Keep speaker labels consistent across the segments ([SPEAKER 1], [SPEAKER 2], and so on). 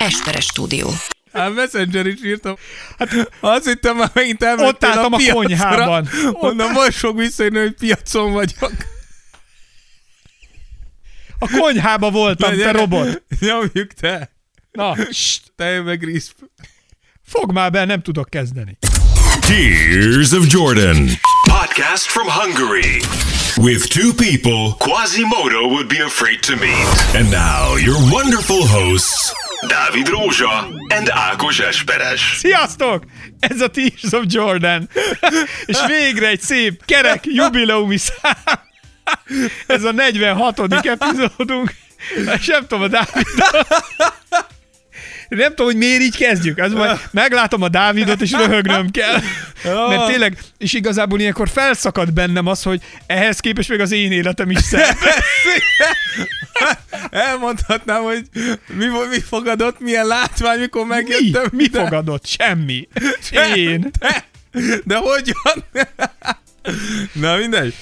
[SPEAKER 1] Esperes stúdió.
[SPEAKER 2] Hát Messenger is írtam. Hát azt hittem már megint elmentél
[SPEAKER 3] Ott álltam a
[SPEAKER 2] piacra.
[SPEAKER 3] konyhában.
[SPEAKER 2] Onnan most fog visszajönni, hogy piacon vagyok.
[SPEAKER 3] A konyhába voltam, te
[SPEAKER 2] Gyere,
[SPEAKER 3] robot.
[SPEAKER 2] Nyomjuk te.
[SPEAKER 3] Na,
[SPEAKER 2] Te meg Risp.
[SPEAKER 3] fog már be, nem tudok kezdeni.
[SPEAKER 4] Tears of Jordan. Podcast from Hungary. With two people Quasimodo would be afraid to meet. And now, your wonderful hosts, David Rózsa and Ákos Esperes.
[SPEAKER 3] Sziasztok! Ez a Tears of Jordan. És végre egy szép, kerek, jubileumi szám. Ez a 46. epizódunk. És nem tudom, a Dávid... Nem tudom, hogy miért így kezdjük. Az majd meglátom a Dávidot, és röhögnöm kell. Mert tényleg, és igazából ilyenkor felszakad bennem az, hogy ehhez képest még az én életem is szebb.
[SPEAKER 2] Elmondhatnám, hogy mi, mi fogadott, milyen látvány, mikor
[SPEAKER 3] Mi?
[SPEAKER 2] megjöttem.
[SPEAKER 3] Mi
[SPEAKER 2] ide.
[SPEAKER 3] fogadott? Semmi. Én.
[SPEAKER 2] De, de hogyan? Na mindegy.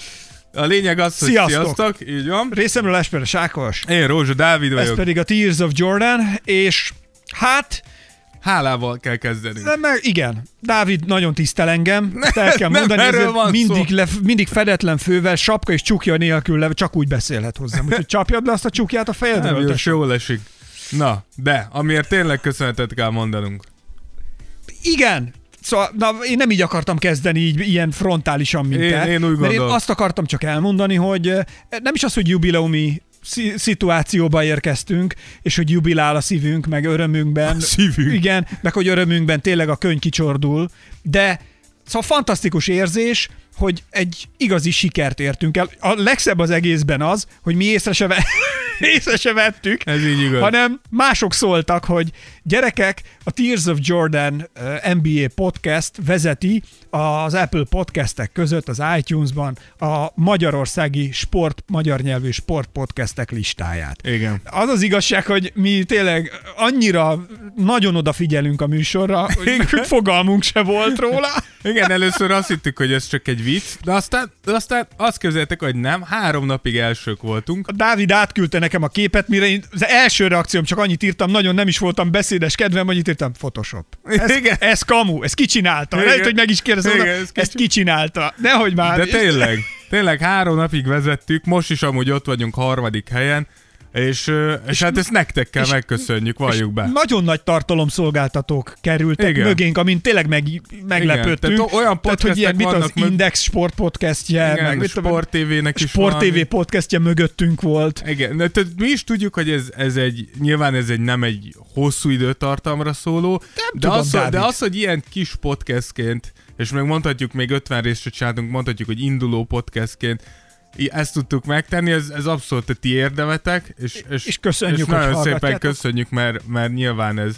[SPEAKER 2] A lényeg az, hogy
[SPEAKER 3] Sziasztok.
[SPEAKER 2] sziasztok, így van.
[SPEAKER 3] Részemről Esperes Ákos.
[SPEAKER 2] Én Rózsa Dávid
[SPEAKER 3] Ez
[SPEAKER 2] vagyok.
[SPEAKER 3] pedig a Tears of Jordan, és hát,
[SPEAKER 2] Hálával kell kezdeni.
[SPEAKER 3] de meg igen, Dávid nagyon tisztel engem, ne, el kell
[SPEAKER 2] nem
[SPEAKER 3] mondani,
[SPEAKER 2] erről van
[SPEAKER 3] mindig,
[SPEAKER 2] szó.
[SPEAKER 3] le, mindig fedetlen fővel, sapka és csukja nélkül le, csak úgy beszélhet hozzám. Úgyhogy csapjad le azt a csukját a
[SPEAKER 2] Nem,
[SPEAKER 3] fejedről.
[SPEAKER 2] jó,
[SPEAKER 3] tesó.
[SPEAKER 2] jól esik. Na, de, amiért tényleg köszönetet kell mondanunk.
[SPEAKER 3] Igen, Szóval, na, én nem így akartam kezdeni, így ilyen frontálisan, mint
[SPEAKER 2] Én-
[SPEAKER 3] te.
[SPEAKER 2] én úgy
[SPEAKER 3] mert én
[SPEAKER 2] gondolom.
[SPEAKER 3] azt akartam csak elmondani, hogy eh, nem is az, hogy jubileumi szituációba érkeztünk, és hogy jubilál a szívünk, meg örömünkben.
[SPEAKER 2] A szívünk.
[SPEAKER 3] Igen, meg hogy örömünkben tényleg a könyv kicsordul, de szóval fantasztikus érzés, hogy egy igazi sikert értünk el. A legszebb az egészben az, hogy mi észre se, ve- észre se vettük,
[SPEAKER 2] Ez így igaz.
[SPEAKER 3] hanem mások szóltak, hogy gyerekek, a Tears of Jordan uh, NBA podcast vezeti az Apple podcastek között az iTunes-ban a magyarországi sport, magyar nyelvű sport podcastek listáját.
[SPEAKER 2] Igen.
[SPEAKER 3] Az az igazság, hogy mi tényleg annyira nagyon odafigyelünk a műsorra, hogy nekünk fogalmunk se volt róla.
[SPEAKER 2] Igen, először azt hittük, hogy ez csak egy vicc, de aztán, aztán azt képzeljétek, hogy nem, három napig elsők voltunk.
[SPEAKER 3] A Dávid átküldte nekem a képet, mire én az első reakcióm csak annyit írtam, nagyon nem is voltam beszédes kedvem, annyit írtam, Photoshop. Ez,
[SPEAKER 2] Igen.
[SPEAKER 3] ez kamu, ez kicsinálta.
[SPEAKER 2] Igen.
[SPEAKER 3] Lehet, hogy meg is kérdezem,
[SPEAKER 2] Igen, ez
[SPEAKER 3] ezt
[SPEAKER 2] kicsi-
[SPEAKER 3] kicsinálta. Nehogy már.
[SPEAKER 2] De tényleg, tényleg három napig vezettük, most is amúgy ott vagyunk harmadik helyen, és, és, és hát ezt nektek kell
[SPEAKER 3] és-
[SPEAKER 2] megköszönjük, valljuk be.
[SPEAKER 3] Nagyon nagy tartalomszolgáltatók kerültek
[SPEAKER 2] Igen.
[SPEAKER 3] mögénk, amin tényleg meg, meglepődtünk.
[SPEAKER 2] tehát olyan
[SPEAKER 3] tehát, hogy ilyen, mit az
[SPEAKER 2] mög-
[SPEAKER 3] Index Sport podcastje,
[SPEAKER 2] Igen,
[SPEAKER 3] meg
[SPEAKER 2] Sport TV-nek is
[SPEAKER 3] Sport TV podcastje mögöttünk volt.
[SPEAKER 2] Igen, de tehát mi is tudjuk, hogy ez, ez egy, nyilván ez egy nem egy hosszú időtartamra szóló, de,
[SPEAKER 3] tudom,
[SPEAKER 2] az, de az, hogy ilyen kis podcastként, és meg mondhatjuk, még 50 részt csináltunk, mondhatjuk, hogy induló podcastként, ezt tudtuk megtenni, ez, ez abszolút a ti érdemetek, és, és,
[SPEAKER 3] És köszönjük,
[SPEAKER 2] és nagyon szépen köszönjük, mert, mert nyilván ez,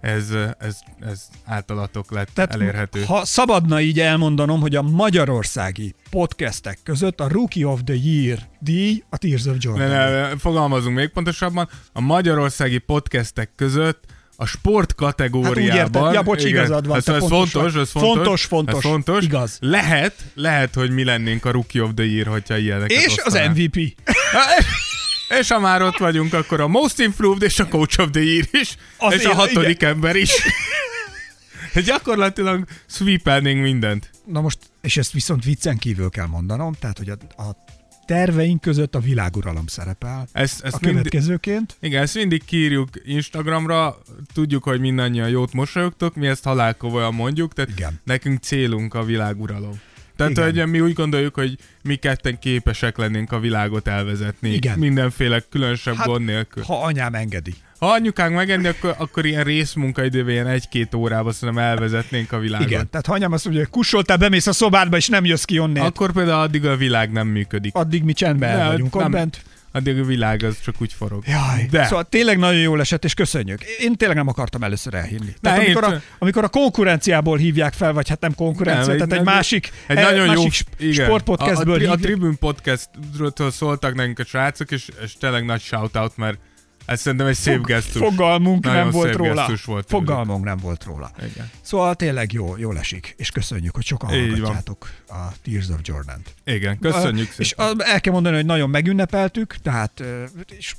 [SPEAKER 2] ez, ez, ez általatok lett
[SPEAKER 3] Tehát
[SPEAKER 2] elérhető.
[SPEAKER 3] ha szabadna így elmondanom, hogy a magyarországi podcastek között a Rookie of the Year díj a Tears of Jordan.
[SPEAKER 2] Ne, ne, fogalmazunk még pontosabban, a magyarországi podcastek között a sport kategóriában.
[SPEAKER 3] Hát úgy. Ja, bocs, igazad van,
[SPEAKER 2] Ez,
[SPEAKER 3] te
[SPEAKER 2] ez fontos,
[SPEAKER 3] vagy.
[SPEAKER 2] ez fontos.
[SPEAKER 3] Fontos, fontos.
[SPEAKER 2] Ez fontos.
[SPEAKER 3] Igaz.
[SPEAKER 2] Lehet, lehet, hogy mi lennénk a Rookie of the Year, hogyha ilyeneket
[SPEAKER 3] És az
[SPEAKER 2] osztanánk.
[SPEAKER 3] MVP.
[SPEAKER 2] És ha már ott vagyunk, akkor a Most Improved és a Coach of the Year is,
[SPEAKER 3] Az
[SPEAKER 2] és a
[SPEAKER 3] én-
[SPEAKER 2] hatodik ember is. Gyakorlatilag sweepelnénk mindent.
[SPEAKER 3] Na most, és ezt viszont viccen kívül kell mondanom, tehát, hogy a, a terveink között a világuralom szerepel.
[SPEAKER 2] Ezt, ezt
[SPEAKER 3] a
[SPEAKER 2] mindig,
[SPEAKER 3] következőként.
[SPEAKER 2] Igen, ezt mindig kírjuk Instagramra, tudjuk, hogy mindannyian jót mosolyogtok, mi ezt halálkomolyan mondjuk, tehát
[SPEAKER 3] Igen.
[SPEAKER 2] nekünk célunk a világuralom. Tehát,
[SPEAKER 3] Igen.
[SPEAKER 2] hogy mi úgy gondoljuk, hogy mi ketten képesek lennénk a világot elvezetni.
[SPEAKER 3] Igen.
[SPEAKER 2] Mindenféle különösebb
[SPEAKER 3] Hát,
[SPEAKER 2] gond nélkül. Ha
[SPEAKER 3] anyám engedi.
[SPEAKER 2] Ha anyukánk megenni, akkor, akkor ilyen részmunkaidőben ilyen egy-két órába szerintem elvezetnénk a világot.
[SPEAKER 3] Igen. Tehát ha anyám azt mondja, hogy kussoltál, bemész a szobádba, és nem jössz ki onnét.
[SPEAKER 2] Akkor például addig a világ nem működik.
[SPEAKER 3] Addig mi csendben el
[SPEAKER 2] Ne,
[SPEAKER 3] vagyunk ott
[SPEAKER 2] nem.
[SPEAKER 3] bent.
[SPEAKER 2] Addig a világ az csak úgy forog.
[SPEAKER 3] Jaj,
[SPEAKER 2] De.
[SPEAKER 3] szóval tényleg nagyon jól esett, és köszönjük. Én tényleg nem akartam először elhinni. Tehát
[SPEAKER 2] én
[SPEAKER 3] amikor, a, amikor a konkurenciából hívják fel, vagy hát nem konkurencia,
[SPEAKER 2] Nem,
[SPEAKER 3] tehát egy, másik,
[SPEAKER 2] Egy
[SPEAKER 3] eh,
[SPEAKER 2] nagyon jó
[SPEAKER 3] másik
[SPEAKER 2] igen.
[SPEAKER 3] sportpodcastből
[SPEAKER 2] a, a, tri, a. Tribune podcastról szóltak nekünk a srácok, és, és tényleg nagy shoutout, mert Ez szerintem egy szép gesztus.
[SPEAKER 3] Fogalmunk
[SPEAKER 2] Nagyon
[SPEAKER 3] nem volt róla.
[SPEAKER 2] volt
[SPEAKER 3] Fogalmunk nem volt róla.
[SPEAKER 2] Igen.
[SPEAKER 3] Szóval tényleg jó, jó esik, és köszönjük, hogy sokan
[SPEAKER 2] Így van.
[SPEAKER 3] hallgatjátok a Tears of Jordan-t.
[SPEAKER 2] Igen, köszönjük
[SPEAKER 3] A-. És el kell mondani, hogy nagyon megünnepeltük, tehát és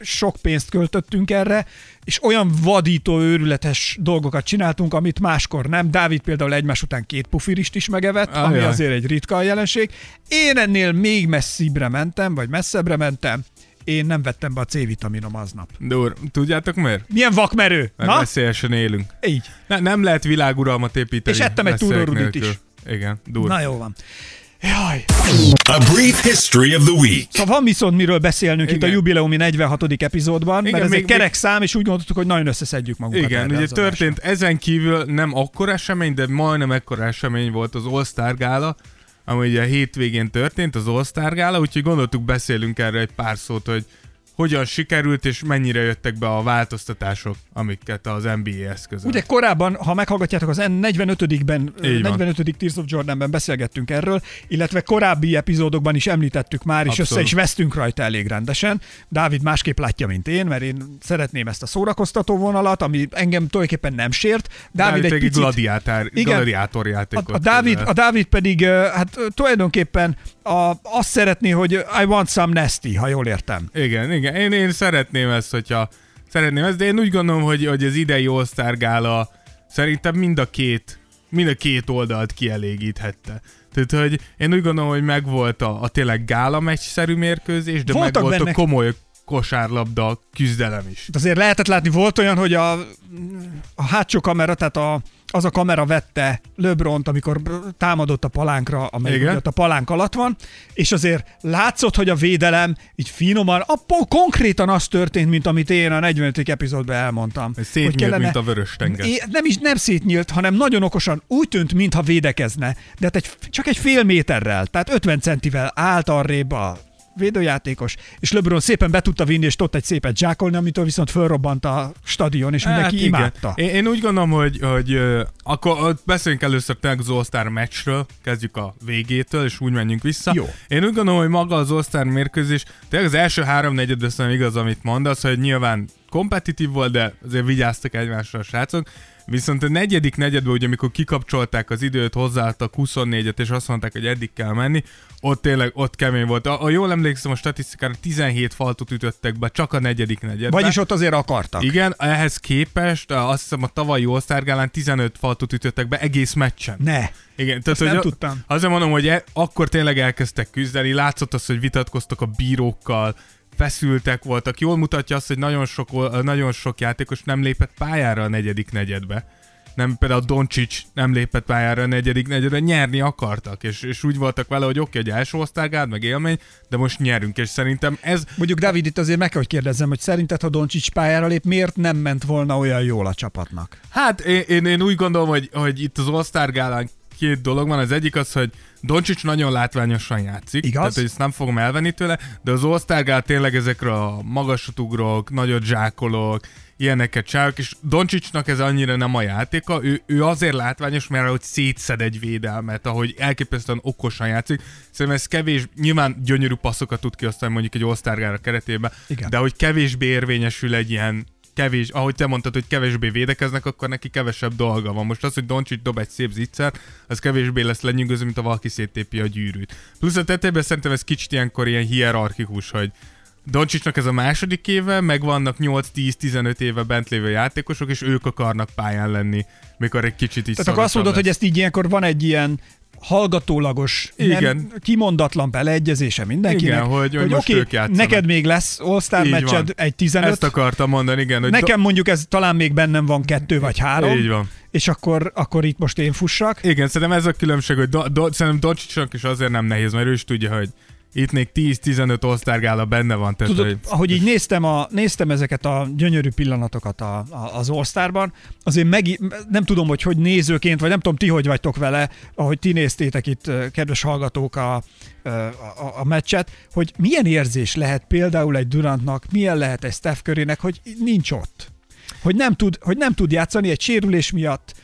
[SPEAKER 3] sok pénzt költöttünk erre, és olyan vadító, őrületes dolgokat csináltunk, amit máskor nem. Dávid például egymás után két pufirist is megevett,
[SPEAKER 2] Ajaj.
[SPEAKER 3] ami azért egy ritka jelenség. Én ennél még messzibbre mentem, vagy messzebbre mentem. Én nem vettem be a C-vitaminom aznap.
[SPEAKER 2] Dur, tudjátok miért?
[SPEAKER 3] Milyen vakmerő!
[SPEAKER 2] Mert
[SPEAKER 3] Na,
[SPEAKER 2] veszélyesen élünk.
[SPEAKER 3] így.
[SPEAKER 2] Ne, nem lehet világuralmat építeni.
[SPEAKER 3] És ettem egy túrórudit is.
[SPEAKER 2] Igen, dur.
[SPEAKER 3] Na jó van. Jaj.
[SPEAKER 4] A brief history of the week.
[SPEAKER 3] Szóval van viszont miről beszélnünk itt a
[SPEAKER 2] Igen.
[SPEAKER 3] jubileumi 46. epizódban,
[SPEAKER 2] Igen,
[SPEAKER 3] mert ez
[SPEAKER 2] még-
[SPEAKER 3] egy kerek szám, és úgy gondoltuk, hogy nagyon összeszedjük magunkat
[SPEAKER 2] Igen,
[SPEAKER 3] erre
[SPEAKER 2] ugye történt ezen kívül nem akkora esemény, de majdnem ekkora esemény volt az All-Star Gála, ami ugye a hétvégén történt, az All-Star Gála, úgyhogy gondoltuk beszélünk erre egy pár szót, hogy hogyan sikerült, és mennyire jöttek be a változtatások, amiket az NBA eszközöl.
[SPEAKER 3] Ugye korábban, ha meghallgatjátok az 45-ben,
[SPEAKER 2] Így van.
[SPEAKER 3] 45. Tears of Jordanben beszélgettünk erről, illetve korábbi epizódokban is említettük már, és
[SPEAKER 2] Abszolút.
[SPEAKER 3] össze is vesztünk rajta elég rendesen. Dávid másképp látja, mint én, mert én szeretném ezt a szórakoztató vonalat, ami engem tulajdonképpen nem sért. Dávid, egy
[SPEAKER 2] egy
[SPEAKER 3] picit...
[SPEAKER 2] gladiátár,
[SPEAKER 3] Igen.
[SPEAKER 2] gladiátor
[SPEAKER 3] A,
[SPEAKER 2] játékot
[SPEAKER 3] a, Dávid,
[SPEAKER 2] képzel.
[SPEAKER 3] a Dávid pedig hát tulajdonképpen a, azt szeretné, hogy I want some nasty, ha jól értem.
[SPEAKER 2] Igen, igen. Én, én szeretném ezt, hogyha szeretném ezt, de én úgy gondolom, hogy, hogy az idei All-Star Gála szerintem mind a két mind a két oldalt kielégíthette. Tehát, hogy én úgy gondolom, hogy megvolt a, a tényleg gála meccsszerű mérkőzés, de
[SPEAKER 3] Voltak
[SPEAKER 2] megvolt
[SPEAKER 3] benne-
[SPEAKER 2] a komoly kosárlabda küzdelem is.
[SPEAKER 3] Hát azért lehetett látni, volt olyan, hogy a, a hátsó kamera, tehát a, az a kamera vette Lebront, amikor támadott a palánkra, amely ugye a palánk alatt van, és azért látszott, hogy a védelem így finoman, a, konkrétan az történt, mint amit én a 45. epizódban elmondtam.
[SPEAKER 2] Ez szétnyílt, mint a vörös tenger.
[SPEAKER 3] Nem is nem szétnyílt, hanem nagyon okosan úgy tűnt, mintha védekezne, de hát egy, csak egy fél méterrel, tehát 50 centivel állt arrébb a védőjátékos, és LeBron szépen be tudta vinni, és tudott egy szépet zsákolni, amitől viszont fölrobbant a stadion, és mindenki
[SPEAKER 2] Hát igen.
[SPEAKER 3] imádta.
[SPEAKER 2] Én, én úgy gondolom, hogy, hogy ö, akkor beszéljünk először tényleg az All-Star meccsről, kezdjük a végétől, és úgy menjünk vissza.
[SPEAKER 3] Jó.
[SPEAKER 2] Én úgy gondolom, hogy maga az All-Star mérkőzés, tényleg az első három szerintem igaz, amit mondasz, hogy nyilván kompetitív volt, de azért vigyáztak egymásra a srácok. Viszont a negyedik negyedben, ugye amikor kikapcsolták az időt, hozzáadtak 24-et, és azt mondták, hogy eddig kell menni, ott tényleg, ott kemény volt. A, a jól emlékszem a statisztikára, 17 faltot ütöttek be csak a negyedik negyedben.
[SPEAKER 3] Vagyis ott azért akartak.
[SPEAKER 2] Igen, ehhez képest a- azt hiszem a tavalyi All-Star Gálán 15 faltot ütöttek be egész meccsen.
[SPEAKER 3] Ne.
[SPEAKER 2] Igen,
[SPEAKER 3] Ezt nem tudtam.
[SPEAKER 2] Azért mondom, hogy e, akkor tényleg elkezdtek küzdeni, látszott az, hogy vitatkoztak a bírókkal, feszültek voltak. Jól mutatja azt, hogy nagyon sok, nagyon sok játékos nem lépett pályára a negyedik negyedbe. Nem, például Doncsics nem lépett pályára a negyedik negyedbe, nyerni akartak, és, és úgy voltak vele, hogy oké, okay, egy első osztálygád, meg élmény, de most nyerünk, és szerintem ez,
[SPEAKER 3] Mondjuk David itt azért meg kell, hogy kérdezzem, hogy szerinted, ha Doncsics pályára lép, miért nem ment volna olyan jól a csapatnak?
[SPEAKER 2] Hát én, én, én úgy gondolom, hogy, hogy itt az All-Star Gálán két dolog van. Az egyik az, hogy Doncsics nagyon látványosan játszik.
[SPEAKER 3] Igaz?
[SPEAKER 2] Tehát, hogy ezt nem fogom elvenni tőle, de az All-Star Gál tényleg ezekre a magasat ugrok, nagyot zsákolok, ilyeneket csinálok, és Doncsicsnak ez annyira nem a játéka, ő, ő azért látványos, mert ahogy szétszed egy védelmet, ahogy elképesztően okosan játszik, szerintem ez kevés, nyilván gyönyörű passzokat tud kiosztani mondjuk egy all keretében,
[SPEAKER 3] Igen.
[SPEAKER 2] de hogy kevésbé érvényesül egy ilyen kevés, ahogy te mondtad, hogy kevésbé védekeznek, akkor neki kevesebb dolga van. Most az, hogy Doncsics dob egy szép zicser, az kevésbé lesz lenyűgöző, mint a valaki széttépi a gyűrűt. Plusz a tetejében szerintem ez kicsit ilyenkor ilyen hierarchikus, hogy Doncsicsnak ez a második éve, meg vannak 8-10-15 éve bent lévő játékosok, és ők akarnak pályán lenni, mikor egy kicsit is
[SPEAKER 3] Tehát akkor azt mondod, hogy ezt így ilyenkor van egy ilyen hallgatólagos,
[SPEAKER 2] Igen.
[SPEAKER 3] Nem, kimondatlan beleegyezése mindenkinek.
[SPEAKER 2] Igen, hogy- hogy most
[SPEAKER 3] oké,
[SPEAKER 2] ők
[SPEAKER 3] neked még lesz
[SPEAKER 2] Így
[SPEAKER 3] meccsed egy 15,
[SPEAKER 2] Ezt akartam mondani, igen. Hogy
[SPEAKER 3] nekem mondjuk ez talán még bennem van kettő vagy három,
[SPEAKER 2] Így van.
[SPEAKER 3] és akkor, akkor itt most én fussak.
[SPEAKER 2] Igen, szerintem ez a különbség, hogy do, do, szerintem Doncsicsnak is azért nem nehéz, mert ő is tudja, hogy itt még 10-15 osztárgála benne van. Tehát,
[SPEAKER 3] Tudod,
[SPEAKER 2] hogy,
[SPEAKER 3] ahogy így néztem, a, néztem ezeket a gyönyörű pillanatokat a, a, az All-Starban, azért meg, nem tudom, hogy hogy nézőként, vagy nem tudom, ti hogy vagytok vele, ahogy ti néztétek itt, kedves hallgatók, a, a, a, a meccset, hogy milyen érzés lehet például egy Durantnak, milyen lehet egy Steph Currynek, hogy nincs ott. Hogy nem tud, hogy nem tud játszani egy sérülés miatt,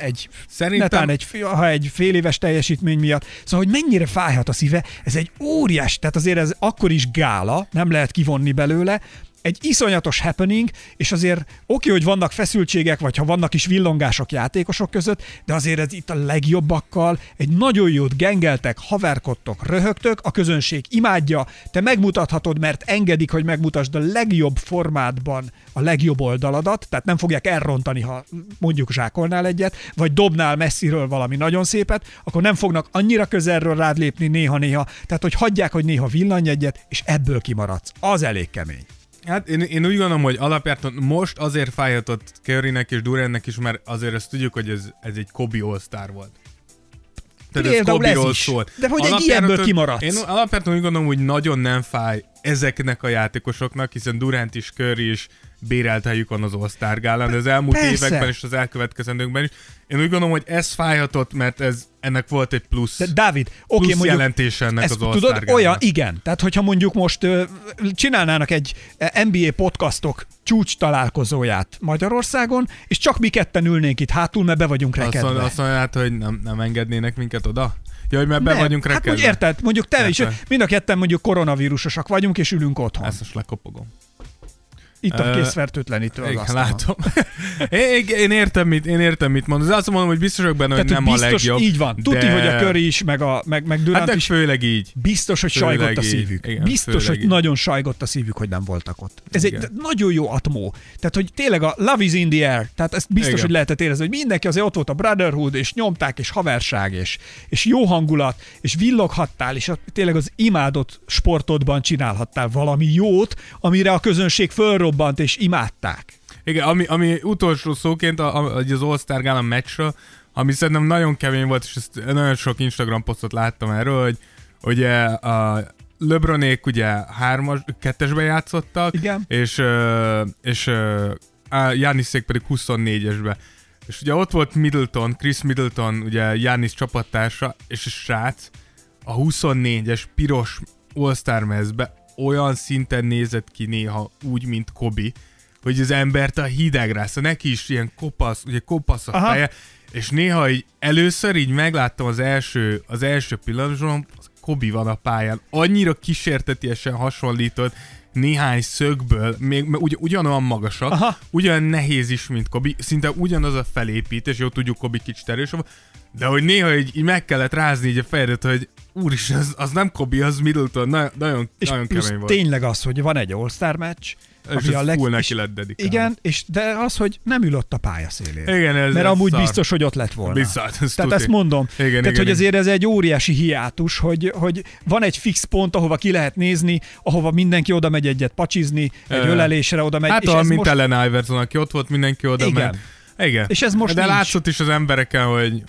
[SPEAKER 3] egy,
[SPEAKER 2] Szerintem-
[SPEAKER 3] netán egy, ha egy fél éves teljesítmény miatt. Szóval, hogy mennyire fájhat a szíve, ez egy óriás, tehát azért ez akkor is gála, nem lehet kivonni belőle, egy iszonyatos happening, és azért oké, hogy vannak feszültségek, vagy ha vannak is villongások játékosok között, de azért ez itt a legjobbakkal egy nagyon jót gengeltek, haverkodtok, röhögtök, a közönség imádja, te megmutathatod, mert engedik, hogy megmutasd a legjobb formádban a legjobb oldaladat, tehát nem fogják elrontani, ha mondjuk zsákolnál egyet, vagy dobnál messziről valami nagyon szépet, akkor nem fognak annyira közelről rád lépni néha-néha, tehát hogy hagyják, hogy néha villanj egyet, és ebből kimaradsz. Az elég kemény.
[SPEAKER 2] Hát én, én úgy gondolom, hogy alapjártan most azért fájhatott Currynek és Durantnek is, mert azért ezt tudjuk, hogy ez, ez egy Kobe All-Star volt. Tehát ez
[SPEAKER 3] is.
[SPEAKER 2] szólt.
[SPEAKER 3] De hogy egy ilyenből kimaradsz.
[SPEAKER 2] Én alapjártan úgy gondolom, hogy nagyon nem fáj ezeknek a játékosoknak, hiszen Durant is, Curry is bérelt helyükön az All-Star gálán, de az elmúlt
[SPEAKER 3] Persze.
[SPEAKER 2] években és az elkövetkezendőkben is. Én úgy gondolom, hogy ez fájhatott, mert ez ennek volt egy plusz,
[SPEAKER 3] De Dávid, oké,
[SPEAKER 2] plusz
[SPEAKER 3] mondjuk
[SPEAKER 2] jelentése ennek
[SPEAKER 3] ezt
[SPEAKER 2] az All-Star
[SPEAKER 3] tudod, olyan, igen. Tehát, hogyha mondjuk most ö, csinálnának egy eh, NBA podcastok csúcs találkozóját Magyarországon, és csak mi ketten ülnénk itt hátul, mert be vagyunk
[SPEAKER 2] Azt,
[SPEAKER 3] rekedve.
[SPEAKER 2] mond, azt mondják, hogy nem, nem engednének minket oda? Ja, hogy mert be
[SPEAKER 3] Nem,
[SPEAKER 2] vagyunk
[SPEAKER 3] Hát
[SPEAKER 2] rekedve.
[SPEAKER 3] úgy érted, mondjuk te is,
[SPEAKER 2] Érted.
[SPEAKER 3] mind a ketten mondjuk koronavírusosak vagyunk, és ülünk otthon.
[SPEAKER 2] Ezt most lekopogom.
[SPEAKER 3] Itt a készfertőtlenítő az
[SPEAKER 2] Igen,
[SPEAKER 3] asztalon.
[SPEAKER 2] látom. én, én, értem, mit, én értem, mit mondasz. Azt mondom, hogy biztos vagyok benne, hogy
[SPEAKER 3] Tehát,
[SPEAKER 2] nem
[SPEAKER 3] hogy
[SPEAKER 2] a
[SPEAKER 3] biztos,
[SPEAKER 2] legjobb.
[SPEAKER 3] így van. Tuti,
[SPEAKER 2] de...
[SPEAKER 3] hogy a Curry is, meg, a, meg, meg Durant
[SPEAKER 2] Hát
[SPEAKER 3] is
[SPEAKER 2] főleg így.
[SPEAKER 3] Biztos, hogy
[SPEAKER 2] Főleg
[SPEAKER 3] sajgott a
[SPEAKER 2] így.
[SPEAKER 3] szívük.
[SPEAKER 2] Igen,
[SPEAKER 3] Biztos, hogy
[SPEAKER 2] így.
[SPEAKER 3] nagyon sajgott a szívük, hogy nem voltak ott. Ez
[SPEAKER 2] Igen.
[SPEAKER 3] egy nagyon jó atmó. Tehát, hogy tényleg a love is in the air. Tehát ezt biztos,
[SPEAKER 2] Igen.
[SPEAKER 3] hogy lehetett érezni, hogy mindenki azért ott volt a brotherhood, és nyomták, és haverság, és, és jó hangulat, és villoghattál, és a, tényleg az imádott sportodban csinálhattál valami jót, amire a közönség fölrobbant, és imádták.
[SPEAKER 2] Igen, ami, ami utolsó szóként a, a, az All-Star Gala meccsről, ami szerintem nagyon kemény volt, és ezt nagyon sok Instagram posztot láttam erről, hogy ugye a LeBronék ugye hármas, kettesbe játszottak,
[SPEAKER 3] Igen.
[SPEAKER 2] és, és Giannisék pedig 24-esbe. És ugye ott volt Middleton, Chris Middleton, ugye Giannis csapattársa, és a srác a 24-es piros All-Star mezbe olyan szinten nézett ki néha úgy, mint Kobi, hogy az embert a hideg rász, neki is ilyen kopasz, ugye kopasz a
[SPEAKER 3] Aha.
[SPEAKER 2] feje, és néha így először így megláttam az első, az első pillanatban, Kobi van a pályán. Annyira kísértetiesen hasonlított néhány szögből, még ugy, ugyanolyan magasak,
[SPEAKER 3] Aha.
[SPEAKER 2] ugyan nehéz is, mint Kobi, szinte ugyanaz a felépítés, jó tudjuk, Kobi kicsit erősebb, de hogy néha így, így meg kellett rázni így a fejedet, hogy úristen, az, az nem Kobi, az Middleton, na, nagyon,
[SPEAKER 3] És
[SPEAKER 2] nagyon kemény volt.
[SPEAKER 3] tényleg az, hogy van egy All-Star meccs,
[SPEAKER 2] és
[SPEAKER 3] ami a leg-
[SPEAKER 2] full neki lett dedikálva.
[SPEAKER 3] Igen, és de az, hogy nem ül ott a pályaszélén.
[SPEAKER 2] Igen, ez,
[SPEAKER 3] Mert
[SPEAKER 2] ez
[SPEAKER 3] amúgy
[SPEAKER 2] szar.
[SPEAKER 3] biztos, hogy ott lett volna.
[SPEAKER 2] Biztos, ez
[SPEAKER 3] Tehát
[SPEAKER 2] tuti.
[SPEAKER 3] ezt mondom.
[SPEAKER 2] Igen,
[SPEAKER 3] Tehát,
[SPEAKER 2] igen,
[SPEAKER 3] hogy
[SPEAKER 2] igen.
[SPEAKER 3] azért ez egy óriási hiátus, hogy, hogy van egy fix pont, ahova ki lehet nézni, ahova mindenki oda megy egyet pacsizni, egy
[SPEAKER 2] Ö,
[SPEAKER 3] ölelésre oda megy.
[SPEAKER 2] Hát olyan, mint
[SPEAKER 3] most,
[SPEAKER 2] Ellen Iverson, aki ott volt, mindenki oda
[SPEAKER 3] Igen.
[SPEAKER 2] ment. Igen.
[SPEAKER 3] És ez most
[SPEAKER 2] De
[SPEAKER 3] nincs.
[SPEAKER 2] látszott is az embereken, hogy,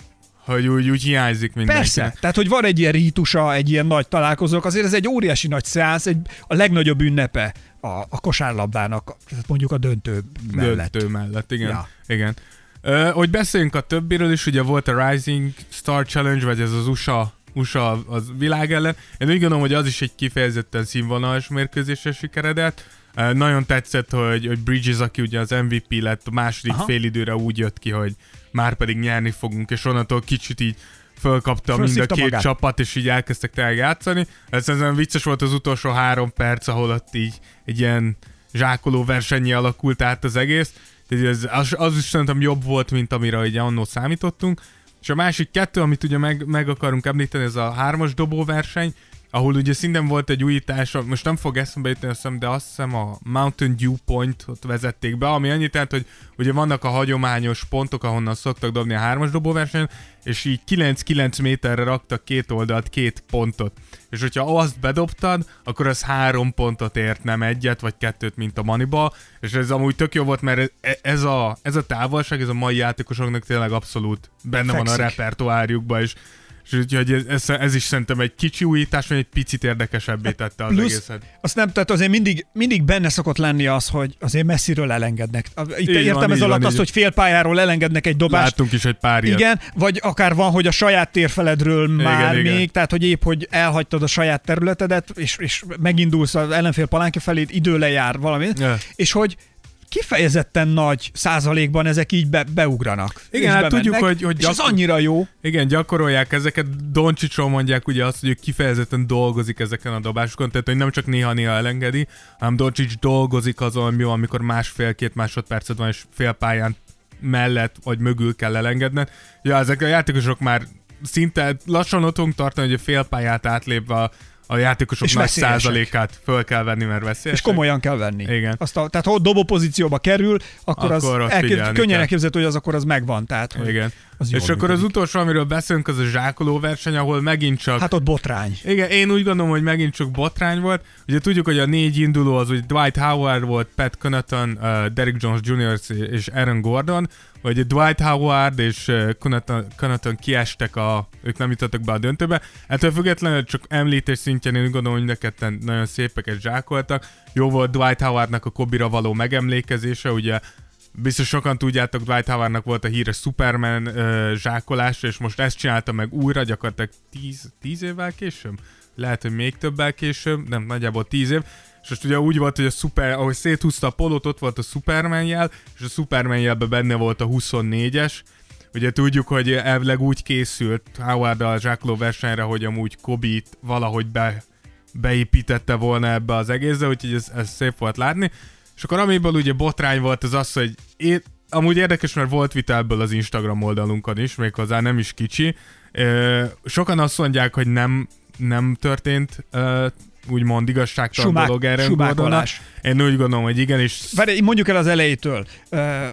[SPEAKER 2] hogy úgy, úgy hiányzik mindenki.
[SPEAKER 3] Persze, tehát hogy van egy ilyen rítusa, egy ilyen nagy találkozók, azért ez egy óriási nagy szeánsz, egy, a legnagyobb ünnepe a, a kosárlabdának, mondjuk a döntő mellett.
[SPEAKER 2] Döntő mellett, igen.
[SPEAKER 3] Ja.
[SPEAKER 2] igen. Ö, hogy beszéljünk a többiről is, ugye volt a Rising Star Challenge, vagy ez az USA, USA az világ ellen. Én úgy gondolom, hogy az is egy kifejezetten színvonalas mérkőzésre sikeredett. Ö, nagyon tetszett, hogy, hogy Bridges, aki ugye az MVP lett, a második
[SPEAKER 3] Aha.
[SPEAKER 2] félidőre úgy jött ki, hogy már pedig nyerni fogunk, és onnantól kicsit így fölkapta mind a két
[SPEAKER 3] magát.
[SPEAKER 2] csapat, és így elkezdtek tényleg játszani. Ez ezen vicces volt az utolsó három perc, ahol ott így egy ilyen zsákoló versenyi alakult át az egész. Tehát ez, az, az is szerintem jobb volt, mint amire ugye annó számítottunk. És a másik kettő, amit ugye meg, meg akarunk említeni, ez a hármas dobó verseny, ahol ugye szintén volt egy újítás, most nem fog eszembe jutni, azt hiszem, de azt hiszem a Mountain Dew Point-ot vezették be, ami annyit jelent, hogy ugye vannak a hagyományos pontok, ahonnan szoktak dobni a hármas dobóversenyen, és így 9-9 méterre raktak két oldalt két pontot. És hogyha azt bedobtad, akkor az három pontot ért, nem egyet vagy kettőt, mint a Moneyball, és ez amúgy tök jó volt, mert e- ez a, ez a távolság, ez a mai játékosoknak tényleg abszolút benne van a
[SPEAKER 3] Fekszik.
[SPEAKER 2] repertoárjukban, és és úgyhogy ez, ez, ez, is szerintem egy kicsi újítás, vagy egy picit érdekesebbé tette az
[SPEAKER 3] Plusz-
[SPEAKER 2] egészet.
[SPEAKER 3] Azt nem, tehát azért mindig, mindig benne szokott lenni az, hogy azért messziről elengednek. Itt
[SPEAKER 2] Így
[SPEAKER 3] értem
[SPEAKER 2] van,
[SPEAKER 3] ez alatt
[SPEAKER 2] van,
[SPEAKER 3] azt,
[SPEAKER 2] így.
[SPEAKER 3] hogy félpályáról elengednek egy dobást.
[SPEAKER 2] Láttunk is egy pár ilyet.
[SPEAKER 3] Igen, vagy akár van, hogy a saját térfeledről már
[SPEAKER 2] igen.
[SPEAKER 3] még, tehát hogy épp, hogy elhagytad a saját területedet, és, és megindulsz az ellenfél palánka felé, idő lejár valami,
[SPEAKER 2] Ja.
[SPEAKER 3] és hogy kifejezetten nagy százalékban ezek így be, beugranak.
[SPEAKER 2] Igen,
[SPEAKER 3] és
[SPEAKER 2] hát
[SPEAKER 3] bemennek,
[SPEAKER 2] tudjuk, hogy- hogy
[SPEAKER 3] és ez
[SPEAKER 2] gyakor-
[SPEAKER 3] annyira jó.
[SPEAKER 2] Igen, gyakorolják ezeket. Doncsicsról mondják ugye azt, hogy ő kifejezetten dolgozik ezeken a dobásokon, tehát hogy nem csak néha-néha elengedi, hanem Doncsics dolgozik azon, mi van, amikor másfél-két másodpercet van, és félpályán mellett vagy mögül kell elengedned. Ja, ezek a játékosok már szinte lassan ott fogunk tartani, hogy a félpályát átlépve a, a játékosok
[SPEAKER 3] És
[SPEAKER 2] nagy
[SPEAKER 3] veszélyesek.
[SPEAKER 2] százalékát föl kell venni, mert veszélyes.
[SPEAKER 3] És komolyan kell venni.
[SPEAKER 2] Igen.
[SPEAKER 3] Azt a, tehát ha dobó pozícióba kerül, akkor,
[SPEAKER 2] Akkor
[SPEAKER 3] az
[SPEAKER 2] ott
[SPEAKER 3] elkép, könnyen elképzelhető, hogy az akkor az megvan. Tehát, hogy
[SPEAKER 2] Igen.
[SPEAKER 3] Az
[SPEAKER 2] és akkor az utolsó, amiről beszélünk, az a zsákoló verseny, ahol megint csak
[SPEAKER 3] Hát ott botrány.
[SPEAKER 2] Igen, én úgy gondolom, hogy megint csak botrány volt. Ugye tudjuk, hogy a négy induló az úgy Dwight Howard volt, Pat Connaughton, uh, Derrick Jones Jr. és Aaron Gordon, vagy Dwight Howard és uh, Connaughton, Connaughton kiestek, a, ők nem jutottak be a döntőbe. Ettől függetlenül csak említés szintjén én úgy gondolom, hogy mind a ketten nagyon szépeket zsákoltak. Jó volt Dwight Howardnak a Kobira való megemlékezése, ugye Biztos sokan tudjátok, Dwight Howardnak volt a híres Superman uh, zsákolása, és most ezt csinálta meg újra, gyakorlatilag 10, 10 évvel később? Lehet, hogy még többel később, nem, nagyjából 10 év. És most ugye úgy volt, hogy a szuper, ahogy széthúzta a polót, ott volt a Superman jel, és a Superman jelben benne volt a 24-es. Ugye tudjuk, hogy elvileg úgy készült Howard a zsákoló versenyre, hogy amúgy Kobit valahogy be, beépítette volna ebbe az egészbe, úgyhogy ez, ez szép volt látni. És akkor amiből ugye botrány volt az az, hogy én, amúgy érdekes, mert volt vita ebből az Instagram oldalunkon is, méghozzá nem is kicsi. Ö, sokan azt mondják, hogy nem, nem történt ö, úgymond igazságtalan
[SPEAKER 3] Sumák-
[SPEAKER 2] dolog erre
[SPEAKER 3] sumákolás.
[SPEAKER 2] Én úgy gondolom, hogy igen, és
[SPEAKER 3] Várj, mondjuk el az elejétől. Ö,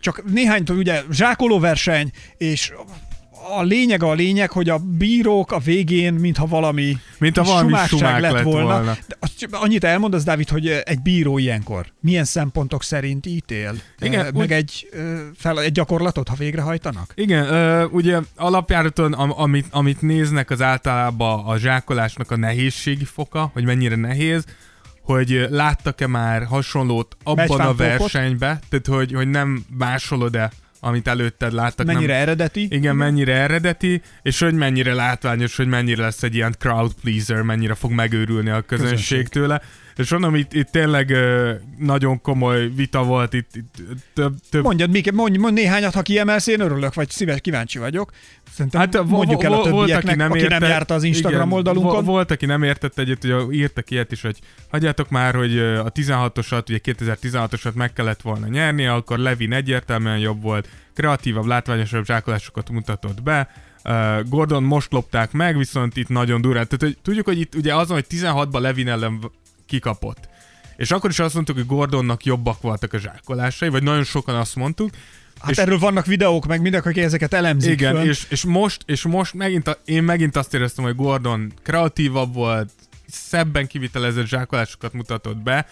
[SPEAKER 3] Csak néhánytól ugye zsákoló verseny, és a lényeg a lényeg, hogy a bírók a végén, mintha valami
[SPEAKER 2] Mint a valami sumák lett volna.
[SPEAKER 3] De azt annyit elmondasz, Dávid, hogy egy bíró ilyenkor milyen szempontok szerint ítél?
[SPEAKER 2] Igen,
[SPEAKER 3] Ö,
[SPEAKER 2] úgy-
[SPEAKER 3] meg egy, ö, fel, egy gyakorlatot, ha végrehajtanak?
[SPEAKER 2] Igen, ugye alapjáraton, am, amit, amit néznek az általában a zsákolásnak a nehézségi foka, hogy mennyire nehéz, hogy láttak-e már hasonlót abban a
[SPEAKER 3] Megyfántókot?
[SPEAKER 2] versenybe, tehát hogy, hogy nem másolod-e, amit előtted láttak.
[SPEAKER 3] Mennyire
[SPEAKER 2] nem,
[SPEAKER 3] eredeti?
[SPEAKER 2] igen, mennyire eredeti, és hogy mennyire látványos, hogy mennyire lesz egy ilyen crowd pleaser, mennyire fog megőrülni a közönség,
[SPEAKER 3] Közönség.
[SPEAKER 2] tőle. És mondom, itt, itt tényleg nagyon komoly vita volt, itt, itt több, több
[SPEAKER 3] Mondjad, Mike, mondj, mondj néhányat, ha kiemelsz, én örülök, vagy szíves, kíváncsi vagyok. Szerintem hát, mondjuk el a többieknek, aki nem,
[SPEAKER 2] érte-
[SPEAKER 3] járta az Instagram
[SPEAKER 2] igen,
[SPEAKER 3] oldalunkon.
[SPEAKER 2] vo- Volt, aki nem értette egyet, hogy írtak ilyet is, hogy hagyjátok már, hogy a 16-osat, ugye 2016-osat meg kellett volna nyerni, akkor Levin egyértelműen jobb volt, kreatívabb, látványosabb zsákolásokat mutatott be, Gordon most lopták meg, viszont itt nagyon durán. Tehát hogy tudjuk, hogy itt ugye azon, hogy 16-ban Levin ellen kikapott. És akkor is azt mondtuk, hogy Gordonnak jobbak voltak a zsákolásai, vagy nagyon sokan azt mondtuk.
[SPEAKER 3] Hát
[SPEAKER 2] és-
[SPEAKER 3] erről vannak videók, meg mindenki, aki ezeket elemzik
[SPEAKER 2] igen, és, és, most, és most megint a, én megint azt éreztem, hogy Gordon kreatívabb volt, szebben kivitelezett zsákolásokat mutatott be,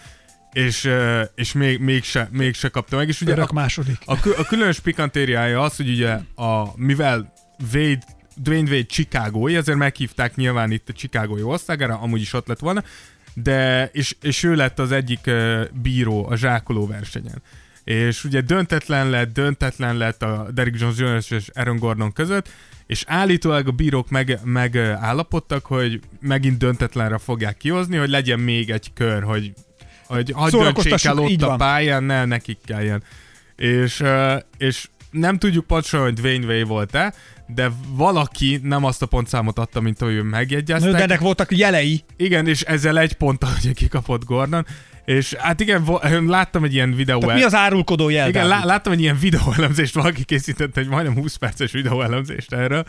[SPEAKER 2] és, és még, mégse, mégse kapta meg. És ugye
[SPEAKER 3] Örök
[SPEAKER 2] a,
[SPEAKER 3] második.
[SPEAKER 2] a, a különös pikantériája az, hogy ugye a, mivel Wade, Dwayne Wade Chicagói, ezért meghívták nyilván itt a Chicagói országára, amúgy is ott lett volna, de, és, és ő lett az egyik bíró a zsákoló versenyen. És ugye döntetlen lett, döntetlen lett a Derrick Jones Jr. és Aaron Gordon között, és állítólag a bírók meg, megállapodtak, hogy megint döntetlenre fogják kihozni, hogy legyen még egy kör, hogy, hogy hadd döntsék el ott a pályán, ne nekik kelljen. És, és nem tudjuk pontosan, hogy Dwayne Way volt-e, de valaki nem azt a pontszámot adta, mint ahogy megjegyeztek.
[SPEAKER 3] De ennek voltak jelei.
[SPEAKER 2] Igen, és ezzel egy ponttal ugye kikapott Gordon. És hát igen, láttam egy ilyen videó.
[SPEAKER 3] Tehát mi az árulkodó jel?
[SPEAKER 2] Igen, lá- láttam egy ilyen videóelemzést, valaki készített egy majdnem 20 perces videóelemzést erről,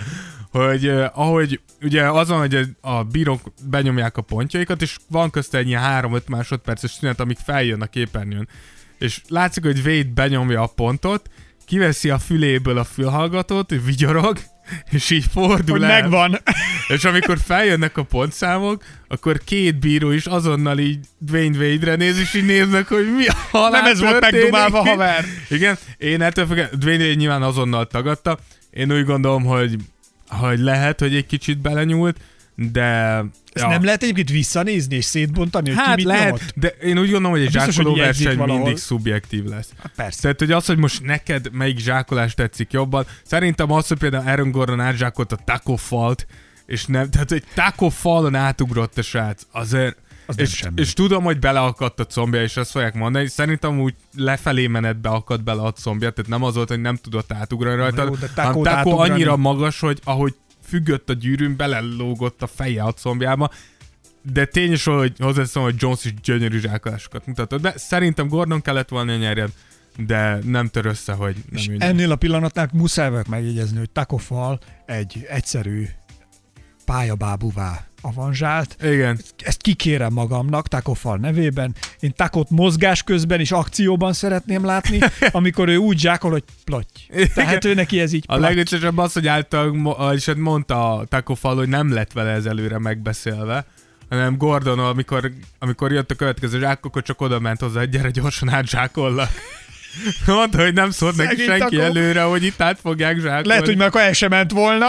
[SPEAKER 2] hogy uh, ahogy ugye azon, hogy a, bírók benyomják a pontjaikat, és van közte egy ilyen 3-5 másodperces szünet, amik feljön a képernyőn. És látszik, hogy Wade benyomja a pontot, kiveszi a füléből a fülhallgatót, vigyorog, és így fordul
[SPEAKER 3] Hogy
[SPEAKER 2] el.
[SPEAKER 3] megvan.
[SPEAKER 2] És amikor feljönnek a pontszámok, akkor két bíró is azonnal így Dwayne Wade-re néz, és így néznek, hogy mi a halál
[SPEAKER 3] Nem ez volt
[SPEAKER 2] történik.
[SPEAKER 3] megdumálva, haver.
[SPEAKER 2] Igen, én ettől függetlenül, Dwayne Wade nyilván azonnal tagadta. Én úgy gondolom, hogy, hogy lehet, hogy egy kicsit belenyúlt, de...
[SPEAKER 3] Ezt nem lehet egyébként visszanézni és szétbontani, hogy
[SPEAKER 2] Hát
[SPEAKER 3] ki mit
[SPEAKER 2] lehet,
[SPEAKER 3] nyomott?
[SPEAKER 2] de én úgy gondolom, hogy egy
[SPEAKER 3] Biztos, hogy
[SPEAKER 2] zsákoló verseny
[SPEAKER 3] valahol.
[SPEAKER 2] mindig szubjektív lesz.
[SPEAKER 3] Hát persze.
[SPEAKER 2] Tehát, hogy az, hogy most neked melyik zsákolás tetszik jobban, szerintem az, hogy például Aaron Gordon átzsákolt a taco falt, és nem, tehát egy taco falon átugrott a srác, azért
[SPEAKER 3] az
[SPEAKER 2] és,
[SPEAKER 3] semmi.
[SPEAKER 2] és tudom, hogy beleakadt a combja, és azt fogják mondani, szerintem úgy lefelé menetbe akadt bele a combja, tehát nem az volt, hogy nem tudott átugrani rajta,
[SPEAKER 3] jó, de
[SPEAKER 2] hanem Takó
[SPEAKER 3] átugrani-
[SPEAKER 2] annyira magas, hogy ahogy függött a gyűrűn, belelógott a feje a combjába, de tény is, hogy hozzáteszem, hogy Jones is gyönyörű zsákolásokat mutatott, de szerintem Gordon kellett volna nyerjen, de nem tör össze, hogy nem
[SPEAKER 3] És
[SPEAKER 2] ő
[SPEAKER 3] ennél a pillanatnál muszáj vagyok megjegyezni, hogy Takofal egy egyszerű pályabábuvá avanzsált.
[SPEAKER 2] Igen,
[SPEAKER 3] Ezt kikérem magamnak Takofal nevében. Én Takot mozgás közben és akcióban szeretném látni, amikor ő úgy zsákol, hogy plotty. Tehát ő neki ez így
[SPEAKER 2] A legviccesebb az, hogy által, és mondta Fall, hogy nem lett vele ez előre megbeszélve, hanem Gordon, amikor, amikor jött a következő zsák, akkor csak oda ment hozzá, hogy gyere gyorsan átzsákollak. Mondta, hogy nem szólt neki senki
[SPEAKER 3] Taco.
[SPEAKER 2] előre, hogy itt át fogják zsákolni.
[SPEAKER 3] Lehet, hogy már akkor el sem ment volna.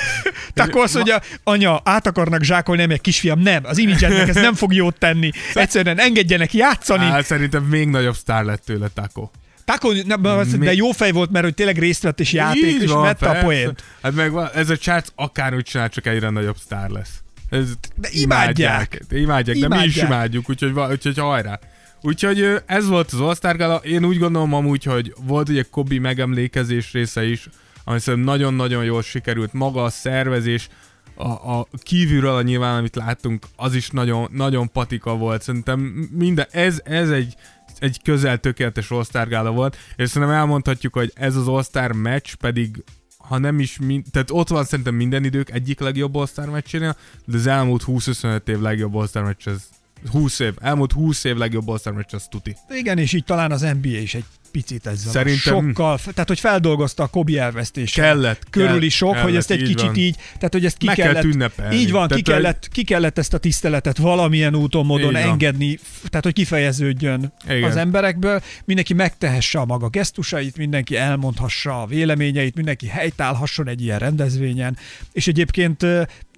[SPEAKER 3] Tako azt mondja, anya, át akarnak zsákolni, nem egy kisfiam, nem, az imidzsednek ez nem fog jót tenni. Egyszerűen engedjenek játszani.
[SPEAKER 2] Á, szerintem még nagyobb sztár lett tőle Taco.
[SPEAKER 3] Tako, nem, de jó fej volt, mert hogy tényleg részt vett és játék,
[SPEAKER 2] Így
[SPEAKER 3] és
[SPEAKER 2] van,
[SPEAKER 3] vette a
[SPEAKER 2] persze.
[SPEAKER 3] poént.
[SPEAKER 2] Hát meg van, ez a csác akárhogy csinál, csak egyre nagyobb sztár lesz. Ez,
[SPEAKER 3] De imádják.
[SPEAKER 2] Imádják, de mi is
[SPEAKER 3] Imádják.
[SPEAKER 2] imádjuk, úgyhogy, úgyhogy hajrá. Úgyhogy ez volt az All-Star Gala. Én úgy gondolom amúgy, hogy volt ugye Kobi megemlékezés része is, ami szerintem nagyon-nagyon jól sikerült. Maga a szervezés, a, a kívülről a nyilván, amit láttunk, az is nagyon, nagyon patika volt. Szerintem minden, ez, ez egy, egy közel tökéletes All-Star Gala volt, és szerintem elmondhatjuk, hogy ez az All-Star meccs pedig ha nem is, min- tehát ott van szerintem minden idők egyik legjobb All-Star meccsénél, de az elmúlt 20-25 év legjobb All-Star meccs, ez 20 év, elmúlt 20 év legjobb All-Star meccs, az tuti.
[SPEAKER 3] Igen, és így talán az NBA is egy picit ezzel
[SPEAKER 2] Szerintem-
[SPEAKER 3] a sokkal, tehát hogy feldolgozta a Kobi elvesztése.
[SPEAKER 2] Kellett,
[SPEAKER 3] Körüli sok, hogy
[SPEAKER 2] kellett,
[SPEAKER 3] ezt egy
[SPEAKER 2] így
[SPEAKER 3] kicsit
[SPEAKER 2] van.
[SPEAKER 3] így, tehát hogy ezt ki
[SPEAKER 2] Meg kell
[SPEAKER 3] kellett,
[SPEAKER 2] ünnepelni.
[SPEAKER 3] Így van, ki kellett, ki kellett ezt a tiszteletet valamilyen úton, módon engedni, tehát hogy kifejeződjön
[SPEAKER 2] Igen.
[SPEAKER 3] az emberekből, mindenki megtehesse a maga gesztusait, mindenki elmondhassa a véleményeit, mindenki helytállhasson egy ilyen rendezvényen, és egyébként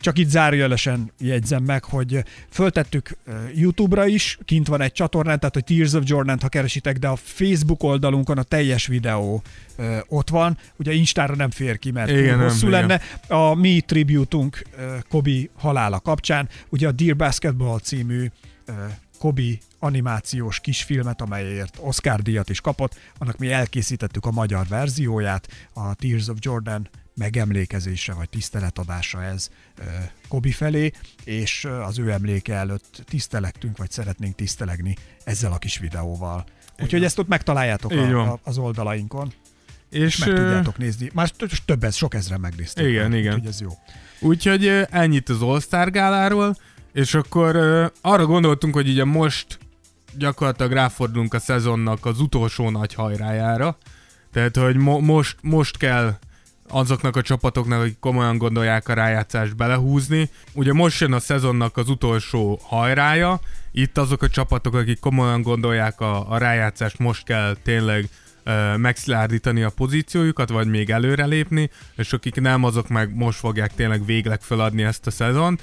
[SPEAKER 3] csak itt zárójelesen jegyzem meg, hogy föltettük YouTube-ra is, kint van egy csatornán, tehát hogy Tears of jordan ha keresitek, de a Facebook oldalunkon a teljes videó ö, ott van. Ugye Instára nem fér ki, mert
[SPEAKER 2] Igen,
[SPEAKER 3] túl
[SPEAKER 2] nem,
[SPEAKER 3] hosszú
[SPEAKER 2] igen.
[SPEAKER 3] lenne. A mi tributunk Kobi halála kapcsán, ugye a Dear Basketball című ö, Kobi animációs kisfilmet, amelyért Oscar díjat is kapott, annak mi elkészítettük a magyar verzióját, a Tears of Jordan megemlékezése vagy tiszteletadása ez Kobi felé, és az ő emléke előtt tisztelektünk, vagy szeretnénk tisztelegni ezzel a kis videóval. Úgyhogy ezt ott megtaláljátok a, a, az oldalainkon, és
[SPEAKER 2] És
[SPEAKER 3] meg tudjátok nézni. Már több ez, sok ezre megnézték.
[SPEAKER 2] Igen,
[SPEAKER 3] már,
[SPEAKER 2] igen.
[SPEAKER 3] Úgyhogy ez jó.
[SPEAKER 2] Úgyhogy ennyit az All-Star gáláról, és akkor arra gondoltunk, hogy ugye most gyakorlatilag ráfordulunk a szezonnak az utolsó nagy hajrájára, tehát hogy mo- most, most kell azoknak a csapatoknak, akik komolyan gondolják a rájátszást belehúzni. Ugye most jön a szezonnak az utolsó hajrája, itt azok a csapatok, akik komolyan gondolják a, a rájátszást, most kell tényleg megszilárdítani a pozíciójukat, vagy még előrelépni, és akik nem, azok meg most fogják tényleg végleg feladni ezt a szezont.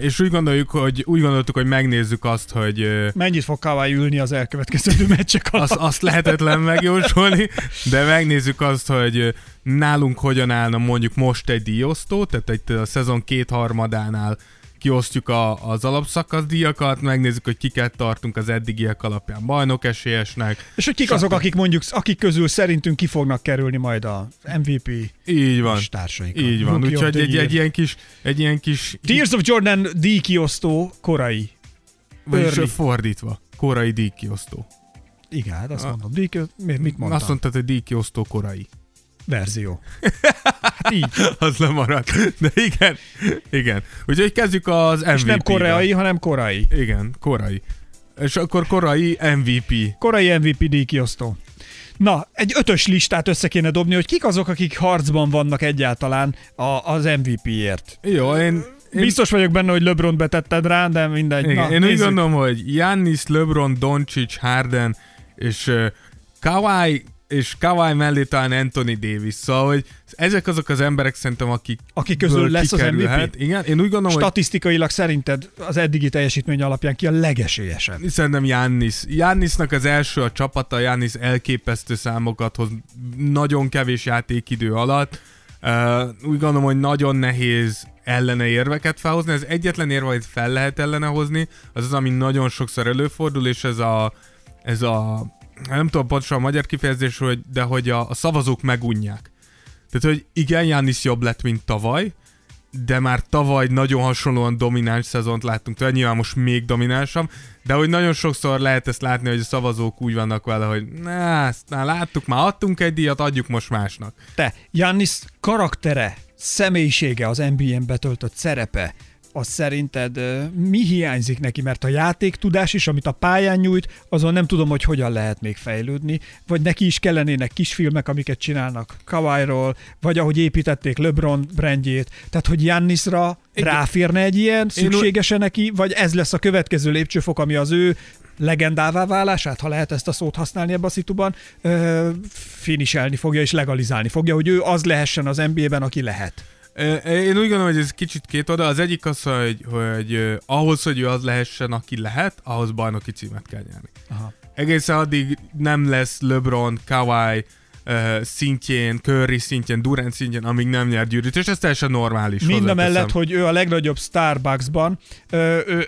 [SPEAKER 2] És úgy gondoljuk, hogy úgy gondoltuk, hogy megnézzük azt, hogy
[SPEAKER 3] Mennyit fog Kawai ülni az elkövetkező meccsek alatt?
[SPEAKER 2] azt, azt lehetetlen megjósolni, de megnézzük azt, hogy nálunk hogyan állna mondjuk most egy díjosztó, tehát egy a szezon kétharmadánál kiosztjuk a, az alapszakasz díjakat, megnézzük, hogy kiket tartunk az eddigiek alapján bajnok esélyesnek.
[SPEAKER 3] És hogy kik azok, akik mondjuk, akik közül szerintünk ki fognak kerülni majd a MVP
[SPEAKER 2] Így van.
[SPEAKER 3] és társaik. a
[SPEAKER 2] Így van, úgyhogy egy, egy ilyen kis, egy ilyen kis,
[SPEAKER 3] Tears of Jordan díjkiosztó korai.
[SPEAKER 2] vagyis fordítva, korai díjkiosztó.
[SPEAKER 3] Igen, hát azt
[SPEAKER 2] Ah.
[SPEAKER 3] mondom. Díjkiosztó, mit, mit mondtam?
[SPEAKER 2] Azt mondtad, hogy díjkiosztó korai.
[SPEAKER 3] Verzió. Hát így.
[SPEAKER 2] Az lemaradt. De igen, igen. Úgyhogy kezdjük az MVP-vel.
[SPEAKER 3] És nem koreai, hanem korai.
[SPEAKER 2] Igen, korai. És akkor korai MVP.
[SPEAKER 3] Korai MVP díjkiosztó. Na, egy ötös listát össze kéne dobni, hogy kik azok, akik harcban vannak egyáltalán a, az MVP-ért.
[SPEAKER 2] Jó, én... én
[SPEAKER 3] Biztos vagyok benne, hogy LeBron betetted rá, de mindegy.
[SPEAKER 2] igen,
[SPEAKER 3] Na,
[SPEAKER 2] én úgy
[SPEAKER 3] nézzük.
[SPEAKER 2] gondolom, hogy Giannis, LeBron, Doncic, Harden és uh, Kawhi és Kawhi mellé talán Anthony Davis. Szóval, hogy ezek azok az emberek szerintem, akik
[SPEAKER 3] Akik közül lesz az MVP?
[SPEAKER 2] Igen, én úgy gondolom, hogy
[SPEAKER 3] Statisztikailag szerinted az eddigi teljesítmény alapján ki a legesélyesebb?
[SPEAKER 2] Szerintem Jannis. Jannisnak az első a csapata, Jannis elképesztő számokat hoz nagyon kevés játékidő alatt. Uh, úgy gondolom, hogy nagyon nehéz ellene érveket felhozni. Ez egyetlen érve, hogy fel lehet ellene hozni, az az, ami nagyon sokszor előfordul, és ez a, ez a nem tudom pontosan a magyar kifejezés, hogy, de hogy a, a szavazók megunják. Tehát, hogy igen, Jánisz jobb lett, mint tavaly, de már tavaly nagyon hasonlóan domináns szezont láttunk, tehát nyilván most még dominánsabb, de hogy nagyon sokszor lehet ezt látni, hogy a szavazók úgy vannak vele, hogy na, ezt már láttuk, már adtunk egy díjat, adjuk most másnak.
[SPEAKER 3] Te, Jannis karaktere, személyisége, az NBA-n betöltött szerepe, az szerinted mi hiányzik neki? Mert a játéktudás is, amit a pályán nyújt, azon nem tudom, hogy hogyan lehet még fejlődni, vagy neki is kellenének kisfilmek, amiket csinálnak Kawairól, vagy ahogy építették LeBron brandjét, tehát hogy Jannisra ráférne egy ilyen, szükséges neki, vagy ez lesz a következő lépcsőfok, ami az ő legendává válását, ha lehet ezt a szót használni ebben a szituban, finiselni fogja és legalizálni fogja, hogy ő az lehessen az NBA-ben, aki lehet.
[SPEAKER 2] Én úgy gondolom, hogy ez kicsit két oda. Az egyik az, hogy, hogy ahhoz, hogy ő az lehessen, aki lehet, ahhoz bajnoki címet kell nyerni. Aha. Egészen addig nem lesz LeBron, Kawhi, uh, szintjén, Curry szintjén, Durant szintjén, amíg nem nyer gyűrűt, és ez teljesen normális.
[SPEAKER 3] Mind a mellett, hogy ő a legnagyobb Starbucksban. Ő...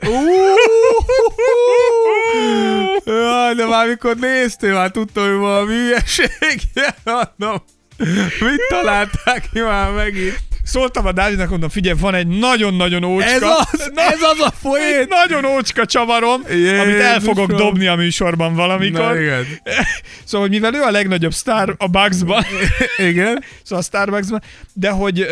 [SPEAKER 2] Jaj, de már mikor néztél, már tudtam, hogy valami hülyeség. Mit találták ki már megint?
[SPEAKER 3] Szóltam a Dávidnak, mondom, figyelj, van egy nagyon-nagyon ócska.
[SPEAKER 2] Ez az, na, ez az a folyét.
[SPEAKER 3] Nagyon ócska csavarom, Jézus amit el fogok dobni a műsorban valamikor. Na,
[SPEAKER 2] igen.
[SPEAKER 3] szóval, mivel ő a legnagyobb sztár a Bugsban.
[SPEAKER 2] igen.
[SPEAKER 3] Szóval a Starbucksban, de hogy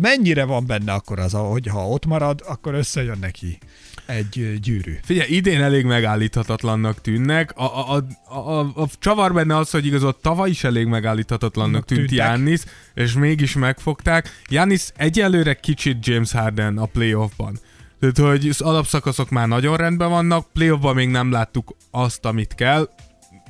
[SPEAKER 3] mennyire van benne akkor az, hogy ha ott marad, akkor összejön neki egy gyűrű.
[SPEAKER 2] Figyelj, idén elég megállíthatatlannak tűnnek. A, a, a, a, a csavar benne az, hogy igazol tavaly is elég megállíthatatlannak tűnt Jannis, és mégis megfogták. Jannis egyelőre kicsit James Harden a playoffban. Tehát, hogy az alapszakaszok már nagyon rendben vannak, playoffban még nem láttuk azt, amit kell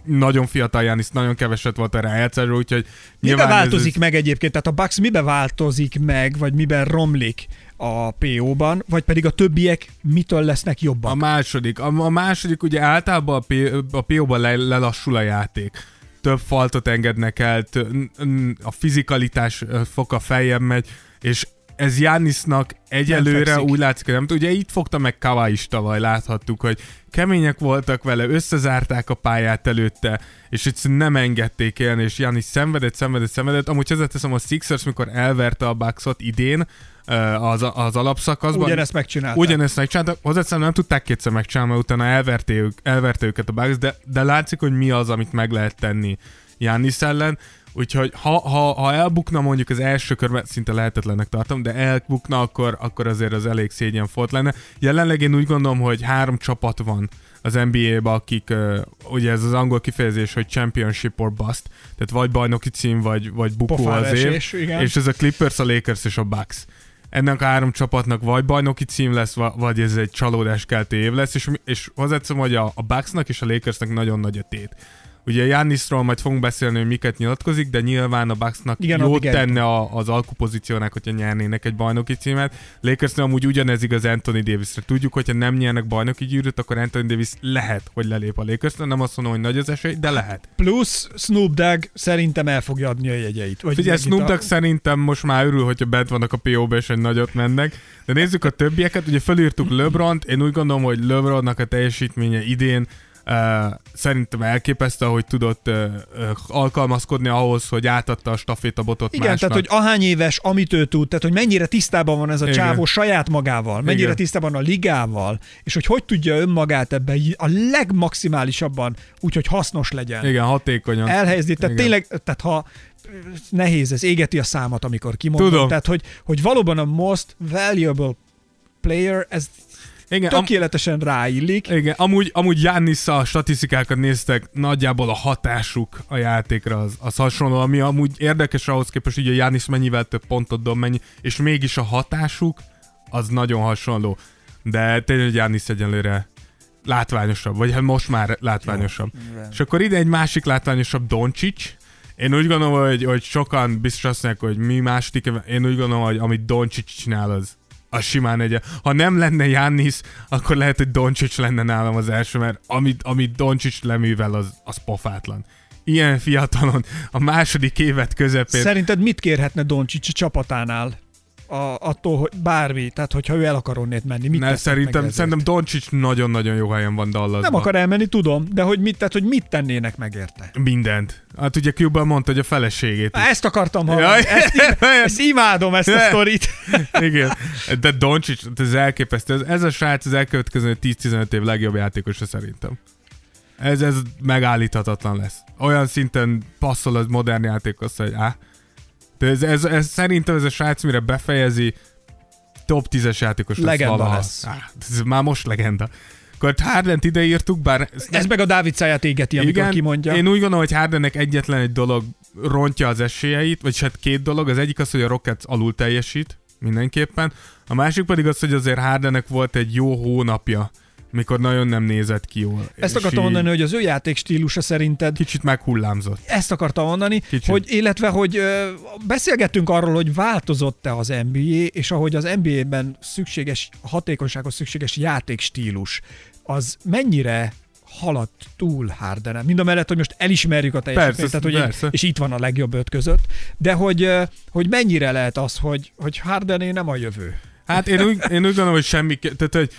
[SPEAKER 2] nagyon fiatal Janis, nagyon keveset volt a rájátszásról, úgyhogy
[SPEAKER 3] Miben változik ez... meg egyébként? Tehát a Bucks miben változik meg, vagy miben romlik a PO-ban, vagy pedig a többiek mitől lesznek jobbak?
[SPEAKER 2] A második. A, a második ugye általában a, PO-ban le, lelassul a játék. Több faltot engednek el, t, a fizikalitás foka feljebb megy, és ez Jánisznak egyelőre úgy látszik, hogy nem Ugye itt fogta meg Kawai is tavaly, láthattuk, hogy kemények voltak vele, összezárták a pályát előtte, és egyszerűen nem engedték élni, és Jánisz szenvedett, szenvedett, szenvedett. Amúgy hozzáteszem a Sixers, mikor elverte a Bucksot idén, az, az alapszakaszban.
[SPEAKER 3] Ugyanezt megcsinálta.
[SPEAKER 2] Ugyanezt megcsinálta. Hozzáteszem, nem tudták kétszer megcsinálni, mert utána elverte, ők, elverte őket a Bucks, de, de látszik, hogy mi az, amit meg lehet tenni Jánisz ellen. Úgyhogy ha, ha, ha elbukna mondjuk az első körben, szinte lehetetlennek tartom, de elbukna, akkor, akkor azért az elég szégyen volt lenne. Jelenleg én úgy gondolom, hogy három csapat van az NBA-ba, akik, uh, ugye ez az angol kifejezés, hogy championship or bust, tehát vagy bajnoki cím, vagy, vagy bukó az év, és ez a Clippers, a Lakers és a Bucks ennek a három csapatnak vagy bajnoki cím lesz, vagy ez egy csalódáskeltő év lesz, és, és hozzátszom, hogy a, a Bucksnak és a Lakersnek nagyon nagy a tét. Ugye Jannisról majd fogunk beszélni, hogy miket nyilatkozik, de nyilván a Bucksnak Igen, jót tenne a, az alkupozíciónak, hogyha nyernének egy bajnoki címet. Lakersnél amúgy ugyanez igaz Anthony Davisre. Tudjuk, hogyha nem nyernek bajnoki gyűrűt, akkor Anthony Davis lehet, hogy lelép a lakers Nem azt mondom, hogy nagy az esély, de lehet.
[SPEAKER 3] Plusz Snoop Dogg szerintem el fogja adni a jegyeit.
[SPEAKER 2] Vagy Figyelj, Snoop Dogg a... szerintem most már örül, hogyha bent vannak a PO-ba, és egy nagyot mennek. De nézzük a többieket, ugye felírtuk LeBron-t, én úgy gondolom, hogy LeBronnak a teljesítménye idén szerintem elképesztő, hogy tudott alkalmazkodni ahhoz, hogy átadta a stafétabotot
[SPEAKER 3] Igen,
[SPEAKER 2] másnak.
[SPEAKER 3] tehát hogy ahány éves, amit ő tud, tehát hogy mennyire tisztában van ez a Igen. csávó saját magával, mennyire Igen. tisztában a ligával, és hogy hogy tudja önmagát ebben a legmaximálisabban, úgyhogy hasznos legyen.
[SPEAKER 2] Igen, hatékonyan.
[SPEAKER 3] Elhelyezni, tehát Igen. tényleg, tehát ha nehéz, ez égeti a számat, amikor kimondom. Tudom. Tehát, hogy, hogy valóban a most valuable player, ez igen, tökéletesen am- ráillik.
[SPEAKER 2] Igen, amúgy, amúgy Jannis a statisztikákat néztek, nagyjából a hatásuk a játékra az, az hasonló, ami amúgy érdekes ahhoz képest, hogy a Jannis mennyivel több pontot dob, mennyi, és mégis a hatásuk az nagyon hasonló. De tényleg Jannis egyenlőre látványosabb, vagy hát most már látványosabb. Jó, és akkor ide egy másik látványosabb Doncsics, én úgy gondolom, hogy, hogy sokan biztos azt mondják, hogy mi második, én úgy gondolom, hogy amit Doncsics csinál, az, az simán egy. Ha nem lenne Jannis, akkor lehet, hogy Doncsics lenne nálam az első, mert amit, amit Doncsics leművel, az, az pofátlan. ilyen fiatalon a második évet közepén.
[SPEAKER 3] Szerinted mit kérhetne Doncsics a csapatánál? A, attól, hogy bármi, tehát hogyha ő el akar onnét menni, mit
[SPEAKER 2] ne, szerintem, szerintem Doncsics nagyon-nagyon jó helyen van Dallasban.
[SPEAKER 3] Nem akar elmenni, tudom, de hogy mit, tehát, hogy mit tennének meg érte?
[SPEAKER 2] Mindent. Hát ugye Cuban mondta, hogy a feleségét. is.
[SPEAKER 3] Ezt akartam hallani.
[SPEAKER 2] Jaj.
[SPEAKER 3] Ezt, im- ezt imádom, ezt a sztorit.
[SPEAKER 2] Igen. De Doncsics, ez elképesztő. Ez, a srác az elkövetkező 10-15 év legjobb játékosa szerintem. Ez, ez megállíthatatlan lesz. Olyan szinten passzol az modern játékhoz, hogy á. De ez, ez, ez, szerintem ez a srác, mire befejezi, top 10-es játékos lesz
[SPEAKER 3] Legenda
[SPEAKER 2] valaha.
[SPEAKER 3] lesz.
[SPEAKER 2] Á, ez már most legenda. Akkor Hardent ideírtuk, bár... ezt
[SPEAKER 3] Ez meg a Dávid száját égeti, amikor kimondja.
[SPEAKER 2] Én úgy gondolom, hogy Hardennek egyetlen egy dolog rontja az esélyeit, vagy hát két dolog. Az egyik az, hogy a Rockets alul teljesít, mindenképpen. A másik pedig az, hogy azért Hardennek volt egy jó hónapja, mikor nagyon nem nézett ki jól.
[SPEAKER 3] Ezt akartam mondani, hogy az ő játék stílusa szerinted
[SPEAKER 2] Kicsit meghullámzott.
[SPEAKER 3] ezt akartam mondani,
[SPEAKER 2] Kicsit.
[SPEAKER 3] hogy illetve, hogy ö, beszélgettünk arról, hogy változott-e az NBA, és ahogy az NBA-ben szükséges, hatékonysághoz szükséges játékstílus, az mennyire haladt túl Hardenen. Mind a mellett, hogy most elismerjük a teljesítményt,
[SPEAKER 2] Persze,
[SPEAKER 3] tehát, hogy
[SPEAKER 2] persze.
[SPEAKER 3] és itt van a legjobb öt között, de hogy, hogy mennyire lehet az, hogy, hogy Hardené nem a jövő.
[SPEAKER 2] Hát én úgy, én úgy gondolom, hogy semmi, tehát hogy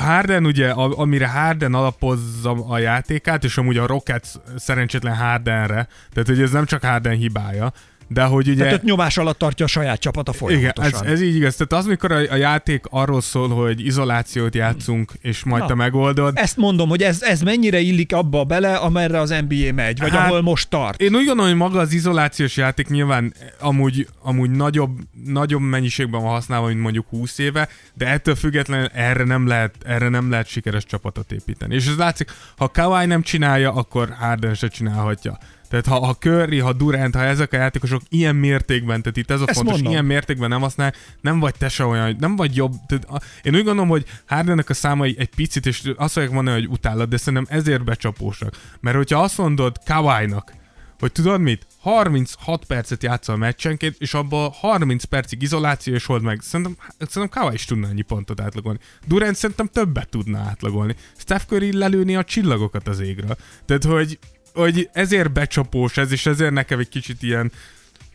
[SPEAKER 2] Harden ugye, amire Harden alapozza a játékát, és amúgy a Rockets szerencsétlen Hardenre, tehát hogy ez nem csak Harden hibája, de hogy ugye...
[SPEAKER 3] Tehát nyomás alatt tartja a saját csapata
[SPEAKER 2] Igen,
[SPEAKER 3] folyamatosan.
[SPEAKER 2] ez, ez így igaz. Tehát az, mikor a, a játék arról szól, hogy izolációt játszunk, és majd
[SPEAKER 3] Na.
[SPEAKER 2] te megoldod.
[SPEAKER 3] Ezt mondom, hogy ez, ez mennyire illik abba bele, amerre az NBA megy, vagy
[SPEAKER 2] Hát,
[SPEAKER 3] ahol most tart.
[SPEAKER 2] Én úgy gondolom, hogy maga az izolációs játék nyilván amúgy, amúgy nagyobb, nagyobb mennyiségben van használva, mint mondjuk 20 éve, de ettől függetlenül erre nem lehet, erre nem lehet sikeres csapatot építeni. És ez látszik, ha Kawhi nem csinálja, akkor Harden se csinálhatja. Tehát ha, ha Curry, ha Durant, ha ezek a játékosok ilyen mértékben, tehát itt ez a
[SPEAKER 3] Ezt
[SPEAKER 2] fontos,
[SPEAKER 3] mondom.
[SPEAKER 2] ilyen mértékben nem használják, nem vagy te se olyan, nem vagy jobb. Tehát a, én úgy gondolom, hogy Hardennek a számai egy picit, és azt fogják mondani, hogy utálod, de szerintem ezért becsapósak. Mert hogyha azt mondod Kawhi-nak, hogy tudod mit? 36 percet játszol a meccsenként, és abban 30 percig izoláció és hold meg. Szerintem, szerintem Kawhi is tudna ennyi pontot átlagolni. Durant szerintem többet tudna átlagolni. Steph Curry lelőni a csillagokat az égről. Tehát, hogy, hogy ezért becsapós ez, és ezért nekem egy kicsit ilyen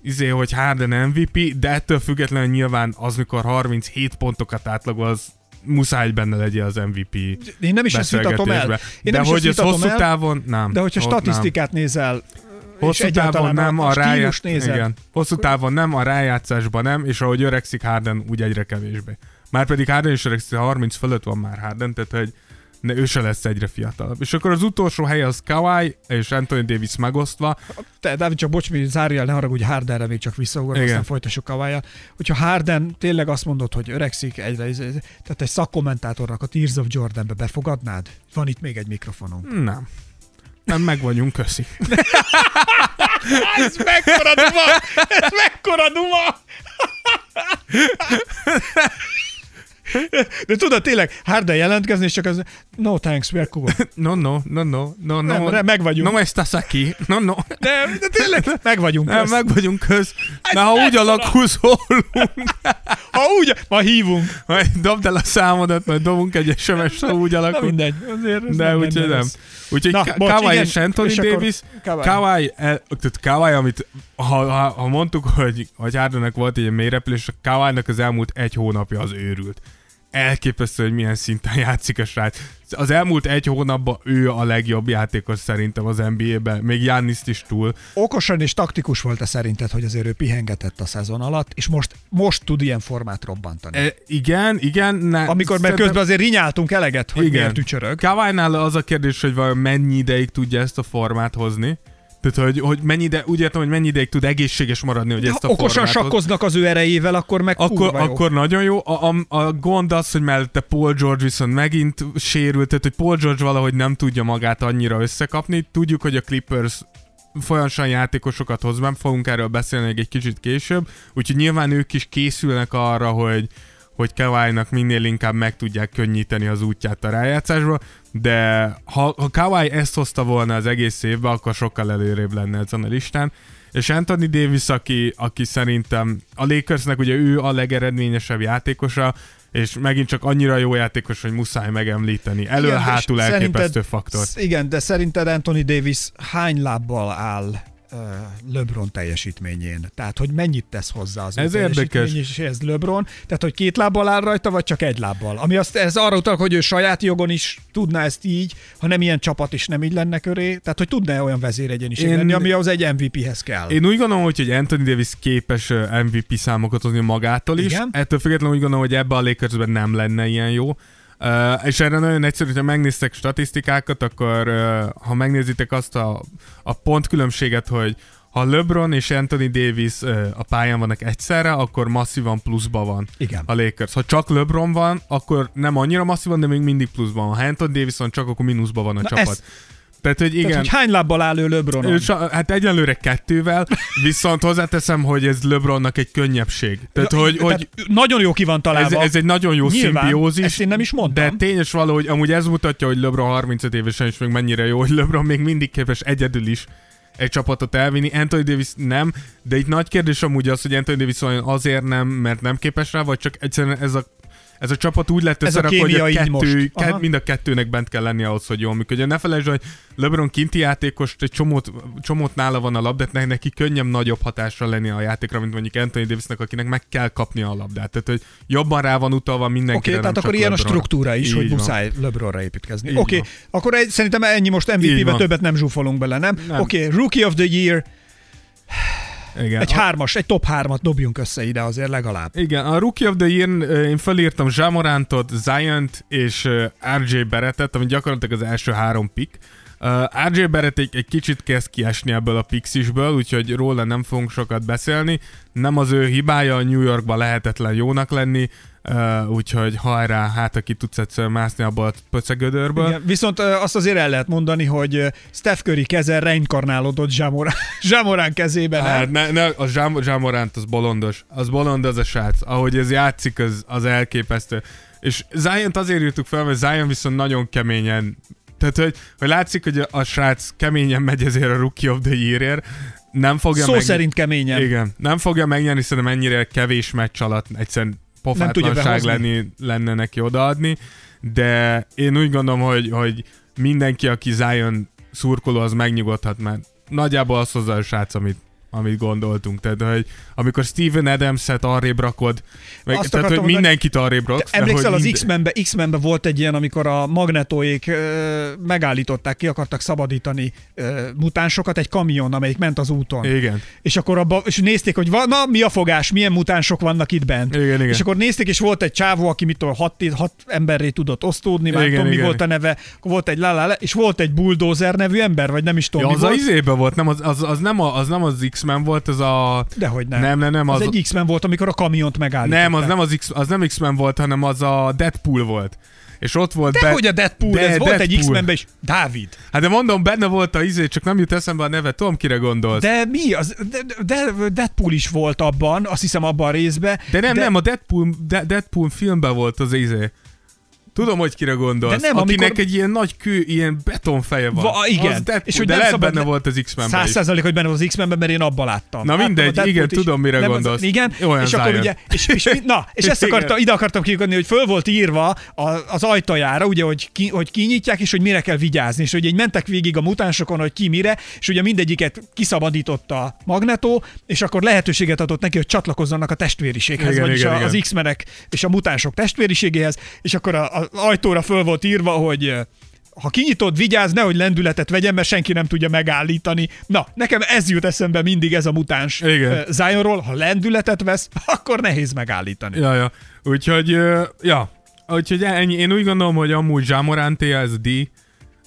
[SPEAKER 2] izé, hogy Harden MVP, de ettől függetlenül nyilván az, mikor 37 pontokat átlagol, az muszáj, hogy benne legyen az MVP
[SPEAKER 3] Én nem is ezt vitatom el. Én
[SPEAKER 2] de
[SPEAKER 3] nem
[SPEAKER 2] hogy ez hosszú
[SPEAKER 3] el,
[SPEAKER 2] távon, nem.
[SPEAKER 3] De hogyha
[SPEAKER 2] Ott nem.
[SPEAKER 3] statisztikát nézel,
[SPEAKER 2] Hosszú távon nem,
[SPEAKER 3] a,
[SPEAKER 2] a,
[SPEAKER 3] a
[SPEAKER 2] ráját,
[SPEAKER 3] stílus nézed,
[SPEAKER 2] igen. Hosszú távon nem, a rájátszásban nem, és ahogy öregszik Harden, úgy egyre kevésbé. Márpedig Harden is öregszik, 30 fölött van már Harden, tehát hogy ne, ő se lesz egyre fiatalabb. És akkor az utolsó hely az Kawhi és Anthony Davis megosztva.
[SPEAKER 3] te, Dávid, csak bocs, mi zárjál, ne haragudj, Hardenre még csak visszaugorok, aztán folytassuk a Hogyha Harden tényleg azt mondod, hogy öregszik, egyre, tehát egy szakkommentátornak a Tears of Jordanbe befogadnád? Van itt még egy mikrofonunk.
[SPEAKER 2] Nem. Nem meg vagyunk, köszi.
[SPEAKER 3] Ez mekkora duma! Ez mekkora duma! De tudod, tényleg, Harden jelentkezni, és csak az, no thanks, we're cool.
[SPEAKER 2] No, no, no, no, no, no.
[SPEAKER 3] Nem, meg vagyunk.
[SPEAKER 2] No estás aquí. No, no.
[SPEAKER 3] Nem, de tényleg, meg vagyunk.
[SPEAKER 2] Nem,
[SPEAKER 3] kösz.
[SPEAKER 2] meg vagyunk köz. Na, ha úgy alakul, szólunk.
[SPEAKER 3] Ha úgy, ma hívunk.
[SPEAKER 2] Majd dobd el a számodat, majd dobunk egy sms ha úgy
[SPEAKER 3] Na
[SPEAKER 2] alakul.
[SPEAKER 3] mindegy, azért
[SPEAKER 2] De
[SPEAKER 3] nem
[SPEAKER 2] úgyhogy nem. Úgyhogy
[SPEAKER 3] Na,
[SPEAKER 2] Ka-
[SPEAKER 3] bocs,
[SPEAKER 2] Kawhi
[SPEAKER 3] igen,
[SPEAKER 2] és Anthony Davis,
[SPEAKER 3] Kawhi,
[SPEAKER 2] amit ha, ha, ha mondtuk, hogy, hogy Hardennek volt egy ilyen mélyrepülés, a Kawhi-nak az elmúlt egy hónapja az őrült. Elképesztő, hogy milyen szinten játszik a srác. Az elmúlt egy hónapban ő a legjobb játékos szerintem az NBA-ben, még Giannis is túl.
[SPEAKER 3] Okosan és taktikus volt-e szerinted, hogy azért ő pihengetett a szezon alatt, és most, most tud ilyen formát robbantani?
[SPEAKER 2] E, igen, igen. Ne,
[SPEAKER 3] Amikor
[SPEAKER 2] szerintem-
[SPEAKER 3] közben azért rinyáltunk eleget, hogy
[SPEAKER 2] Igen.
[SPEAKER 3] miért ücsörög.
[SPEAKER 2] Kawhi-nál az a kérdés, hogy vajon mennyi ideig tudja ezt a formát hozni. Tehát, hogy, hogy mennyi ide, úgy értem, hogy mennyi ideig tud egészséges maradni, hogy
[SPEAKER 3] Ha
[SPEAKER 2] ezt a
[SPEAKER 3] okosan
[SPEAKER 2] formát hoz-
[SPEAKER 3] sakkoznak az ő erejével, akkor meg
[SPEAKER 2] akkor, akkor nagyon jó. A, a, a gond az, hogy mellette Paul George viszont megint sérült, tehát hogy Paul George valahogy nem tudja magát annyira összekapni. Tudjuk, hogy a Clippers folyamatosan játékosokat hoz, nem fogunk erről beszélni még egy kicsit később, úgyhogy nyilván ők is készülnek arra, hogy hogy Kawhi-nak minél inkább meg tudják könnyíteni az útját a rájátszásba, de ha, ha Kawhi ezt hozta volna az egész évbe, akkor sokkal előrébb lenne ezen a listán. És Anthony Davis, aki, aki szerintem a Lakersnek ugye ő a legeredményesebb játékosa, és megint csak annyira jó játékos, hogy muszáj megemlíteni. Elől-hátul elképesztő faktor.
[SPEAKER 3] Igen, de szerinted Anthony Davis hány lábbal áll LeBron teljesítményén? Tehát, hogy mennyit tesz hozzá az
[SPEAKER 2] Ez érdekes.
[SPEAKER 3] teljesítményéhez LeBron? Tehát, hogy két lábbal áll rajta, vagy csak egy lábbal? Ami azt, ez arra utal, hogy ő saját jogon is tudná ezt így, ha nem ilyen csapat is nem így lenne köré. Tehát, hogy tudná olyan vezéregyéniség
[SPEAKER 2] Én-
[SPEAKER 3] lenni, ami az egy MVP-hez kell.
[SPEAKER 2] Én úgy gondolom, hogy, hogy Anthony Davis képes MVP számokat hozni magától is.
[SPEAKER 3] Igen.
[SPEAKER 2] Ettől függetlenül úgy gondolom, hogy ebbe a Lakersben nem lenne ilyen jó. Uh, és erre nagyon egyszerű, hogyha megnéztek statisztikákat, akkor uh, ha megnézitek azt a, a pontkülönbséget, hogy ha LeBron és Anthony Davis uh, a pályán vannak egyszerre, akkor masszívan pluszban van
[SPEAKER 3] Igen.
[SPEAKER 2] a Lakers. Ha csak LeBron van, akkor nem annyira masszívan, de még mindig pluszban van. Ha Anthony Davis van, csak akkor mínuszban van a
[SPEAKER 3] Na
[SPEAKER 2] csapat.
[SPEAKER 3] ez-
[SPEAKER 2] Tehát, hogy igen.
[SPEAKER 3] Tehát, hogy hány lábbal áll ő
[SPEAKER 2] sa- hát egyelőre kettővel, viszont hozzáteszem, hogy ez LeBronnak egy könnyebbség. Tehát, hogy, hogy
[SPEAKER 3] Tehát nagyon jó ki van
[SPEAKER 2] ez,
[SPEAKER 3] találva.
[SPEAKER 2] ez egy nagyon jó
[SPEAKER 3] Nyilván,
[SPEAKER 2] szimbiózis.
[SPEAKER 3] ezt én nem is mondtam.
[SPEAKER 2] De tényes való, hogy amúgy ez mutatja, hogy LeBron 35 évesen is még mennyire jó, hogy LeBron még mindig képes egyedül is egy csapatot elvinni. Anthony Davis nem, de itt nagy kérdés amúgy az, hogy Anthony Davis olyan azért nem, mert nem képes rá, vagy csak egyszerűen ez a ez a csapat úgy lett
[SPEAKER 3] a
[SPEAKER 2] összerakva, hogy a kettő, ke, mind a kettőnek bent kell lennie ahhoz, hogy jól működjön. Ne felejtsd, hogy LeBron kinti játékos, egy csomót, csomót nála van a labdát, ne- neki könnyebb nagyobb hatásra lenni a játékra, mint mondjuk Anthony Davisnek, akinek meg kell kapnia a labdát. Tehát, hogy jobban rá van utalva
[SPEAKER 3] Oké,
[SPEAKER 2] mindenkire,
[SPEAKER 3] okay, tehát akkor ilyen a
[SPEAKER 2] LeBronra.
[SPEAKER 3] struktúra is,
[SPEAKER 2] Így
[SPEAKER 3] hogy
[SPEAKER 2] van.
[SPEAKER 3] muszáj LeBronra építkezni. Oké,
[SPEAKER 2] van.
[SPEAKER 3] akkor egy, szerintem ennyi most MVP-be többet nem zsúfolunk bele, nem?
[SPEAKER 2] Nem.
[SPEAKER 3] Oké, Rookie of the Year,
[SPEAKER 2] Igen.
[SPEAKER 3] egy
[SPEAKER 2] A-
[SPEAKER 3] hármas, egy top hármat dobjunk össze ide azért legalább.
[SPEAKER 2] Igen, a Rookie of the Year én felírtam Jamorantot, Zion-t és RJ Barrettet, ami gyakorlatilag az első három pick. Uh, RJ Barrett egy, egy kicsit kezd kiesni ebből a Pixisből, úgyhogy róla nem fogunk sokat beszélni. Nem az ő hibája, New Yorkban lehetetlen jónak lenni, uh, úgyhogy hajrá, hát aki tudsz egyszerűen mászni abból a pöcegödörből.
[SPEAKER 3] Igen, viszont ö, azt azért el lehet mondani, hogy ö, Steph Curry keze reinkarnálódott Zsamorán kezében.
[SPEAKER 2] Hát ne, ne, a Jam- Jamorant az bolondos. Az bolond az a srác. Ahogy ez játszik, az, az elképesztő. És zion azért írtuk fel, mert Zion viszont nagyon keményen tehát, hogy, hogy látszik, hogy a, a srác keményen megy ezért a Rookie of the Year-ért, nem fogja
[SPEAKER 3] Szó
[SPEAKER 2] meg...
[SPEAKER 3] szerint keményen.
[SPEAKER 2] Igen, nem fogja megnyerni, szerintem ennyire kevés meccs alatt egyszerűen pofátlanság lenni, lenne neki odaadni, de én úgy gondolom, hogy, hogy mindenki, aki Zion szurkoló, az megnyugodhat, mert nagyjából az hozza a srác, amit, amit gondoltunk. Tehát, hogy amikor Steven Adams-et arrébb rakod, meg,
[SPEAKER 3] Azt
[SPEAKER 2] tehát, hogy mindenkit arrébb raksz.
[SPEAKER 3] emlékszel, az
[SPEAKER 2] mind-
[SPEAKER 3] X-Menbe, X-Menbe volt egy ilyen, amikor a magnetóék ö, megállították, ki akartak szabadítani ö, mutánsokat egy kamion, amelyik ment az úton.
[SPEAKER 2] Igen.
[SPEAKER 3] És akkor abba, és nézték, hogy va, na, mi a fogás, milyen mutánsok vannak itt bent.
[SPEAKER 2] Igen, igen.
[SPEAKER 3] És akkor nézték, és volt egy csávó, aki mit tudom, hat, hat emberré tudott osztódni, már
[SPEAKER 2] Igen,
[SPEAKER 3] tudom, mi
[SPEAKER 2] igen.
[SPEAKER 3] volt a neve, volt egy lalala, és volt egy bulldozer nevű ember, vagy nem is tudom,
[SPEAKER 2] Ja,
[SPEAKER 3] mi
[SPEAKER 2] az
[SPEAKER 3] volt.
[SPEAKER 2] izébe volt, nem az, az, az, nem a, az nem az X-Men volt, az a...
[SPEAKER 3] Dehogy nem.
[SPEAKER 2] Nem, nem, nem,
[SPEAKER 3] az,
[SPEAKER 2] az-
[SPEAKER 3] egy X-Men volt, amikor a kamiont megállították.
[SPEAKER 2] Nem, az nem, az, X, az nem X-Men volt, hanem az a Deadpool volt. És ott volt...
[SPEAKER 3] De hogy a Deadpool,
[SPEAKER 2] de
[SPEAKER 3] ez volt egy
[SPEAKER 2] Deadpool.
[SPEAKER 3] X-Menben is. Dávid.
[SPEAKER 2] Hát de mondom, benne volt a izé, csak nem jut eszembe a neve, tudom kire gondolsz. De,
[SPEAKER 3] De mi? Az, de, de Deadpool is volt abban, azt hiszem abban a részben.
[SPEAKER 2] de nem, de... nem, a Deadpool, de, Deadpool filmben volt az izé. Tudom, hogy kire gondolsz.
[SPEAKER 3] De nem,
[SPEAKER 2] Akinek
[SPEAKER 3] amikor-
[SPEAKER 2] egy ilyen nagy kő, ilyen betonfeje van.
[SPEAKER 3] Va, igen.
[SPEAKER 2] Az Deadpool,
[SPEAKER 3] És hogy
[SPEAKER 2] de lehet
[SPEAKER 3] szabad
[SPEAKER 2] benne volt az X-Menben
[SPEAKER 3] Száz
[SPEAKER 2] is.
[SPEAKER 3] százalék, hogy benne volt az X-Menben, mert én abban láttam.
[SPEAKER 2] Na
[SPEAKER 3] Láttam
[SPEAKER 2] mindegy,
[SPEAKER 3] Deadpoolt
[SPEAKER 2] igen, tudom, mire
[SPEAKER 3] Nem az-
[SPEAKER 2] gondolsz.
[SPEAKER 3] Igen,
[SPEAKER 2] Olyan
[SPEAKER 3] és akkor
[SPEAKER 2] Zion.
[SPEAKER 3] ugye, és, és, na, és ezt akartam, ide akartam kiukadni, hogy föl volt írva az ajtajára, ugye, hogy, ki, hogy kinyitják, és hogy mire kell vigyázni, és hogy így mentek végig a mutánsokon, hogy ki mire, és ugye mindegyiket kiszabadította a magnetó, és akkor lehetőséget adott neki, hogy csatlakozzanak a testvériséghez,
[SPEAKER 2] Igen,
[SPEAKER 3] vagyis
[SPEAKER 2] igen.
[SPEAKER 3] az X-menek és a mutánsok testvériségéhez, és akkor a- az ajtóra föl volt írva, hogy ha kinyitod, vigyázz, nehogy lendületet vegyen, mert senki nem tudja megállítani. Na, nekem ez jut eszembe mindig ez a mutáns
[SPEAKER 2] Igen.
[SPEAKER 3] Zionról, ha lendületet vesz, akkor nehéz megállítani.
[SPEAKER 2] Ja, ja. Úgyhogy, ja. Úgyhogy ennyi. Én úgy gondolom, hogy amúgy Zsámoranté ez D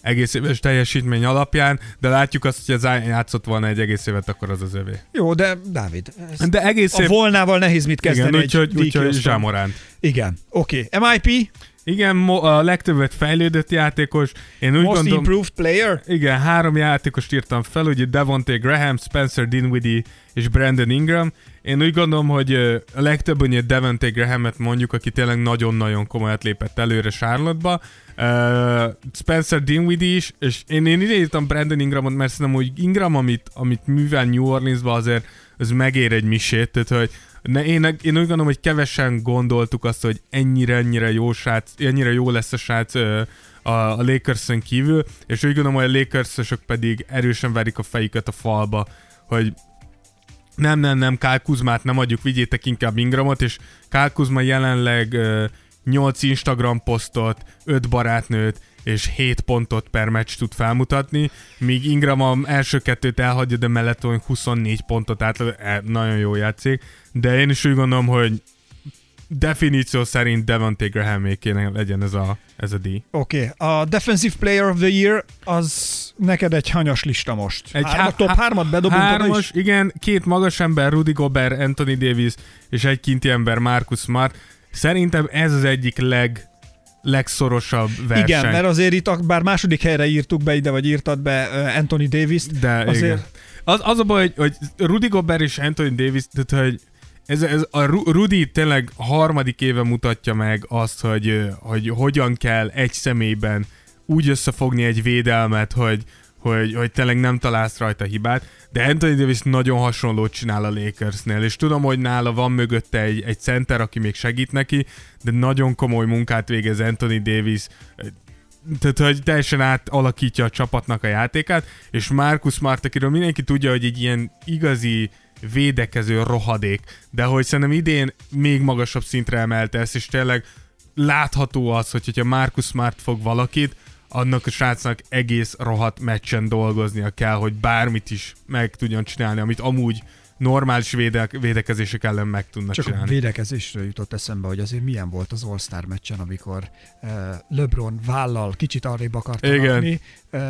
[SPEAKER 2] egész éves teljesítmény alapján, de látjuk azt, hogy az játszott volna egy egész évet, akkor az az övé.
[SPEAKER 3] Jó, de Dávid,
[SPEAKER 2] De egész
[SPEAKER 3] a
[SPEAKER 2] év...
[SPEAKER 3] volnával nehéz mit kezdeni
[SPEAKER 2] Igen, úgyhogy, úgyhogy
[SPEAKER 3] oszton.
[SPEAKER 2] Zsámoránt.
[SPEAKER 3] Igen, oké. Okay. MIP,
[SPEAKER 2] Igen, mo- a legtöbbet fejlődött játékos. Én úgy
[SPEAKER 3] Most
[SPEAKER 2] gondolom...
[SPEAKER 3] Improved Player.
[SPEAKER 2] Igen, három játékost írtam fel, ugye Devontae Graham, Spencer Dinwiddie és Brandon Ingram. Én úgy gondolom, hogy a legtöbb ugye Devontae Grahamet mondjuk, aki tényleg nagyon-nagyon komolyat lépett előre Charlotte-ba. Uh, Spencer Dinwiddie is, és én, én ide írtam Brandon Ingramot, mert szerintem, hogy Ingram, amit, amit művel New Orleansba azért, az megér egy misét, tehát hogy Ne, én, én úgy gondolom, hogy kevesen gondoltuk azt, hogy ennyire, ennyire jó srác, ennyire jó lesz a srác a, a lakers kívül, és úgy gondolom, hogy a lakers pedig erősen verik a fejüket a falba, hogy nem, nem, nem, Kyle Kuzmát nem adjuk, vigyétek inkább Ingramot, és Kyle Kuzma jelenleg ö, 8 Instagram posztot, 5 barátnőt, és 7 pontot per meccs tud felmutatni, míg Ingram a első kettőt elhagyja, de mellett olyan 24 pontot átlag, e, nagyon jó játszik, de én is úgy gondolom, hogy definíció szerint Devontae graham kéne legyen ez a, ez a díj.
[SPEAKER 3] Oké, okay. a Defensive Player of the Year az neked egy hanyas lista most.
[SPEAKER 2] Egy
[SPEAKER 3] Hárma, top hármat bedobunk
[SPEAKER 2] hármas, is? igen, két magas ember, Rudy Gobert, Anthony Davis, és egy kinti ember, Marcus Smart. Szerintem ez az egyik leg legszorosabb verseny.
[SPEAKER 3] Igen, mert azért itt, bár második helyre írtuk be ide, vagy írtad be Anthony Davis-t,
[SPEAKER 2] de azért... Igen. Az, az a baj, hogy, hogy Rudy Gobert és Anthony Davis, tehát hogy ez, ez a Rudy tényleg harmadik éve mutatja meg azt, hogy, hogy hogyan kell egy személyben úgy összefogni egy védelmet, hogy, hogy, hogy tényleg nem találsz rajta hibát, de Anthony Davis nagyon hasonlót csinál a Lakersnél, és tudom, hogy nála van mögötte egy, egy center, aki még segít neki, de nagyon komoly munkát végez Anthony Davis, tehát, hogy teljesen átalakítja a csapatnak a játékát, és Marcus Smart, akiről mindenki tudja, hogy egy ilyen igazi védekező rohadék, de hogy szerintem idén még magasabb szintre emelte ezt, és tényleg látható az, hogy, hogyha Marcus Smart fog valakit, annak a srácnak egész rohadt meccsen dolgoznia kell, hogy bármit is meg tudjon csinálni, amit amúgy normális védek, védekezések ellen meg tudnak
[SPEAKER 3] Csak
[SPEAKER 2] csinálni.
[SPEAKER 3] védekezésről jutott eszembe, hogy azért milyen volt az All-Star meccsen, amikor uh, LeBron vállal kicsit arrébb akarta
[SPEAKER 2] Igen.
[SPEAKER 3] rakni, uh,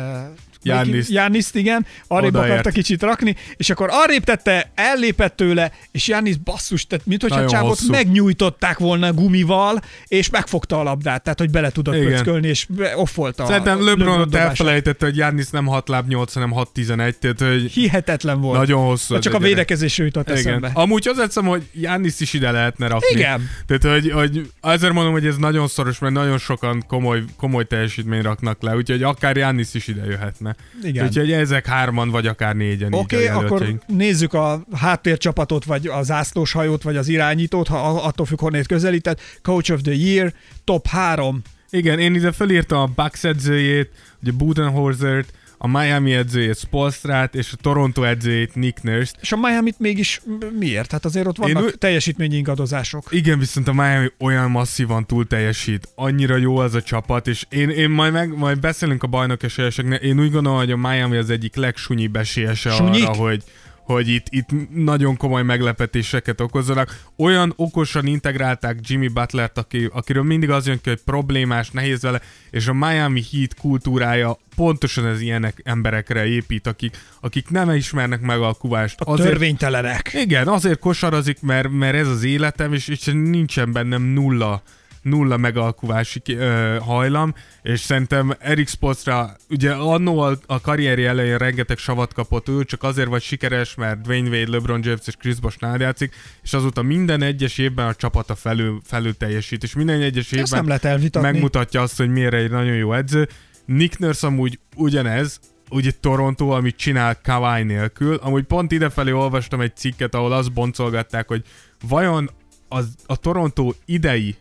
[SPEAKER 2] Giannis.
[SPEAKER 3] Giannis, igen, arrébb
[SPEAKER 2] Odaért.
[SPEAKER 3] akarta kicsit rakni, és akkor arrébb tette, ellépett tőle, és Giannis basszus, tehát mint hogyha csávot
[SPEAKER 2] hosszú.
[SPEAKER 3] megnyújtották volna gumival, és megfogta a labdát, tehát hogy bele tudott
[SPEAKER 2] Igen.
[SPEAKER 3] pöckölni, és offolta
[SPEAKER 2] Szerintem
[SPEAKER 3] a
[SPEAKER 2] LeBron ott
[SPEAKER 3] dobását.
[SPEAKER 2] elfelejtette, hogy Giannis nem 6 láb 8, hanem 6 11, tehát hogy
[SPEAKER 3] Hihetetlen volt.
[SPEAKER 2] nagyon hosszú. Az
[SPEAKER 3] csak a
[SPEAKER 2] gyerek.
[SPEAKER 3] védekezésről jutott
[SPEAKER 2] Igen.
[SPEAKER 3] eszembe.
[SPEAKER 2] Amúgy az egyszerűen, hogy Giannis is ide lehetne rakni.
[SPEAKER 3] Igen.
[SPEAKER 2] Tehát, hogy, hogy azért mondom, hogy ez nagyon szoros, mert nagyon sokan komoly, komoly teljesítmény raknak le, úgyhogy akár Giannis is ide jöhetne.
[SPEAKER 3] Igen.
[SPEAKER 2] Úgyhogy ezek hárman, vagy akár négyen
[SPEAKER 3] Oké, okay, akkor nézzük a háttércsapatot, vagy a zászlós hajót, vagy az irányítót, ha attól függ, honnét közelített. Coach of the Year, top 3.
[SPEAKER 2] Igen, én ide felírtam a Bucks edzőjét, ugye Budenholzert, a Miami edzőjét Spolstrát, és a Toronto edzőjét Nick Nurse-t.
[SPEAKER 3] És a Miami-t mégis miért? Hát azért ott vannak
[SPEAKER 2] úgy-
[SPEAKER 3] teljesítményi ingadozások.
[SPEAKER 2] Igen, viszont a Miami olyan masszívan túl teljesít. Annyira jó az a csapat, és én, én majd, meg, majd beszélünk a bajnok esélyeseknek. Én úgy gondolom, hogy a Miami az egyik legsunyibb esélyese
[SPEAKER 3] Sunyik?
[SPEAKER 2] arra, hogy, hogy itt, itt nagyon komoly meglepetéseket okozzanak. Olyan okosan integrálták Jimmy Butlert, aki, akiről mindig az jön ki, hogy problémás, nehéz vele, és a Miami Heat kultúrája pontosan az ilyenek emberekre épít, akik, akik nem ismernek megalkuvást.
[SPEAKER 3] A törvénytelenek.
[SPEAKER 2] Igen, azért kosarazik, mert, mert ez az életem, és, és nincsen bennem nulla nulla megalkuvási ö, hajlam, és szerintem Eric Spoelstra, ugye annó a, a karrieri elején rengeteg savat kapott ő, csak azért vagy sikeres, mert Dwayne Wade, LeBron James és Chris Bosh játszik, és azóta minden egyes évben a csapata felül, felül teljesít, és minden egyes évben
[SPEAKER 3] elvitatni.
[SPEAKER 2] megmutatja azt, hogy miért egy nagyon jó edző. Nick Nurse amúgy ugyanez, ugye Toronto, amit csinál Kawhi nélkül. Amúgy pont idefelé olvastam egy cikket, ahol azt boncolgatták, hogy vajon az, a Toronto idei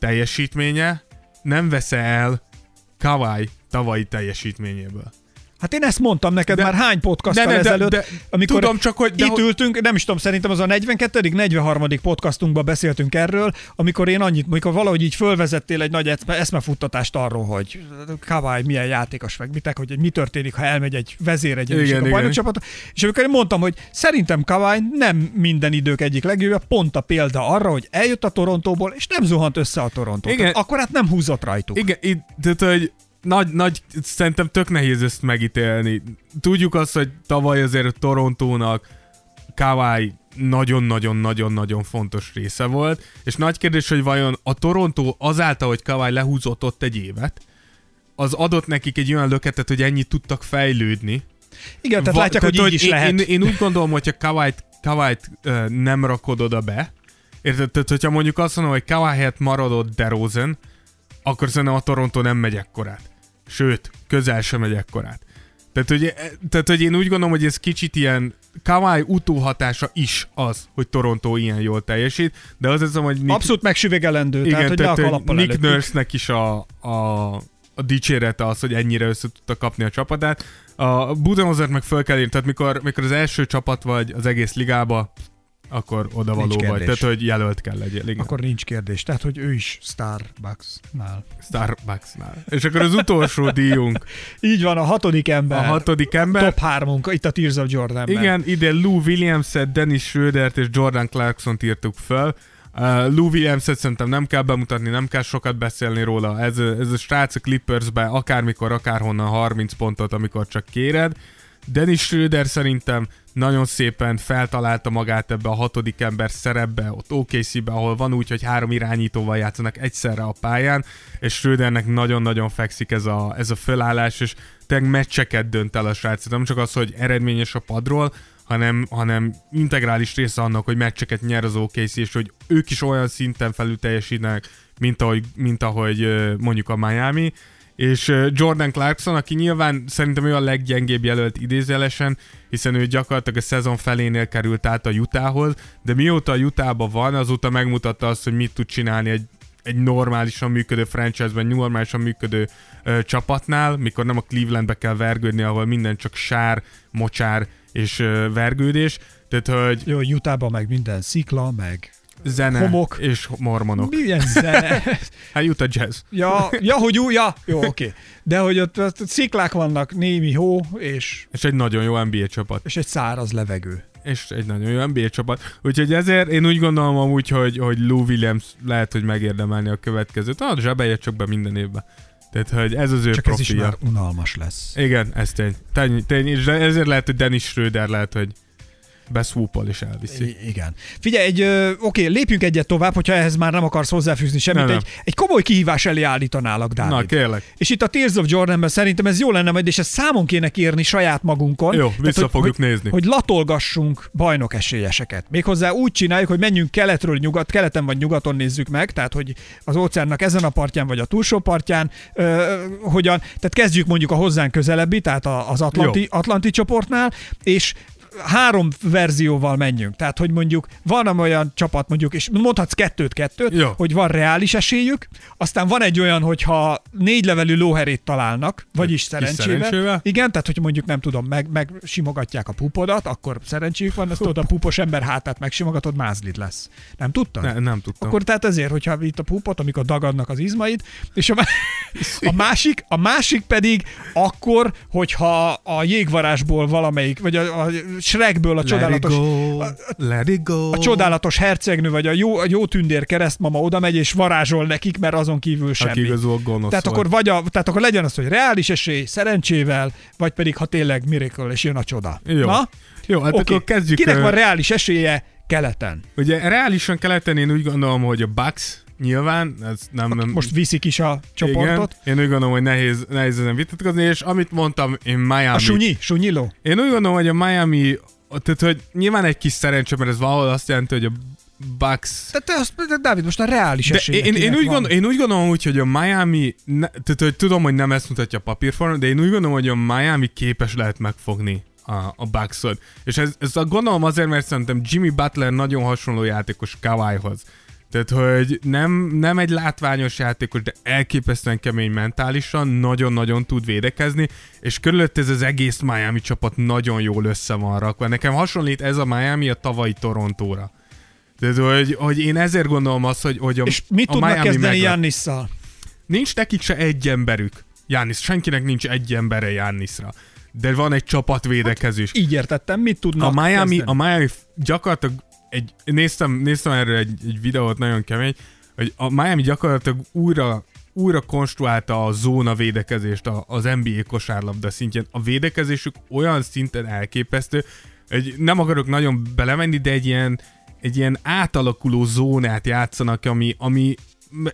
[SPEAKER 2] teljesítménye nem vesz el Kawhi tavalyi teljesítményéből.
[SPEAKER 3] Hát én ezt mondtam neked
[SPEAKER 2] De-
[SPEAKER 3] már hány podcasttal
[SPEAKER 2] de- de- de-
[SPEAKER 3] ezelőtt,
[SPEAKER 2] de-
[SPEAKER 3] amikor
[SPEAKER 2] tudom, csak hogy- de
[SPEAKER 3] itt ültünk, nem is tudom, szerintem az a 42 43 podcastunkban beszéltünk erről, amikor én annyit, amikor valahogy így fölvezettél egy nagy eszme, eszmefuttatást arról, hogy Kawai milyen játékos meg mitek, hogy mi történik, ha elmegy egy vezér egy
[SPEAKER 2] Igen,
[SPEAKER 3] a bajnokcsapat. És amikor én mondtam, hogy szerintem Kawai nem minden idők egyik legjobb, pont a példa arra, hogy eljött a Torontóból, és nem zuhant össze a Torontó.
[SPEAKER 2] Igen.
[SPEAKER 3] Tehát Akkor hát nem húzott rajtuk.
[SPEAKER 2] Igen, itt, tehát, hogy nagy, nagy, szerintem tök nehéz ezt megítélni. Tudjuk azt, hogy tavaly azért Torontónak Kawhi nagyon-nagyon-nagyon-nagyon fontos része volt, és nagy kérdés, hogy vajon a Toronto azáltal, hogy Kawhi lehúzott ott egy évet, az adott nekik egy olyan löketet, hogy ennyit tudtak fejlődni.
[SPEAKER 3] Igen, tehát
[SPEAKER 2] Va-
[SPEAKER 3] látják, hogy így is
[SPEAKER 2] én,
[SPEAKER 3] lehet.
[SPEAKER 2] Én, én úgy gondolom, hogyha Kawhi-t, Kawhi-t uh, nem rakod oda be, érted? Tehát, hogyha mondjuk azt mondom, hogy Kawhi helyett maradott DeRozan, akkor szerintem a Toronto nem megy ekkorát. Sőt, közel sem megy ekkorát. Tehát hogy, tehát, hogy én úgy gondolom, hogy ez kicsit ilyen Kawhi utóhatása is az, hogy Toronto ilyen jól teljesít, de az hiszem, hogy Nick,
[SPEAKER 3] Abszolút megsüvegelendő,
[SPEAKER 2] igen,
[SPEAKER 3] tehát hogy ne a
[SPEAKER 2] Nick. Nurse-nek is a, a, a dicsérete az, hogy ennyire össze tudta kapni a csapatát. A Budenholzert meg föl kell írni, tehát mikor, mikor az első csapat vagy az egész ligába, akkor odavaló vagy. Tehát, hogy jelölt kell legyél. Igen.
[SPEAKER 3] Akkor nincs kérdés. Tehát, hogy ő is Starbucks-nál.
[SPEAKER 2] Starbucksnál. És akkor az utolsó díjunk,
[SPEAKER 3] Így van, a hatodik
[SPEAKER 2] a
[SPEAKER 3] ember.
[SPEAKER 2] hatodik ember.
[SPEAKER 3] Top hármunk, itt a Tears of Jordanben.
[SPEAKER 2] Igen, ide Lou Williams-et, Dennis Schrödert és Jordan Clarkson-t írtuk fel. Uh, Lou Williams-et szerintem nem kell bemutatni, nem kell sokat beszélni róla. Ez, a- ez a srác a Clippersbe akármikor, akárhonnan 30 pontot, amikor csak kéred. Dennis Schröder szerintem nagyon szépen feltalálta magát ebbe a hatodik ember szerepbe, ott OKC-be, ahol van úgy, hogy három irányítóval játszanak egyszerre a pályán, és Schrödernek nagyon-nagyon fekszik ez a, ez a fölállás, és tényleg meccseket dönt el a srác. Nem csak az, hogy eredményes a padról, hanem, hanem integrális része annak, hogy meccseket nyer az OKC, és hogy ők is olyan szinten felül teljesítenek, mint ahogy, mint ahogy mondjuk a Miami. És Jordan Clarkson, aki nyilván szerintem ő a leggyengébb jelölt idézőjelesen, hiszen ő gyakorlatilag a szezon felénél került át a Utahhoz, de mióta a Utahban van, azóta megmutatta azt, hogy mit tud csinálni egy egy normálisan működő franchise-ben, normálisan működő ö, csapatnál, mikor nem a Clevelandbe kell vergődni, ahol minden csak sár, mocsár és ö, vergődés. Tehát, hogy
[SPEAKER 3] Jó, Utahban meg minden szikla, meg
[SPEAKER 2] zene
[SPEAKER 3] Homok.
[SPEAKER 2] és mormonok.
[SPEAKER 3] milyen zene.
[SPEAKER 2] Hát Utah Jazz.
[SPEAKER 3] ja, ja, hogy úgy, ja, jó, oké. De hogy ott, ott sziklák vannak, némi hó, és,
[SPEAKER 2] És egy nagyon jó NBA csapat.
[SPEAKER 3] és egy száraz levegő.
[SPEAKER 2] És egy nagyon jó NBA csapat. Úgyhogy ezért én úgy gondolom amúgy, hogy, hogy Lou Williams lehet, hogy megérdemelni a következőt. Ah, zsebelje csak be minden évben. Tehát, hogy ez az ő
[SPEAKER 3] Csak ez is
[SPEAKER 2] profilja.
[SPEAKER 3] már unalmas lesz.
[SPEAKER 2] Igen, ez tény. tény, tény és ezért lehet, hogy Dennis Schröder lehet, hogy beszwúpol és elviszi.
[SPEAKER 3] I- igen. Figyelj, egy, ö, oké, lépjünk egyet tovább, hogyha ehhez már nem akarsz hozzáfűzni semmit.
[SPEAKER 2] Nem,
[SPEAKER 3] Egy, egy komoly kihívás elé állítanálak, Dávid.
[SPEAKER 2] Na, kérlek.
[SPEAKER 3] És itt a Tears of Jordanben szerintem ez jó lenne majd, és ezt számon kéne kérni saját magunkon.
[SPEAKER 2] Jó, vissza
[SPEAKER 3] hogy,
[SPEAKER 2] fogjuk
[SPEAKER 3] hogy,
[SPEAKER 2] nézni.
[SPEAKER 3] Hogy latolgassunk bajnok esélyeseket. Méghozzá úgy csináljuk, hogy menjünk keletről nyugat, keleten vagy nyugaton nézzük meg, tehát hogy az óceánnak ezen a partján vagy a túlsó partján, ö, hogyan, tehát kezdjük mondjuk a hozzánk közelebbi, tehát az Atlanti. Atlanti csoportnál, és három verzióval menjünk. Tehát, hogy mondjuk van olyan csapat, mondjuk, és mondhatsz kettőt-kettőt,
[SPEAKER 2] Jó.
[SPEAKER 3] hogy van reális esélyük, aztán van egy olyan, hogyha négy levelű lóherét találnak, vagyis szerencsével.
[SPEAKER 2] szerencsével.
[SPEAKER 3] Igen, tehát, hogy mondjuk nem tudom, meg, meg simogatják a pupodat, akkor szerencséjük van, azt tudod, a pupos ember hátát megsimogatod, mázlid lesz. Nem tudtad?
[SPEAKER 2] Ne, nem tudtam.
[SPEAKER 3] Akkor tehát ezért, hogyha itt a pupot, amikor dagadnak az izmaid, és a, má- a, másik, a másik pedig akkor, hogyha a jégvarásból valamelyik, vagy a, a Shrekből a csodálatos,
[SPEAKER 2] Let it go, let it go.
[SPEAKER 3] a csodálatos hercegnő, vagy a jó, a jó tündér keresztmama oda megy és varázsol nekik, mert azon kívül semmi.
[SPEAKER 2] Aki igazol gonosz
[SPEAKER 3] Tehát
[SPEAKER 2] volt.
[SPEAKER 3] akkor, vagy a, tehát akkor legyen az, hogy reális esély, szerencsével, vagy pedig ha tényleg miracle, és jön a csoda.
[SPEAKER 2] Jó.
[SPEAKER 3] Na?
[SPEAKER 2] Jó, hát
[SPEAKER 3] Oké.
[SPEAKER 2] akkor kezdjük.
[SPEAKER 3] Kinek van reális esélye keleten?
[SPEAKER 2] Ugye reálisan keleten én úgy gondolom, hogy a Bucks nyilván, ez nem, nem
[SPEAKER 3] Most viszik is a csoportot.
[SPEAKER 2] Igen, én úgy gondolom, hogy nehéz, nehéz ezen vitatkozni, és amit mondtam, én Miami.
[SPEAKER 3] A sunyi, sunyiló.
[SPEAKER 2] Én úgy gondolom, hogy a Miami, tehát hogy nyilván egy kis szerencse, mert ez valahol azt jelenti, hogy a Bucks
[SPEAKER 3] Tehát te azt, de Dávid, most a reális
[SPEAKER 2] de
[SPEAKER 3] esélye
[SPEAKER 2] én, én, úgy gondol, én úgy gondolom úgy, hogy a Miami, ne, tehát hogy tudom, hogy nem ezt mutatja a papírforma, de én úgy gondolom, hogy a Miami képes lehet megfogni a, a Bucksot. És ez, ez a gondolom azért, mert szerintem Jimmy Butler nagyon hasonló játékos Kawhihoz. Tehát, hogy nem, nem egy látványos játékos, de elképesztően kemény mentálisan, nagyon-nagyon tud védekezni, és körülött ez az egész Miami csapat nagyon jól össze van rakva. Nekem hasonlít ez a Miami a tavalyi Torontóra. Tehát, hogy, hogy én ezért gondolom azt, hogy, hogy a,
[SPEAKER 3] És mit
[SPEAKER 2] a
[SPEAKER 3] tudnak
[SPEAKER 2] Miami
[SPEAKER 3] kezdeni Jannisszal?
[SPEAKER 2] Nincs nekik se egy emberük. Jánisz, senkinek nincs egy embere Jániszra. De van egy csapatvédekezés.
[SPEAKER 3] Így értettem, mit tudnak
[SPEAKER 2] a Miami,
[SPEAKER 3] kezdeni?
[SPEAKER 2] a Miami gyakorlatilag egy, néztem, néztem erről egy, egy videót nagyon kemény, hogy a Miami gyakorlatilag újra újra konstruálta a zóna védekezést a- az NBA kosárlabda szintjén. A védekezésük olyan szinten elképesztő, hogy nem akarok nagyon belemenni, de egy ilyen, egy ilyen átalakuló zónát játszanak, ami, ami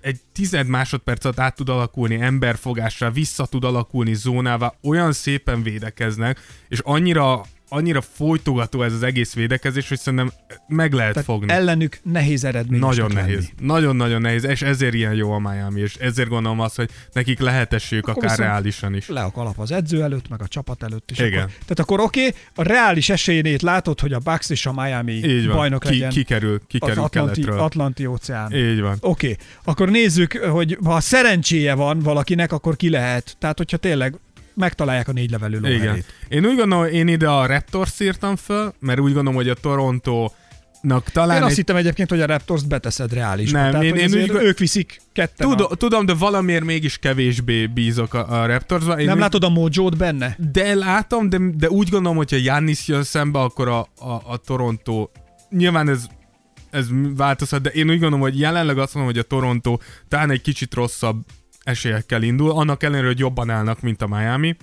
[SPEAKER 2] egy tized másodperc alatt át tud alakulni emberfogásra, vissza tud alakulni zónává, olyan szépen védekeznek, és annyira annyira folytogató ez az egész védekezés, hogy szerintem meg lehet
[SPEAKER 3] Tehát
[SPEAKER 2] fogni.
[SPEAKER 3] ellenük nehéz eredmény.
[SPEAKER 2] Nagyon nehéz. Nagyon-nagyon nehéz, és ezért ilyen jó a Miami, és ezért gondolom azt, hogy nekik lehet esélyük akár reálisan is.
[SPEAKER 3] Le a kalap az edző előtt, meg a csapat előtt is.
[SPEAKER 2] Igen.
[SPEAKER 3] Akkor, tehát akkor oké, okay, a reális esélyét látod, hogy a Bucks és a Miami
[SPEAKER 2] Így van.
[SPEAKER 3] bajnok
[SPEAKER 2] Ki,
[SPEAKER 3] legyen
[SPEAKER 2] kikerül,
[SPEAKER 3] az
[SPEAKER 2] kikerül
[SPEAKER 3] Atlanti,
[SPEAKER 2] keletről.
[SPEAKER 3] Atlanti óceán.
[SPEAKER 2] Így van.
[SPEAKER 3] Oké, okay. akkor nézzük, hogy ha szerencséje van valakinek, akkor ki lehet. Tehát, hogyha tényleg megtalálják a négy levelű lóherét.
[SPEAKER 2] Én úgy gondolom, én ide a Raptors írtam föl, mert úgy gondolom, hogy a Toronto-nak talán
[SPEAKER 3] Én azt
[SPEAKER 2] egy
[SPEAKER 3] hittem egyébként, hogy a Raptors-t beteszed reálisban.
[SPEAKER 2] Nem,
[SPEAKER 3] Tehát,
[SPEAKER 2] én- én úgy-
[SPEAKER 3] ők viszik ketten.
[SPEAKER 2] Tudom,
[SPEAKER 3] a...
[SPEAKER 2] tudom, de valamiért mégis kevésbé bízok a, a Raptorsban. Én
[SPEAKER 3] Nem
[SPEAKER 2] úgy-
[SPEAKER 3] látod a mojo benne?
[SPEAKER 2] De látom, de, de úgy gondolom, hogyha Giannis jön szembe, akkor a, a, a Toronto... Nyilván ez, ez változhat, de én úgy gondolom, hogy jelenleg azt mondom, hogy a Toronto talán egy kicsit rosszabb esélyekkel indul, annak ellenére, hogy jobban állnak, mint a Miami.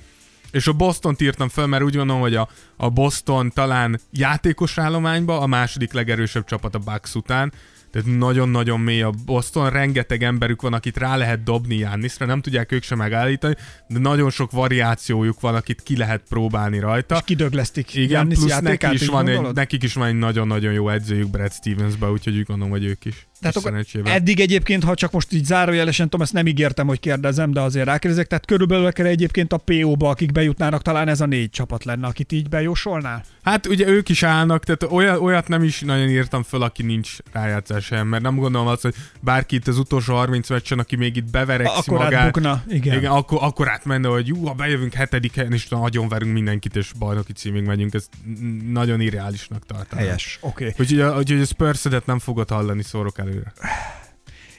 [SPEAKER 2] És a Boston-t írtam fel, mert úgy gondolom, hogy a, a Boston talán játékos állományba a második legerősebb csapat a Bucks után, tehát nagyon-nagyon mély a Boston, rengeteg emberük van, akit rá lehet dobni Jannisra, nem tudják ők sem megállítani, de nagyon sok variációjuk van, akit ki lehet próbálni rajta.
[SPEAKER 3] És kidöglesztik
[SPEAKER 2] Igen,
[SPEAKER 3] Giannis
[SPEAKER 2] plusz neki is, van egy, nekik is van egy nagyon-nagyon jó edzőjük Brad Stevensbe, úgyhogy úgy gondolom, hogy ők is.
[SPEAKER 3] Tehát akkor eddig egyébként, ha csak most így zárójelesen tudom, ezt nem ígértem, hogy kérdezem, de azért rákérdezek, tehát körülbelül akár egyébként a PO-ba, akik bejutnának, talán ez a négy csapat lenne, akit így bejósolnál?
[SPEAKER 2] Hát ugye ők is állnak, tehát olyat, olyat nem is nagyon írtam föl, aki nincs rájátszás sem, mert nem gondolom azt, hogy bárki itt az utolsó 30 meccsen, aki még itt beverekszi
[SPEAKER 3] Akkor
[SPEAKER 2] magát,
[SPEAKER 3] átbukna, igen.
[SPEAKER 2] igen akkor, akkor átmenne, hogy jó, ha bejövünk hetedik helyen, és nagyon verünk mindenkit, és bajnoki címig megyünk, ezt n- nagyon irreálisnak tartanám.
[SPEAKER 3] Helyes, oké. Okay.
[SPEAKER 2] Úgyhogy a, úgyhogy a spurs nem fogod hallani, szórok előre.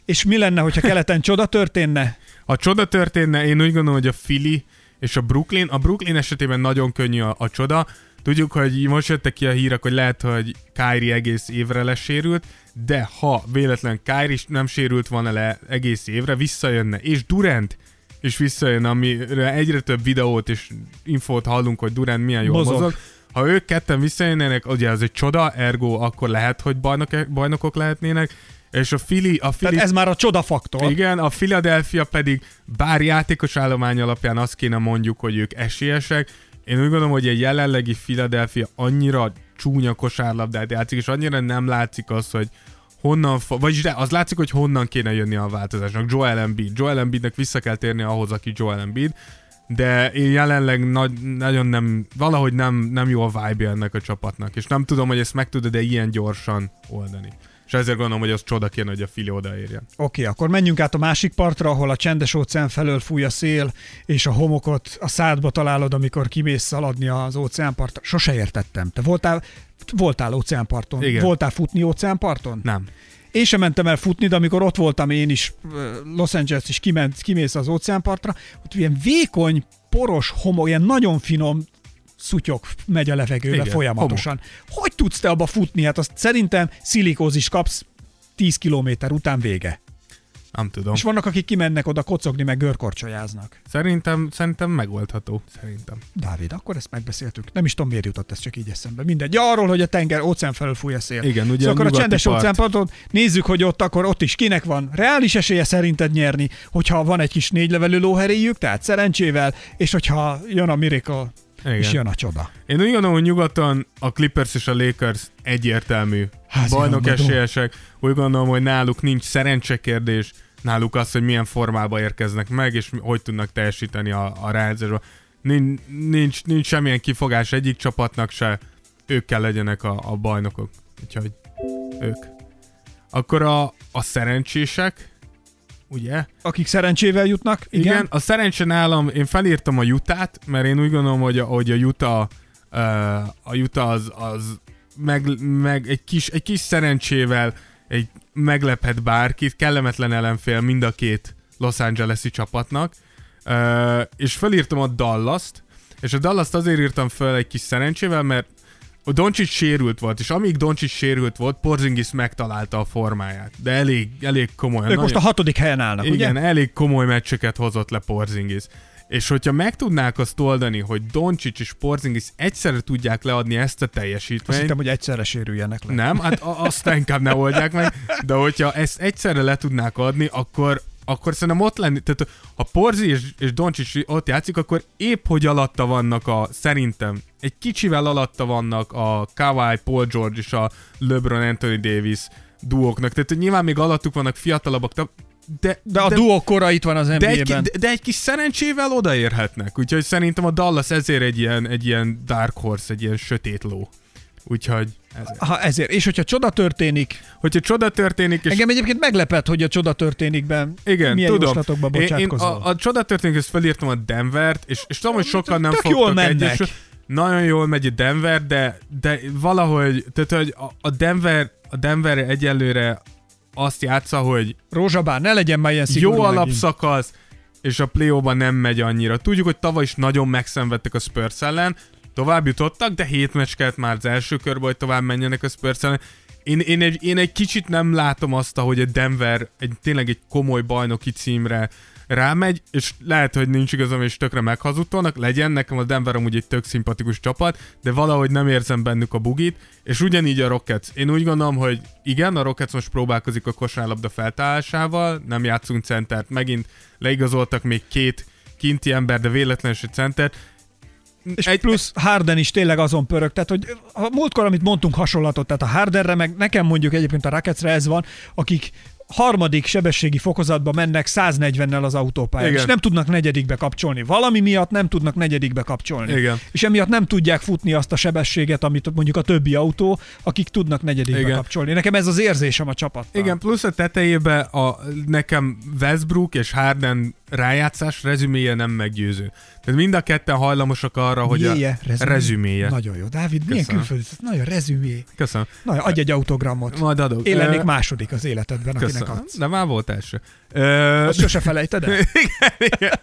[SPEAKER 3] És mi lenne, hogyha keleten csoda történne?
[SPEAKER 2] Ha csoda történne, én úgy gondolom, hogy a Philly és a Brooklyn, a Brooklyn esetében nagyon könnyű a, a csoda. Tudjuk, hogy most jöttek ki a hírek, hogy lehet, hogy Kyrie egész évre lesérült, de ha véletlen Kyrie is nem sérült volna le egész évre, visszajönne, és Durant és visszajön, amire egyre több videót és infót hallunk, hogy Durant milyen jól
[SPEAKER 3] Mozog.
[SPEAKER 2] mozog. mozog. Ha ők ketten visszajönnének, ugye az egy csoda, ergo akkor lehet, hogy bajnok, bajnokok lehetnének, és a Philly, a Philly
[SPEAKER 3] Tehát ez már a csoda faktor.
[SPEAKER 2] igen, a Philadelphia pedig bár játékos állomány alapján azt kéne mondjuk, hogy ők esélyesek, én úgy gondolom, hogy a jelenlegi Philadelphia annyira csúnya kosárlabdát játszik, és annyira nem látszik az, hogy honnan, fa- vagyis de az látszik, hogy honnan kéne jönni a változásnak. Joel Embiid. Joel Embiidnek vissza kell térni ahhoz, aki Joel Embiid, de én jelenleg nagy, nagyon nem, valahogy nem, nem jó a vibe ennek a csapatnak, és nem tudom, hogy ezt meg tudod-e ilyen gyorsan oldani. És ezért gondolom, hogy az csoda kéne, hogy a Fili odaérjen.
[SPEAKER 3] Oké, okay, akkor menjünk át a másik partra, ahol a csendes óceán felől fúj a szél, és a homokot a szádba találod, amikor kimész szaladni az óceánpartra. Sose értettem. Te voltál, voltál óceánparton?
[SPEAKER 2] Igen.
[SPEAKER 3] Voltál futni óceánparton?
[SPEAKER 2] Nem.
[SPEAKER 3] Én sem mentem el futni, de amikor ott voltam én is, Los Angeles is kiment, kimész az óceánpartra, ott ilyen vékony, poros homok, ilyen nagyon finom szutyok megy a levegőbe
[SPEAKER 2] Igen,
[SPEAKER 3] folyamatosan. Hogy tudsz te abba futni? Hát azt szerintem szilikózis kapsz 10 kilométer után vége.
[SPEAKER 2] Nem tudom.
[SPEAKER 3] És vannak, akik kimennek oda kocogni, meg görkorcsolyáznak.
[SPEAKER 2] Szerintem, szerintem megoldható. Szerintem.
[SPEAKER 3] Dávid, akkor ezt megbeszéltük. Nem is tudom, miért jutott ez csak így eszembe. Mindegy. Ja, arról, hogy a tenger óceán felől fúj a szél.
[SPEAKER 2] Igen, ugye
[SPEAKER 3] szóval akkor a csendes
[SPEAKER 2] part.
[SPEAKER 3] óceánparton nézzük, hogy ott akkor ott is kinek van reális esélye szerinted nyerni, hogyha van egy kis négylevelű lóheréjük, tehát szerencsével, és hogyha jön a miracle,
[SPEAKER 2] Igen.
[SPEAKER 3] és jön a csoda.
[SPEAKER 2] Én úgy gondolom, hogy nyugaton a Clippers és a Lakers egyértelmű
[SPEAKER 3] Házi
[SPEAKER 2] bajnok esélyesek. Úgy gondolom, hogy náluk nincs szerencsekérdés, náluk az, hogy milyen formába érkeznek meg, és hogy tudnak teljesíteni a, a rájátszásban. Nincs, nincs, nincs semmilyen kifogás egyik csapatnak se, ők kell legyenek a, a bajnokok. Úgyhogy ők. Akkor a, a szerencsések, ugye?
[SPEAKER 3] Akik szerencsével jutnak, igen.
[SPEAKER 2] Igen, a szerencse nálam, én felírtam a Jutát, mert én úgy gondolom, hogy a, hogy a uh, a Utah az, az meg, meg egy, kis, egy kis szerencsével egy meglephet bárkit, kellemetlen ellenfél mind a két Los Angeles-i csapatnak, és felírtam a Dallas-t, és a Dallas-t azért írtam fel egy kis szerencsével, mert a Doncsics sérült volt, és amíg Doncsics sérült volt, Porzingis megtalálta a formáját. De elég, elég komolyan.
[SPEAKER 3] Ők most a hatodik helyen állnak,
[SPEAKER 2] igen,
[SPEAKER 3] ugye?
[SPEAKER 2] elég komoly meccseket hozott le Porzingis. És hogyha meg tudnák azt oldani, hogy Doncsics és Porzingis egyszerre tudják leadni ezt a
[SPEAKER 3] Azt
[SPEAKER 2] teljesítményt,
[SPEAKER 3] hittem, hogy egyszerre sérüljenek le.
[SPEAKER 2] nem, hát azt inkább ne oldják meg, de hogyha ezt egyszerre le tudnák adni, akkor akkor szerintem ott lenni, tehát ha Porzi és, és Doncsics ott játszik, akkor épp hogy alatta vannak a, szerintem, egy kicsivel alatta vannak a Kawhi, Paul George és a LeBron Anthony Davis duóknak. Tehát hogy nyilván még alattuk vannak fiatalabbak, de
[SPEAKER 3] de, de a duó kora itt van az
[SPEAKER 2] de egy,
[SPEAKER 3] NBA-ben.
[SPEAKER 2] de, de egy kis szerencsével odaérhetnek. Úgyhogy szerintem a Dallas ezért egy ilyen, egy ilyen dark horse, egy ilyen sötét ló. Úgyhogy ezért.
[SPEAKER 3] Ha ezért. És hogyha csoda történik,
[SPEAKER 2] Hogyha csoda történik, és
[SPEAKER 3] engem egyébként meglepett, hogy a csoda történikben
[SPEAKER 2] Igen,
[SPEAKER 3] milyen
[SPEAKER 2] tudom.
[SPEAKER 3] jóslatokba
[SPEAKER 2] Én, én
[SPEAKER 3] bocsátkozol.
[SPEAKER 2] a, a csoda történik, ezt felírtam a Denvert, és, és tudom, hogy sokan nem
[SPEAKER 3] Tök jól
[SPEAKER 2] fogtak
[SPEAKER 3] mennek.
[SPEAKER 2] Nagyon jól megy a Denver, de, de valahogy, tehát hogy a, Denver, a Denver egyelőre azt játsza, hogy
[SPEAKER 3] Rózsabár, ne legyen már ilyen
[SPEAKER 2] jó
[SPEAKER 3] megint.
[SPEAKER 2] alapszakasz, és a play nem megy annyira. Tudjuk, hogy tavaly is nagyon megszenvedtek a Spurs ellen, tovább jutottak, de hét meccs kellett már az első körbe, hogy tovább menjenek a Spurs. Én, én, egy, én egy kicsit nem látom azt, hogy a Denver egy, tényleg egy komoly bajnoki címre rámegy, és lehet, hogy nincs igazam, és tökre meghazudtolnak, legyen, nekem a Denver amúgy egy tök szimpatikus csapat, de valahogy nem érzem bennük a bugit, és ugyanígy a Rockets. Én úgy gondolom, hogy igen, a Rockets most próbálkozik a kosárlabda feltállásával, nem játszunk centert, megint leigazoltak még két kinti ember, de véletlenül se centert,
[SPEAKER 3] És egy plusz Harden is tényleg azon pörög. Tehát, hogy a múltkor, amit mondtunk hasonlatot, tehát a Hardenre, meg nekem mondjuk egyébként a Rocketsre ez van, akik harmadik sebességi fokozatba mennek 140-nel az autópályán,
[SPEAKER 2] Igen.
[SPEAKER 3] és nem tudnak negyedikbe kapcsolni. Valami miatt nem tudnak negyedikbe kapcsolni.
[SPEAKER 2] Igen.
[SPEAKER 3] És emiatt nem tudják futni azt a sebességet, amit mondjuk a többi autó, akik tudnak negyedikbe
[SPEAKER 2] Igen.
[SPEAKER 3] kapcsolni. Nekem ez az érzésem a csapattal.
[SPEAKER 2] Igen, plusz a tetejébe a, nekem Westbrook és Harden rájátszás rezüméje nem meggyőző. Tehát mind a ketten hajlamosak arra, hogy a
[SPEAKER 3] Miéje? Rezümé?
[SPEAKER 2] rezüméje.
[SPEAKER 3] Nagyon jó. Dávid, milyen
[SPEAKER 2] Köszönöm.
[SPEAKER 3] külföldi? Ez Nagyon rezümé.
[SPEAKER 2] Köszönöm.
[SPEAKER 3] Na, adj egy autogramot.
[SPEAKER 2] Majd adok.
[SPEAKER 3] Én lennék második az életedben, akinek
[SPEAKER 2] Köszönöm.
[SPEAKER 3] adsz.
[SPEAKER 2] De már volt első. Ö,
[SPEAKER 3] Azt sose felejted el?
[SPEAKER 2] igen, igen.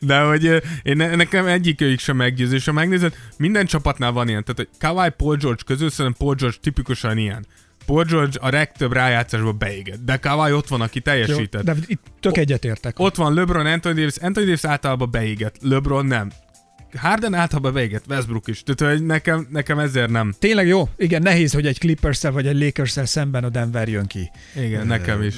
[SPEAKER 2] De hogy én, ne- nekem egyikőjük sem meggyőző, és ha megnézed, minden csapatnál van ilyen. Tehát, hogy Kawhi Paul George közül szerintem Paul George tipikusan ilyen. Paul George a legtöbb rájátszásban beégett, de Kawhi ott van, aki
[SPEAKER 3] Jó,
[SPEAKER 2] teljesített.
[SPEAKER 3] de itt tök egyetértek.
[SPEAKER 2] Ott van LeBron, Anthony Davis. Anthony Davis általában beégett, LeBron nem. Harden általában beégett, Westbrook is. Tehát hogy nekem, nekem ezért nem.
[SPEAKER 3] Tényleg jó? Igen, nehéz, hogy egy clippers vagy egy lakers szemben a Denver jön ki
[SPEAKER 2] Igen, nekem is.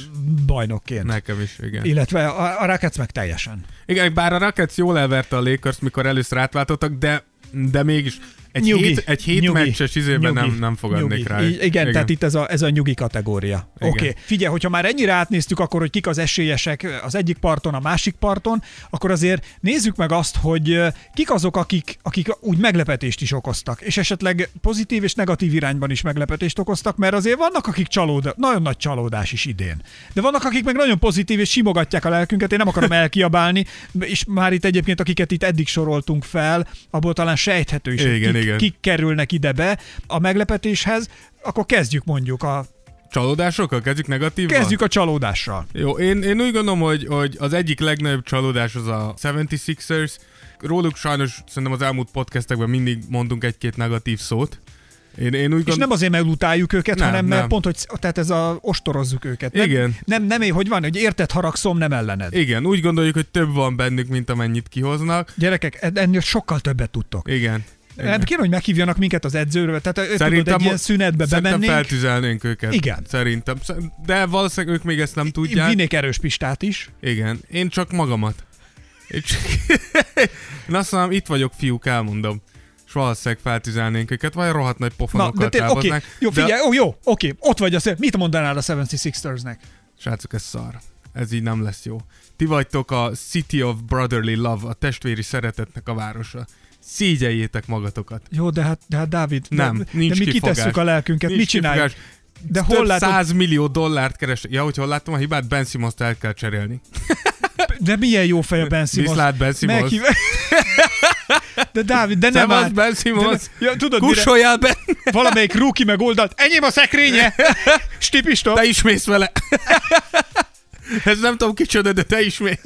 [SPEAKER 3] bajnokként.
[SPEAKER 2] Nekem is, igen.
[SPEAKER 3] Illetve a, a Rockets meg teljesen.
[SPEAKER 2] Igen, bár a Rockets jól elverte a Lakers, mikor először átváltottak, de, de mégis egy
[SPEAKER 3] Nyugi,
[SPEAKER 2] hét, egy hét
[SPEAKER 3] nyugi,
[SPEAKER 2] meccses izében nem, nem fogadnék
[SPEAKER 3] nyugi.
[SPEAKER 2] rá.
[SPEAKER 3] I- igen, tehát itt ez a, ez a nyugi kategória.
[SPEAKER 2] Igen.
[SPEAKER 3] Oké. Okay. Figyelj, hogyha már ennyire átnéztük akkor, hogy kik az esélyesek az egyik parton, a másik parton, akkor azért nézzük meg azt, hogy kik azok, akik, akik úgy meglepetést is okoztak, és esetleg pozitív és negatív irányban is meglepetést okoztak, mert azért vannak, akik csalód, nagyon nagy csalódás is idén. De vannak, akik meg nagyon pozitív és simogatják a lelkünket, én nem akarom elkiabálni, és már itt egyébként, akiket itt eddig soroltunk fel, abból talán sejthető is,
[SPEAKER 2] Igen, igen.
[SPEAKER 3] kik kerülnek ide be a meglepetéshez, akkor kezdjük mondjuk a,
[SPEAKER 2] Csalódásokkal kezdjük negatívval?
[SPEAKER 3] kezdjük a csalódással.
[SPEAKER 2] Jó, én, én úgy gondolom, hogy, hogy az egyik legnagyobb csalódás az a 76ers. Róluk sajnos szerintem az elmúlt podcastekben mindig mondunk egy-két negatív szót. Én, én úgy
[SPEAKER 3] És
[SPEAKER 2] gondolom,
[SPEAKER 3] nem azért, mert utáljuk őket,
[SPEAKER 2] Nem,
[SPEAKER 3] hanem mert
[SPEAKER 2] nem.
[SPEAKER 3] pont, hogy tehát ez a ostorozzuk őket. Nem,
[SPEAKER 2] Igen.
[SPEAKER 3] Nem, nem, hogy van, hogy érted haragszom, nem ellened.
[SPEAKER 2] igen, úgy gondoljuk, hogy több van bennük, mint amennyit kihoznak.
[SPEAKER 3] Gyerekek, ennél sokkal többet tudtok.
[SPEAKER 2] Igen.
[SPEAKER 3] Nem kéne, hogy meghívjanak minket az edzőről, tehát Szerintem tudod, egy ilyen szünetbe bemennénk.
[SPEAKER 2] feltüzelnénk őket.
[SPEAKER 3] Igen.
[SPEAKER 2] Szerintem. De valószínűleg ők még ezt nem tudják.
[SPEAKER 3] vinnék erős pistát is.
[SPEAKER 2] Igen. Én csak magamat. Én, csak... Én azt mondom, itt vagyok, fiúk, elmondom. És valószínűleg feltüzelnénk őket, vagy rohadt nagy
[SPEAKER 3] Na,
[SPEAKER 2] pofonokkal
[SPEAKER 3] de té- oké,
[SPEAKER 2] távoznánk.
[SPEAKER 3] jó,
[SPEAKER 2] De-
[SPEAKER 3] figyelj, ó, jó, oké, ott vagy a szél. Mit mondanál a 76ersnek?
[SPEAKER 2] Srácok, ez szar. Ez így nem lesz jó. Ti vagytok a City of Brotherly Love, a testvéri szeretetnek a városa. Szígyeljétek magatokat.
[SPEAKER 3] Jó, de hát, de hát Dávid,
[SPEAKER 2] Nem,
[SPEAKER 3] de,
[SPEAKER 2] nincs
[SPEAKER 3] de mi
[SPEAKER 2] kifogás.
[SPEAKER 3] kitesszük a lelkünket,
[SPEAKER 2] Nincs
[SPEAKER 3] mit csináljuk?
[SPEAKER 2] kifogás.
[SPEAKER 3] De
[SPEAKER 2] Több
[SPEAKER 3] hol látod,
[SPEAKER 2] 100 millió dollárt keres. Ja, hogy hol láttam a hibát? Ben simmons el kell cserélni.
[SPEAKER 3] de milyen jó fej a Ben Simmons.
[SPEAKER 2] Viszlát Ben Simmons.
[SPEAKER 3] Meghív... De Dávid, de nem
[SPEAKER 2] Szevasz. Ben Simmons!
[SPEAKER 3] De, ja, tudod, mire,
[SPEAKER 2] Kussoljál be!
[SPEAKER 3] valamelyik rookie megoldalt. Enyém a szekrénye! Stipistop!
[SPEAKER 2] Te is mész vele! Ez nem tudom kicsoda, de te is mész.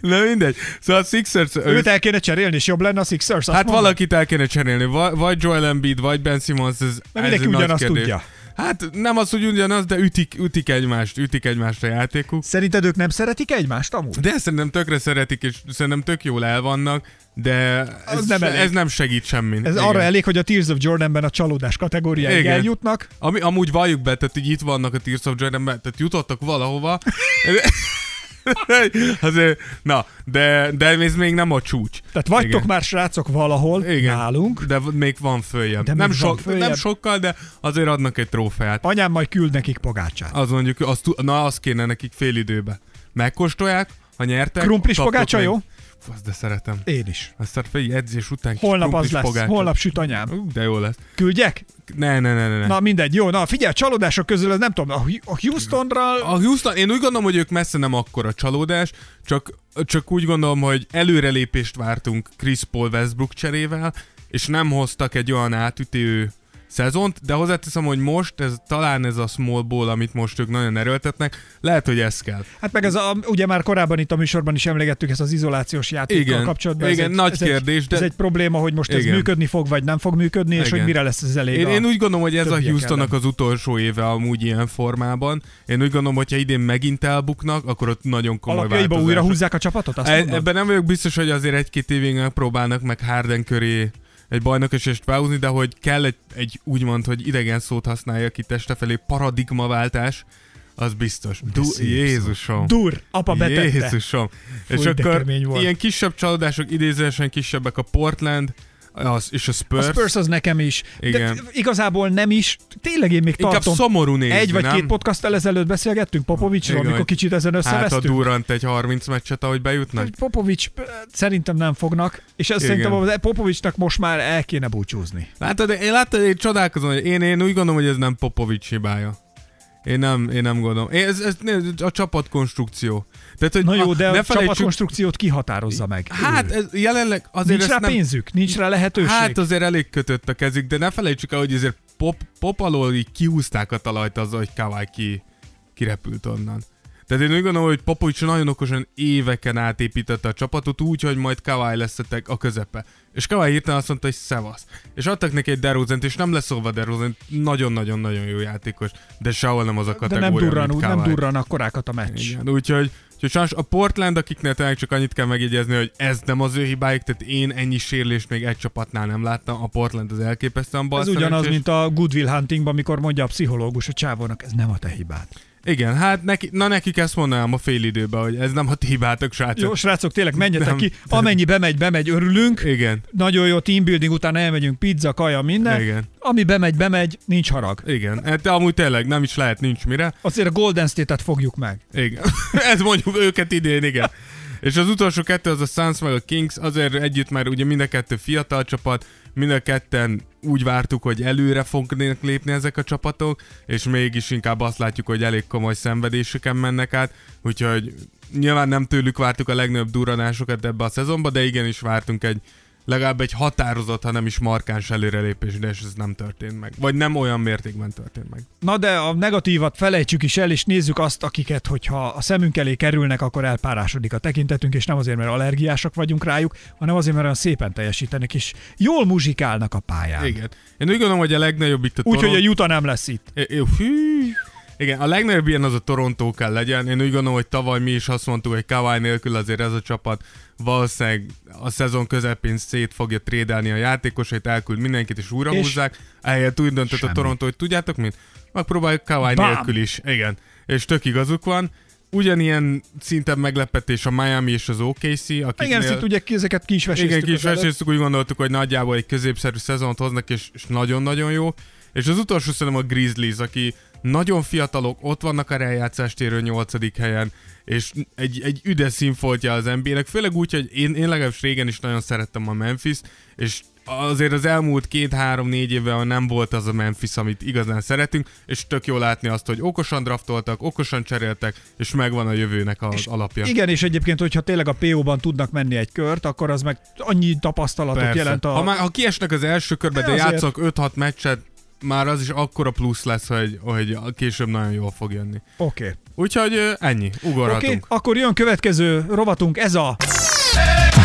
[SPEAKER 2] Na mindegy. Szóval a Sixers...
[SPEAKER 3] Őt el kéne cserélni, és jobb lenne a Sixers.
[SPEAKER 2] Hát
[SPEAKER 3] mondod?
[SPEAKER 2] valakit el kéne cserélni, vagy, Joel Embiid, vagy Ben Simmons, ez, ez
[SPEAKER 3] mindenki
[SPEAKER 2] nagy
[SPEAKER 3] ugyanazt
[SPEAKER 2] kérdés.
[SPEAKER 3] tudja.
[SPEAKER 2] Hát nem az, hogy ugyanaz, de ütik, ütik egymást, ütik egymást a játékuk.
[SPEAKER 3] Szerinted ők nem szeretik egymást amúgy?
[SPEAKER 2] De szerintem tökre szeretik, és szerintem tök jól el vannak, de ez,
[SPEAKER 3] nem elég.
[SPEAKER 2] ez nem segít semmin.
[SPEAKER 3] Ez
[SPEAKER 2] Igen.
[SPEAKER 3] arra elég, hogy a Tears of Jordanben a csalódás kategóriáig
[SPEAKER 2] Igen.
[SPEAKER 3] eljutnak.
[SPEAKER 2] Ami, amúgy valljuk be, tehát így itt vannak a Tears of Jordanben, tehát jutottak valahova. Azért, na, de, de ez még nem a csúcs.
[SPEAKER 3] Tehát vagytok
[SPEAKER 2] Igen.
[SPEAKER 3] már srácok valahol
[SPEAKER 2] Igen.
[SPEAKER 3] nálunk.
[SPEAKER 2] De még van följebb.
[SPEAKER 3] De
[SPEAKER 2] nem,
[SPEAKER 3] van
[SPEAKER 2] sok,
[SPEAKER 3] följebb.
[SPEAKER 2] nem sokkal, de azért adnak egy trófeát.
[SPEAKER 3] Anyám majd küld nekik pogácsát.
[SPEAKER 2] Az mondjuk, tu- na az kéne nekik fél időbe. Megkóstolják, ha nyertek.
[SPEAKER 3] Krumplis pogácsa jó?
[SPEAKER 2] Azt de szeretem.
[SPEAKER 3] Én is.
[SPEAKER 2] Aztán egy edzés után
[SPEAKER 3] Holnap az lesz.
[SPEAKER 2] pogácsa.
[SPEAKER 3] Holnap süt anyám.
[SPEAKER 2] De jó lesz.
[SPEAKER 3] Küldjek?
[SPEAKER 2] Ne, ne, ne, ne. ne.
[SPEAKER 3] Na mindegy, jó. Na figyelj, a csalódások közül ez nem tudom, a a Houstonra
[SPEAKER 2] A Houston, én úgy gondolom, hogy ők messze nem akkora csalódás, csak, csak úgy gondolom, hogy előrelépést vártunk Chris Paul Westbrook cserével, és nem hoztak egy olyan átütő szezont, de hozzáteszem, hogy most ez talán ez a small ball, amit most ők nagyon erőltetnek, lehet, hogy ez kell.
[SPEAKER 3] Hát meg ez a, ugye már korábban itt a műsorban is emlegettük ezt az izolációs játékkal
[SPEAKER 2] Igen,
[SPEAKER 3] kapcsolatban.
[SPEAKER 2] igen,
[SPEAKER 3] ez egy,
[SPEAKER 2] nagy
[SPEAKER 3] ez
[SPEAKER 2] kérdés,
[SPEAKER 3] egy,
[SPEAKER 2] de-
[SPEAKER 3] Ez egy probléma, hogy most ez
[SPEAKER 2] Igen.
[SPEAKER 3] működni fog, vagy nem fog működni, és
[SPEAKER 2] Igen.
[SPEAKER 3] hogy mire lesz ez elég.
[SPEAKER 2] Én,
[SPEAKER 3] a...
[SPEAKER 2] én úgy gondolom, hogy ez a Houstonnak
[SPEAKER 3] ellen.
[SPEAKER 2] az utolsó éve amúgy ilyen formában. Én úgy gondolom, hogy ha idén megint elbuknak, akkor ott nagyon komoly
[SPEAKER 3] Alapjaiba újra húzzák a csapatot? Azt
[SPEAKER 2] E-
[SPEAKER 3] mondod?
[SPEAKER 2] ebben nem vagyok biztos, hogy azért egy-két évig megpróbálnak meg Harden köré egy bajnokosest behúzni, de hogy kell egy, egy úgymond, hogy idegen szót használja ki teste felé, paradigmaváltás, az biztos. Du-. Jézusom.
[SPEAKER 3] Dur, apa betette.
[SPEAKER 2] Jézusom.
[SPEAKER 3] Fúj,
[SPEAKER 2] és akkor ilyen kisebb csalódások, idézősen kisebbek a Portland, az, és a
[SPEAKER 3] A
[SPEAKER 2] Spurs.
[SPEAKER 3] Spurs az nekem is.
[SPEAKER 2] Igen.
[SPEAKER 3] De igazából nem is. Tényleg én még
[SPEAKER 2] Inkább
[SPEAKER 3] tartom.
[SPEAKER 2] szomorú nézni,
[SPEAKER 3] Egy vagy
[SPEAKER 2] nem?
[SPEAKER 3] két podcast ezelőtt beszélgettünk Popovicsról,
[SPEAKER 2] Igen,
[SPEAKER 3] amikor kicsit ezen
[SPEAKER 2] Hát a
[SPEAKER 3] összevesztünk.
[SPEAKER 2] Durant egy 30 meccset, ahogy bejutnak.
[SPEAKER 3] Popovics eh, szerintem nem fognak, és
[SPEAKER 2] Igen.
[SPEAKER 3] szerintem Popovicsnak most már el kéne búcsúzni.
[SPEAKER 2] Látod, én látod, én csodálkozom, hogy én, én úgy gondolom, hogy ez nem Popovics hibája. Én nem, én nem gondolom. Én, ez, ez, a csapatkonstrukció. Tehát, hogy
[SPEAKER 3] Na jó,
[SPEAKER 2] a,
[SPEAKER 3] de
[SPEAKER 2] ne
[SPEAKER 3] a
[SPEAKER 2] felejtsük,
[SPEAKER 3] csapatkonstrukciót kihatározza meg.
[SPEAKER 2] Hát ez jelenleg azért
[SPEAKER 3] nincs rá
[SPEAKER 2] nem,
[SPEAKER 3] pénzük, nincs rá lehetőség.
[SPEAKER 2] Hát azért elég kötött a kezük, de ne felejtsük el, hogy azért pop, pop alól így kihúzták a talajt azzal, hogy Kawai ki, kirepült onnan. Tehát én úgy gondolom, hogy Popovics nagyon okosan éveken átépítette a csapatot úgy, hogy majd Kawai lesz a a közepe. És Kawai hirtelen azt mondta, hogy szevasz. És adtak neki egy DeRozan-t, és nem lesz szólva DeRozan, nagyon-nagyon-nagyon jó játékos, de sehol nem az a
[SPEAKER 3] de
[SPEAKER 2] kategória,
[SPEAKER 3] nem durran, úgy, nem durran akkorákat a meccs.
[SPEAKER 2] Igen, úgyhogy, úgyhogy sajnos a Portland, akiknél tényleg csak annyit kell megjegyezni, hogy ez nem az ő hibájuk, tehát én ennyi sérülést még egy csapatnál nem láttam, a Portland az elképesztően bal
[SPEAKER 3] Ez ugyanaz, mint a Goodwill Huntingban, amikor mondja a pszichológus a csávónak, ez nem a te hibád.
[SPEAKER 2] Igen, hát neki, na nekik ezt mondanám a fél időben, hogy ez nem a ti hibátok, srácok.
[SPEAKER 3] Jó, srácok, tényleg menjetek
[SPEAKER 2] Nem.
[SPEAKER 3] ki. Amennyi bemegy, bemegy, örülünk.
[SPEAKER 2] Igen,
[SPEAKER 3] Nagyon jó teambuilding, utána elmegyünk pizza, kaja, minden.
[SPEAKER 2] igen,
[SPEAKER 3] Ami bemegy, bemegy, nincs harag.
[SPEAKER 2] igen. Hát amúgy tényleg nem is lehet, nincs mire.
[SPEAKER 3] Azért a Golden State-et fogjuk meg.
[SPEAKER 2] Igen. ez mondjuk őket idén, igen. És az utolsó kettő az a Suns meg a Kings, azért együtt, mert ugye mind a kettő fiatal csapat, mind a ketten úgy vártuk, hogy előre fognak lépni ezek a csapatok, és mégis inkább azt látjuk, hogy elég komoly szenvedéseken mennek át, úgyhogy nyilván nem tőlük vártuk a legnagyobb duranásokat ebbe a szezonba, de igenis vártunk egy legalább egy határozott, ha nem is markáns előrelépés, de ez nem történt meg. Vagy nem olyan mértékben történt meg.
[SPEAKER 3] Na de a negatívat felejtsük is el, és nézzük azt, akiket, hogyha a szemünk elé kerülnek, akkor elpárásodik a tekintetünk, és nem azért, mert allergiásak vagyunk rájuk, hanem azért, mert olyan szépen teljesítenek, és jól muzsikálnak a pályán.
[SPEAKER 2] Igen. Én úgy gondolom, hogy a legnagyobb itt a
[SPEAKER 3] Úgyhogy
[SPEAKER 2] Toron-
[SPEAKER 3] a Utah nem lesz itt.
[SPEAKER 2] É, é, hű. Igen, a legnagyobb ilyen az a Toronto kell legyen. Én úgy gondolom, hogy tavaly mi is azt mondtuk, hogy Kawhi nélkül azért ez a csapat valószínűleg a szezon közepén szét fogja trédelni a játékosait, elküld mindenkit és újra húzzák. Ehelyett úgy döntött a
[SPEAKER 3] Semmi.
[SPEAKER 2] Toronto, hogy tudjátok mit? Megpróbáljuk Kawhi nélkül is. Igen. És tök igazuk van. Ugyanilyen szinten meglepetés a Miami és az OKC, akiknél...
[SPEAKER 3] Igen, ezt ugye ezeket ki is.
[SPEAKER 2] Igen,
[SPEAKER 3] előtt.
[SPEAKER 2] veséztük, úgy gondoltuk, hogy nagyjából egy középszerű szezont hoznak, és, és nagyon-nagyon jó. És az utolsó szerintem a Grizzlies, aki nagyon fiatalok, ott vannak a rájátszást érő 8. helyen, és egy, egy üde színfoltja az NBA-nek, főleg úgy, hogy én, én legalábbis régen is nagyon szerettem a Memphis, és azért az elmúlt két-három-négy évben nem volt az a Memphis, amit igazán szeretünk, és tök jó látni azt, hogy okosan draftoltak, okosan cseréltek, és megvan a jövőnek az
[SPEAKER 3] És
[SPEAKER 2] alapja.
[SPEAKER 3] Igen, és egyébként, hogyha tényleg a PO-ban tudnak menni egy kört, akkor az meg annyi tapasztalatot
[SPEAKER 2] Persze.
[SPEAKER 3] jelent a...
[SPEAKER 2] Ha, már, ha kiesnek az első körbe,
[SPEAKER 3] De
[SPEAKER 2] de
[SPEAKER 3] azért-
[SPEAKER 2] játszok 5-6 meccset, már az is akkora plusz lesz, hogy, hogy később nagyon jól fog jönni.
[SPEAKER 3] Oké. Okay.
[SPEAKER 2] Úgyhogy ennyi,
[SPEAKER 3] Oké,
[SPEAKER 2] ugorhatunk.
[SPEAKER 3] okay, akkor jön következő rovatunk, ez a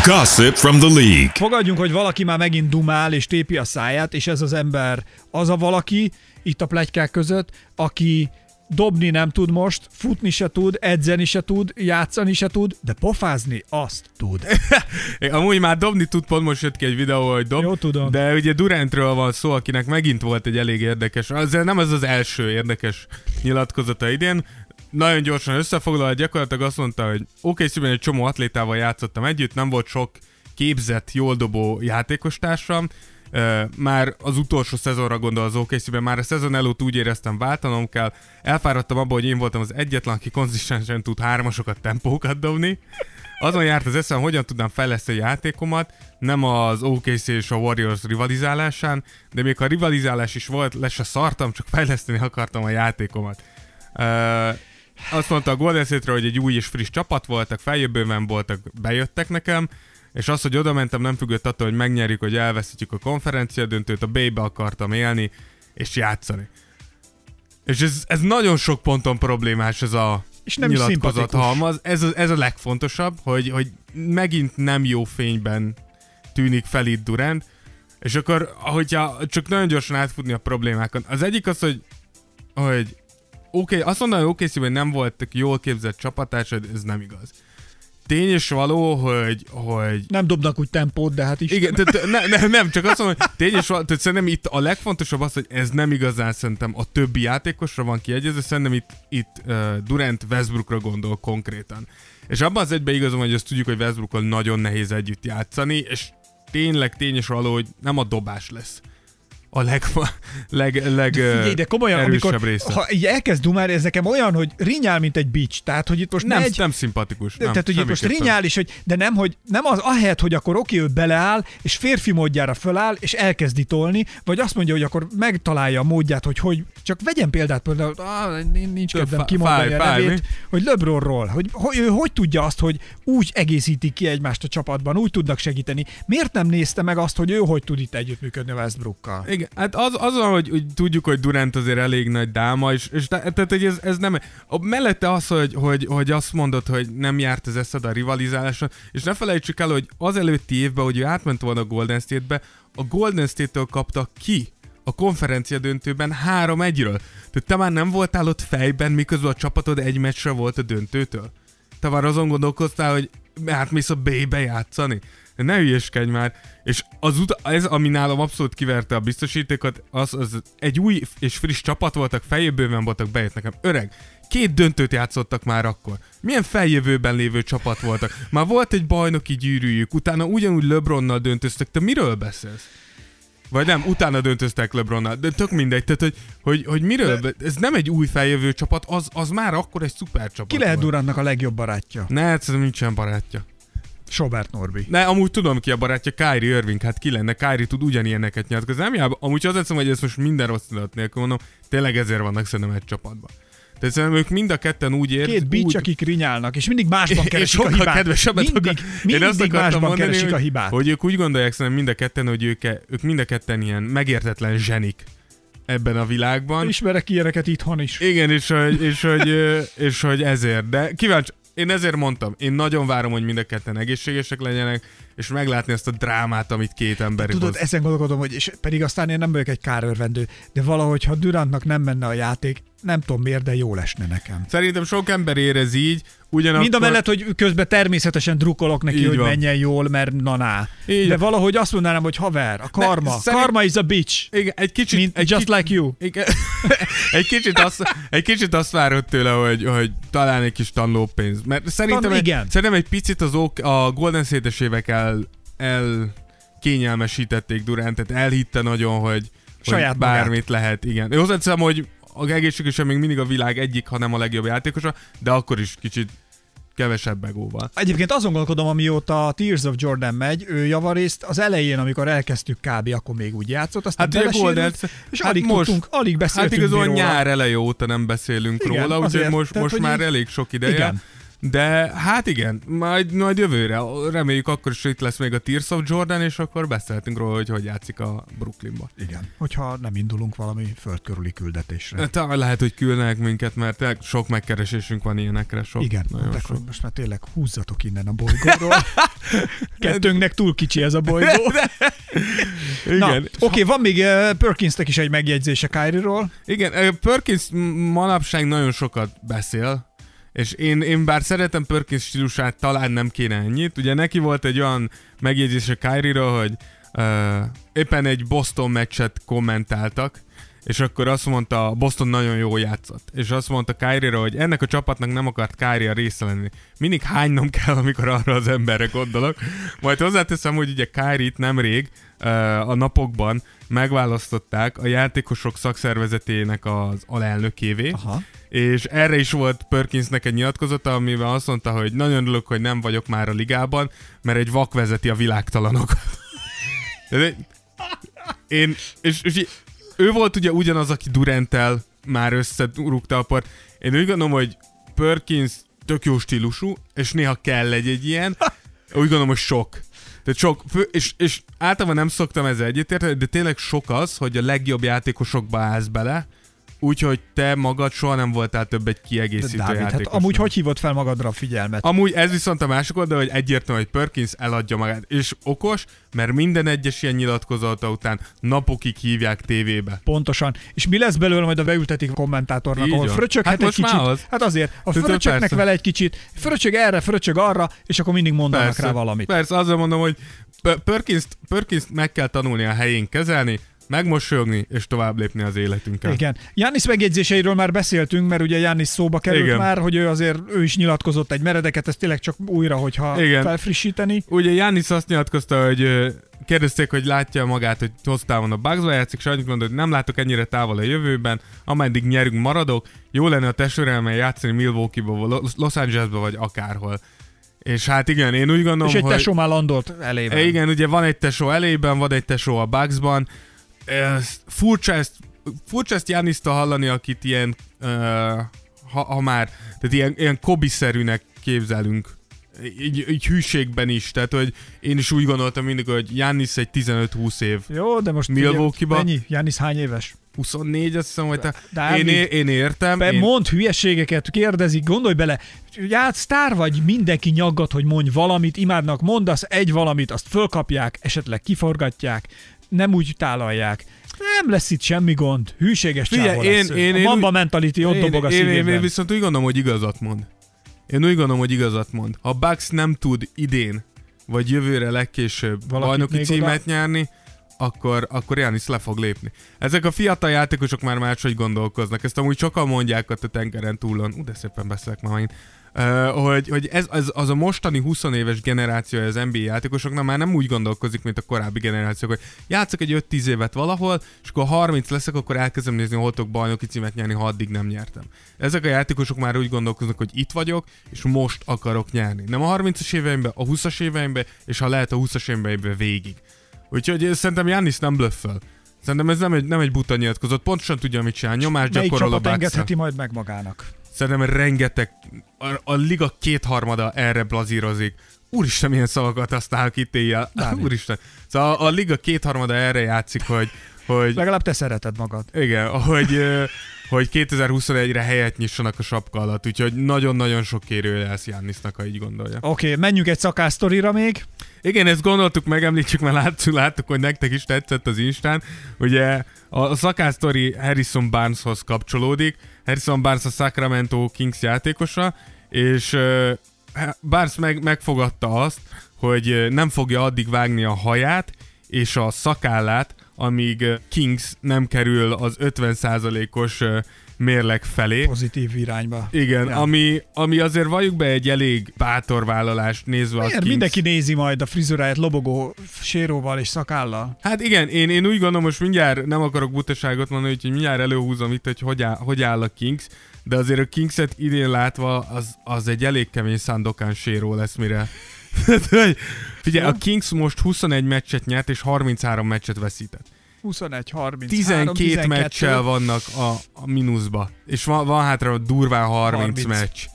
[SPEAKER 4] Gossip from the league.
[SPEAKER 3] Fogadjunk, hogy valaki már megint dumál és tépi a száját, és ez az ember az a valaki, itt a plegykák között, aki dobni nem tud most, futni se tud, edzeni se tud, játszani se tud, de pofázni azt tud.
[SPEAKER 2] Amúgy már dobni tud, pont most jött ki egy videó, hogy dob.
[SPEAKER 3] Jó, tudom.
[SPEAKER 2] De ugye Durantről van szó, akinek megint volt egy elég érdekes, azért nem ez az első érdekes nyilatkozata idén, nagyon gyorsan összefoglalva, gyakorlatilag azt mondta, hogy oké, szívben egy csomó atlétával játszottam együtt, nem volt sok képzett, jól dobó játékostársam, már az utolsó szezonra gondol az okc már a szezon előtt úgy éreztem, váltanom kell, elfáradtam abba, hogy én voltam az egyetlen, aki konzisztensen tud hármasokat, tempókat dobni. Azon járt az eszem, hogyan tudnám fejleszteni a játékomat, nem az OKC és a Warriors rivalizálásán, de még a rivalizálás is volt, le se szartam, csak fejleszteni akartam a játékomat. Uh, azt mondta a Golden state hogy egy új és friss csapat voltak, feljövőben voltak, bejöttek nekem, és az, hogy oda mentem, nem függött attól, hogy megnyerjük, hogy elveszítjük a konferencia döntőt, a B-be akartam élni, és játszani. És ez, ez nagyon sok ponton problémás ez a
[SPEAKER 3] és nem
[SPEAKER 2] nyilatkozat halmaz. Ez a, ez a legfontosabb, hogy, hogy megint nem jó fényben tűnik fel itt Durant, és akkor, ahogyha csak nagyon gyorsan átfutni a problémákon. Az egyik az, hogy, hogy oké, okay, azt mondom, hogy oké, hogy nem voltak jól képzett csapatásod, ez nem igaz. Tény és való, hogy, hogy...
[SPEAKER 3] Nem dobnak úgy tempót, de hát is.
[SPEAKER 2] Igen, tehát ne, ne, nem, csak azt mondom, hogy tény és való, tehát szerintem itt a legfontosabb az, hogy ez nem igazán szerintem a többi játékosra van kiegyezve, szerintem itt, itt uh, Durant Westbrookra gondol konkrétan. És abban az egyben igazom, hogy azt tudjuk, hogy Westbrookkal nagyon nehéz együtt játszani, és tényleg tény és való, hogy nem a dobás lesz a leg, leg, leg de figyelj, de komolyan, amikor, része.
[SPEAKER 3] ha így elkezd dumálni, ez nekem olyan, hogy rinyál, mint egy bics. Tehát, hogy itt most
[SPEAKER 2] nem,
[SPEAKER 3] egy,
[SPEAKER 2] nem szimpatikus. Nem,
[SPEAKER 3] tehát, hogy itt most rinyál is, hogy, de nem, hogy nem az ahelyett, hogy akkor oké, ő beleáll, és férfi módjára föláll, és elkezdi tolni, vagy azt mondja, hogy akkor megtalálja a módját, hogy, hogy csak vegyen példát, például, ah, nincs kedvem kimondani a nevét, hogy LeBronról, hogy, hogy ő hogy tudja azt, hogy úgy egészítik ki egymást a csapatban, úgy tudnak segíteni. Miért nem nézte meg azt, hogy ő hogy tud itt együttműködni Westbrookkal?
[SPEAKER 2] Igen, Hát az, az van, hogy, hogy tudjuk, hogy Durant azért elég nagy dáma, és, és tehát hogy ez, ez nem... A, mellette az, hogy, hogy, hogy azt mondod, hogy nem járt az eszed a rivalizáláson, és ne felejtsük el, hogy az előtti évben, hogy ő átment volna a Golden State-be, a Golden State-től kapta ki a konferencia döntőben 3-1-ről. Tehát te már nem voltál ott fejben, miközben a csapatod egy meccsre volt a döntőtől. Te már azon gondolkoztál, hogy átmész a B-be játszani. De ne hülyeskedj már. És az ut- ez, ami nálam abszolút kiverte a biztosítékot, az, az egy új és friss csapat voltak, feljövőben voltak, bejött nekem. Öreg, két döntőt játszottak már akkor. Milyen feljövőben lévő csapat voltak? Már volt egy bajnoki gyűrűjük, utána ugyanúgy LeBronnal döntöztek. Te miről beszélsz? Vagy nem, utána döntöztek LeBronnal, de tök mindegy, tehát hogy, hogy, hogy miről, de... ez nem egy új feljövő csapat, az, az már akkor egy szuper csapat
[SPEAKER 3] Ki lehet Durantnak a legjobb barátja?
[SPEAKER 2] Ne, egyszerűen nincsen barátja.
[SPEAKER 3] Sobert Norbi.
[SPEAKER 2] Ne, amúgy tudom ki a barátja, Kyrie Irving, hát ki lenne, Kyrie tud ugyanilyeneket nyilatkozni. Nem jár, amúgy az egyszerűen, hogy ez most minden rossz tudat nélkül mondom, tényleg ezért vannak szerintem egy csapatban. Tehát szerintem ők mind a ketten úgy érzik.
[SPEAKER 3] Két bics,
[SPEAKER 2] úgy...
[SPEAKER 3] akik rinyálnak, és mindig másban keresik a hibát.
[SPEAKER 2] kedvesebbet
[SPEAKER 3] mindig, akar... mindig Én azt másban mondani, keresik
[SPEAKER 2] a
[SPEAKER 3] hibát.
[SPEAKER 2] Hogy ők úgy gondolják szerintem mind a ketten, hogy ők, ők mind a ketten ilyen megértetlen zsenik ebben a világban.
[SPEAKER 3] Ismerek ilyeneket itthon is.
[SPEAKER 2] Igen, és hogy, és, hogy, és hogy ezért. De kíváncsi, én ezért mondtam, én nagyon várom, hogy mind a ketten egészségesek legyenek, és meglátni ezt a drámát, amit két ember
[SPEAKER 3] Tudod, hoz. ezen gondolkodom, hogy és pedig aztán én nem vagyok egy kárörvendő, de valahogy, ha Durantnak nem menne a játék, nem tudom miért, de jó lesne nekem.
[SPEAKER 2] Szerintem sok ember érez így, ugyanakkor...
[SPEAKER 3] Mind a mellett, hogy közben természetesen drukkolok neki, így hogy van. menjen jól, mert naná. Így de valahogy azt mondanám, hogy haver, a karma. Ne, szerint... Karma is a bitch.
[SPEAKER 2] Igen, egy kicsit...
[SPEAKER 3] Mint,
[SPEAKER 2] egy
[SPEAKER 3] just kicsit, like you.
[SPEAKER 2] Igen, egy, kicsit azt, egy kicsit azt várod tőle, hogy, hogy talán egy kis tanlópénz. Mert szerintem, Tan, igen. Egy, szerintem egy picit az ok, a Golden State-es évek el, el kényelmesítették Durantet, elhitte nagyon, hogy, Saját hogy bármit magát. lehet. Igen. Hozzáteszem, hogy egészségesen még mindig a világ egyik, hanem a legjobb játékosa, de akkor is kicsit kevesebb begóval.
[SPEAKER 3] Egyébként azon gondolkodom, amióta a Tears of Jordan megy, ő javarészt az elején, amikor elkezdtük kb. akkor még úgy játszott, aztán hát Golden, és hát alig, most, tudtunk, alig hát beszéltünk
[SPEAKER 2] Hát igazán nyár eleje óta nem beszélünk Igen, róla, úgyhogy most, most hogy már elég sok ideje. Igen. De hát igen, majd, majd jövőre. Reméljük akkor is itt lesz még a Tears of Jordan, és akkor beszéltünk róla, hogy hogy játszik a Brooklynba.
[SPEAKER 3] Igen. Hogyha nem indulunk valami földkörüli küldetésre.
[SPEAKER 2] Talán lehet, hogy küldnek minket, mert tényleg sok megkeresésünk van ilyenekre. Sok,
[SPEAKER 3] Igen,
[SPEAKER 2] nagyon
[SPEAKER 3] mondták,
[SPEAKER 2] sok.
[SPEAKER 3] hogy most már tényleg húzzatok innen a bolygóról. Kettőnknek túl kicsi ez a bolygó. Na,
[SPEAKER 2] Igen.
[SPEAKER 3] oké, van még uh, Perkinsnek is egy megjegyzése Kyrie-ról.
[SPEAKER 2] Igen, ö, Perkins manapság nagyon sokat beszél, és én, én bár szeretem Perkins stílusát, talán nem kéne ennyit. Ugye neki volt egy olyan megjegyzése Kyrie-ról, hogy uh, éppen egy Boston meccset kommentáltak, és akkor azt mondta, Boston nagyon jól játszott. És azt mondta kyrie hogy ennek a csapatnak nem akart Kyrie része lenni. Mindig hánynom kell, amikor arra az emberre gondolok. Majd hozzáteszem, hogy ugye Kyrie-t nemrég uh, a napokban megválasztották a játékosok szakszervezetének az alelnökévé,
[SPEAKER 3] Aha.
[SPEAKER 2] És erre is volt Perkinsnek egy nyilatkozata, amiben azt mondta, hogy nagyon örülök, hogy nem vagyok már a ligában, mert egy vak vezeti a világtalanokat. Én, és, és ő volt ugye ugyanaz, aki Durantel már összerúgta a part. Én úgy gondolom, hogy Perkins tök jó stílusú, és néha kell egy, egy ilyen. Úgy gondolom, hogy sok. Tehát sok, és, és általában nem szoktam ezzel egyetérteni, de tényleg sok az, hogy a legjobb játékosokba állsz bele, úgyhogy te magad soha nem voltál több egy
[SPEAKER 3] De
[SPEAKER 2] kiegészítő
[SPEAKER 3] Dávid, hát
[SPEAKER 2] játékos.
[SPEAKER 3] amúgy hogy hívott fel magadra a figyelmet?
[SPEAKER 2] Amúgy ez viszont a másik oldal, hogy egyértelmű, hogy Perkins eladja magát. És okos, mert minden egyes ilyen nyilatkozata után napokig hívják tévébe.
[SPEAKER 3] Pontosan. És mi lesz belőle, majd a beültetik a kommentátornak,
[SPEAKER 2] Így
[SPEAKER 3] ahol fröcsöghet
[SPEAKER 2] Hát
[SPEAKER 3] egy kicsit.
[SPEAKER 2] az.
[SPEAKER 3] Hát azért, a fröcsögnek
[SPEAKER 2] persze.
[SPEAKER 3] vele egy kicsit, fröcsög erre, fröcsög arra, és akkor mindig mondanak rá valamit.
[SPEAKER 2] Persze, azért mondom, hogy Perkins-t, Perkins meg kell tanulni a helyén kezelni, megmosolyogni, és tovább lépni az életünkkel.
[SPEAKER 3] Igen. Jánisz megjegyzéseiről már beszéltünk, mert ugye Jánisz szóba került
[SPEAKER 2] Igen.
[SPEAKER 3] már, hogy ő azért ő is nyilatkozott egy meredeket, ez tényleg csak újra, hogyha
[SPEAKER 2] Igen.
[SPEAKER 3] felfrissíteni.
[SPEAKER 2] Ugye Jánisz azt nyilatkozta, hogy kérdezték, hogy látja magát, hogy hosszú távon a Bugsba játszik, és annyit mondott, hogy nem látok ennyire távol a jövőben, ameddig nyerünk maradok, jó lenne a testvéremmel játszani Milwaukee-ba, Lo- Los Angelesbe, vagy akárhol. És hát igen, én úgy gondolom,
[SPEAKER 3] és egy
[SPEAKER 2] hogy...
[SPEAKER 3] tesó már landolt elébe.
[SPEAKER 2] E, Igen, ugye van egy tesó elében, van egy tesó a Bugsban. Ez furcsa ezt, furcsa ezt Jánisztól hallani, akit ilyen, uh, ha, ha már, tehát ilyen, ilyen Kobi-szerűnek képzelünk. Így, így hűségben is, tehát hogy én is úgy gondoltam mindig, hogy Jánisz egy 15-20 év.
[SPEAKER 3] Jó, de most
[SPEAKER 2] Milwaukee-ba?
[SPEAKER 3] Mennyi? Jánisz hány éves?
[SPEAKER 2] 24, azt hiszem, hogy te...
[SPEAKER 3] Dávid,
[SPEAKER 2] Én, én értem.
[SPEAKER 3] Be,
[SPEAKER 2] Én,
[SPEAKER 3] mond hülyeségeket, kérdezik, gondolj bele, hát sztár vagy, mindenki nyaggat, hogy mondj valamit, imádnak, mondasz egy valamit, azt fölkapják, esetleg kiforgatják, nem úgy tálalják. Nem lesz itt semmi gond, hűséges
[SPEAKER 2] Figyelj,
[SPEAKER 3] csávó
[SPEAKER 2] én-
[SPEAKER 3] lesz. ő.
[SPEAKER 2] én-
[SPEAKER 3] a
[SPEAKER 2] én
[SPEAKER 3] mamba mentality ott dobog a
[SPEAKER 2] én, én, én viszont úgy gondolom, hogy igazat mond. Én úgy gondolom, hogy igazat mond. Ha Bucks nem tud idén, vagy jövőre legkésőbb
[SPEAKER 3] Valakit
[SPEAKER 2] bajnoki címet
[SPEAKER 3] oda-
[SPEAKER 2] nyerni, akkor, akkor Janis le fog lépni. Ezek a fiatal játékosok már máshogy gondolkoznak. Ezt amúgy sokan mondják ott a tengeren túlon. Ú, de szépen beszélek már megint. Hogy, hogy ez, ez, az a mostani 20 éves generáció az NBA játékosoknak már nem úgy gondolkozik, mint a korábbi generációk, hogy játszok egy 5-10 évet valahol, és akkor 30 leszek, akkor elkezdem nézni, hol tudok bajnoki címet nyerni, ha addig nem nyertem. Ezek a játékosok már úgy gondolkoznak, hogy itt vagyok, és most akarok nyerni. Nem a 30-as éveimben, a 20-as éveimben, és ha lehet a 20-as éveimben végig. Úgyhogy szerintem Jannis nem blöfföl. Szerintem ez nem egy, nem egy buta nyilatkozott, pontosan tudja, mit csinál, nyomást
[SPEAKER 3] Melyik
[SPEAKER 2] gyakorol a
[SPEAKER 3] engedheti majd meg magának?
[SPEAKER 2] Szerintem rengeteg, a, a liga kétharmada erre blazírozik. Úristen, milyen szavakat használok itt éjjel. Úristen. Szóval a, a liga kétharmada erre játszik, hogy, hogy
[SPEAKER 3] Legalább te szereted magad.
[SPEAKER 2] igen, hogy, hogy 2021-re helyet nyissanak a sapka alatt, úgyhogy nagyon-nagyon sok kérője lesz Jannisnak, ha így gondolja.
[SPEAKER 3] Oké, okay, menjünk egy szakásztorira még.
[SPEAKER 2] Igen, ezt gondoltuk, megemlítsük, mert láttuk, láttuk, hogy nektek is tetszett az Instán. Ugye a, a szakásztori Harrison Barneshoz kapcsolódik. Harrison Barnes a Sacramento Kings játékosa, és uh, Barnes meg, megfogadta azt, hogy nem fogja addig vágni a haját és a szakállát, amíg Kings nem kerül az 50%-os ö, mérleg felé.
[SPEAKER 3] Pozitív irányba.
[SPEAKER 2] Igen,
[SPEAKER 3] Ja.
[SPEAKER 2] ami, ami azért valljuk be egy elég bátor vállalás nézve
[SPEAKER 3] Miért
[SPEAKER 2] Kings.
[SPEAKER 3] mindenki nézi majd a frizuráját lobogó séróval és szakállal?
[SPEAKER 2] Hát igen, én, én úgy gondolom, most mindjárt nem akarok butaságot mondani, úgyhogy mindjárt előhúzom itt, hogy hogy áll, hogy áll a Kings, de azért a Kingset idén látva az, az egy elég kemény szándokán séró lesz, mire... Hogy- Figyelj, a Kings most 21 meccset nyert, és 33 meccset veszített.
[SPEAKER 3] 21, 30,
[SPEAKER 2] 12
[SPEAKER 3] 12
[SPEAKER 2] meccsel vannak a, a mínuszba, és van, van hátra durván 30,
[SPEAKER 3] 30.
[SPEAKER 2] 30 meccs.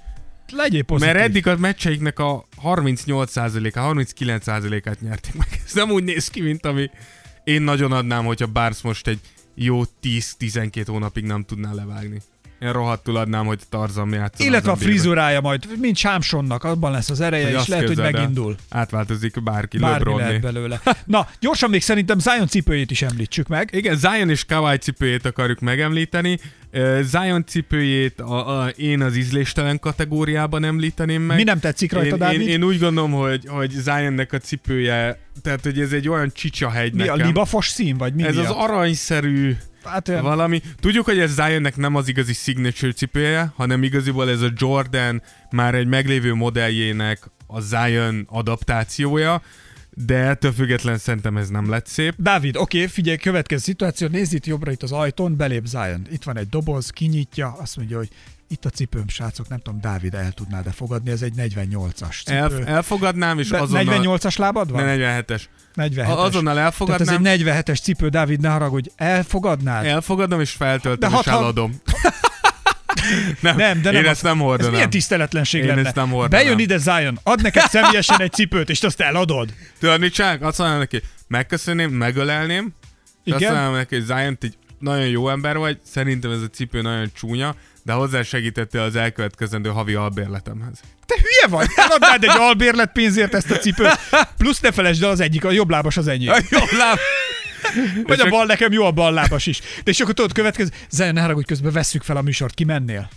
[SPEAKER 3] legyél pozitív.
[SPEAKER 2] Mert eddig a meccseiknek a 38%-a, 39%-át nyerték meg. Ez nem úgy néz ki, mint ami én nagyon adnám, hogyha Barnes most egy jó 10-12 hónapig nem tudná levágni. Én rohadtul adnám, hogy Tarzan játszol.
[SPEAKER 3] Illetve a frizurája majd, mint Sámsonnak, abban lesz az ereje,
[SPEAKER 2] Hogy
[SPEAKER 3] és lehet, hogy megindul.
[SPEAKER 2] Átváltozik bárki,
[SPEAKER 3] Bármi lehet belőle. Na, gyorsan még szerintem Zion cipőjét is említsük meg.
[SPEAKER 2] Igen, Zion és Kawhi cipőjét akarjuk megemlíteni. Zion cipőjét a, a, én az ízléstelen kategóriában említeném meg.
[SPEAKER 3] Mi nem tetszik rajta,
[SPEAKER 2] én,
[SPEAKER 3] Dávid?
[SPEAKER 2] én, én, úgy gondolom, hogy, hogy Zionnek a cipője, tehát hogy ez egy olyan csicsahegy
[SPEAKER 3] Mi
[SPEAKER 2] nekem.
[SPEAKER 3] a libafos szín, vagy mi
[SPEAKER 2] ez
[SPEAKER 3] miatt?
[SPEAKER 2] az aranyszerű
[SPEAKER 3] Hát olyan,
[SPEAKER 2] valami. Tudjuk, hogy ez Zionnek nem az igazi signature cipője, hanem igaziból ez a Jordan már egy meglévő modelljének a Zion adaptációja, de ettől független szerintem ez nem lett szép.
[SPEAKER 3] Dávid, oké, figyelj, következő szituáció, nézd itt jobbra itt az ajtón, belép Zion. Itt van egy doboz, kinyitja, azt mondja, hogy itt a cipőm, srácok, nem tudom, Dávid el tudnád-e fogadni, ez egy 48-as cipő.
[SPEAKER 2] El, elfogadnám, és
[SPEAKER 3] Be-
[SPEAKER 2] azonnal...
[SPEAKER 3] 48-as lábad van?
[SPEAKER 2] Ne, 47-es.
[SPEAKER 3] 47-es.
[SPEAKER 2] A- Azonnal
[SPEAKER 3] Tehát
[SPEAKER 2] elfogadnám,
[SPEAKER 3] ez egy 47-es cipő, Dávid, ne haragudj, elfogadnád?
[SPEAKER 2] elfogadom, és feltöltöm,
[SPEAKER 3] De
[SPEAKER 2] és eladom. nem,
[SPEAKER 3] Nem, de nem
[SPEAKER 2] én ezt nem
[SPEAKER 3] Ez
[SPEAKER 2] hordanám.
[SPEAKER 3] milyen tiszteletlenség
[SPEAKER 2] Én
[SPEAKER 3] lenne?
[SPEAKER 2] ezt nem hordanám.
[SPEAKER 3] Bejön ide Zion, ad neked személyesen egy cipőt, és azt eladod.
[SPEAKER 2] Tudod, mit csinálok? Azt mondanám neki, megköszönném, megölelném, és azt
[SPEAKER 3] Igen?
[SPEAKER 2] mondanám neki, hogy Zion, egy nagyon jó ember vagy, szerintem ez a cipő nagyon csúnya, de hozzá segítette az elkövetkezendő havi albérletemhez.
[SPEAKER 3] Te hülye vagy? Eladnád egy albérlet pénzért ezt a cipőt. Plusz ne felejtsd el az egyik, a jobb lábas az enyém.
[SPEAKER 2] Jó, láb.
[SPEAKER 3] Vagy a bal nekem jó a bal lábas is. De és akkor tudod, következő, Zen, ne haragudj, közben vesszük fel a műsort, ki mennél?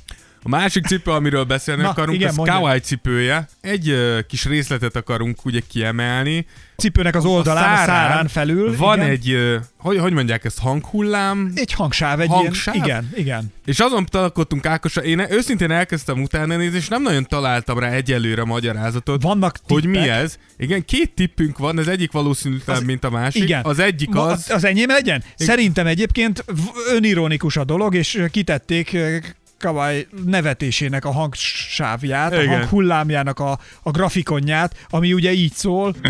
[SPEAKER 2] A másik cipő, amiről beszélni
[SPEAKER 3] Na,
[SPEAKER 2] akarunk,
[SPEAKER 3] igen,
[SPEAKER 2] az
[SPEAKER 3] mondjad.
[SPEAKER 2] Kawai cipője. Egy ö, kis részletet akarunk ugye kiemelni.
[SPEAKER 3] Cipőnek az oldalán, a szárán, felül.
[SPEAKER 2] Van
[SPEAKER 3] igen.
[SPEAKER 2] egy, ö, hogy, hogy mondják ezt, hanghullám,
[SPEAKER 3] egy hangsáv, egy
[SPEAKER 2] Hangsáv?
[SPEAKER 3] ilyen, igen, igen.
[SPEAKER 2] És azon találkoztunk Ákosra, én őszintén elkezdtem utána nézni, és nem nagyon találtam rá egyelőre magyarázatot,
[SPEAKER 3] Vannak
[SPEAKER 2] hogy mi
[SPEAKER 3] tippek.
[SPEAKER 2] ez. Igen, két tippünk van, az egyik valószínűtlen,
[SPEAKER 3] Az-
[SPEAKER 2] mint a másik.
[SPEAKER 3] Igen.
[SPEAKER 2] Az egyik az...
[SPEAKER 3] Az enyém legyen? Szerintem egyébként önironikus a dolog, és kitették Kawai nevetésének a hangsávját, a
[SPEAKER 2] Igen.
[SPEAKER 3] hanghullámjának a, a grafikonját, ami ugye így szól.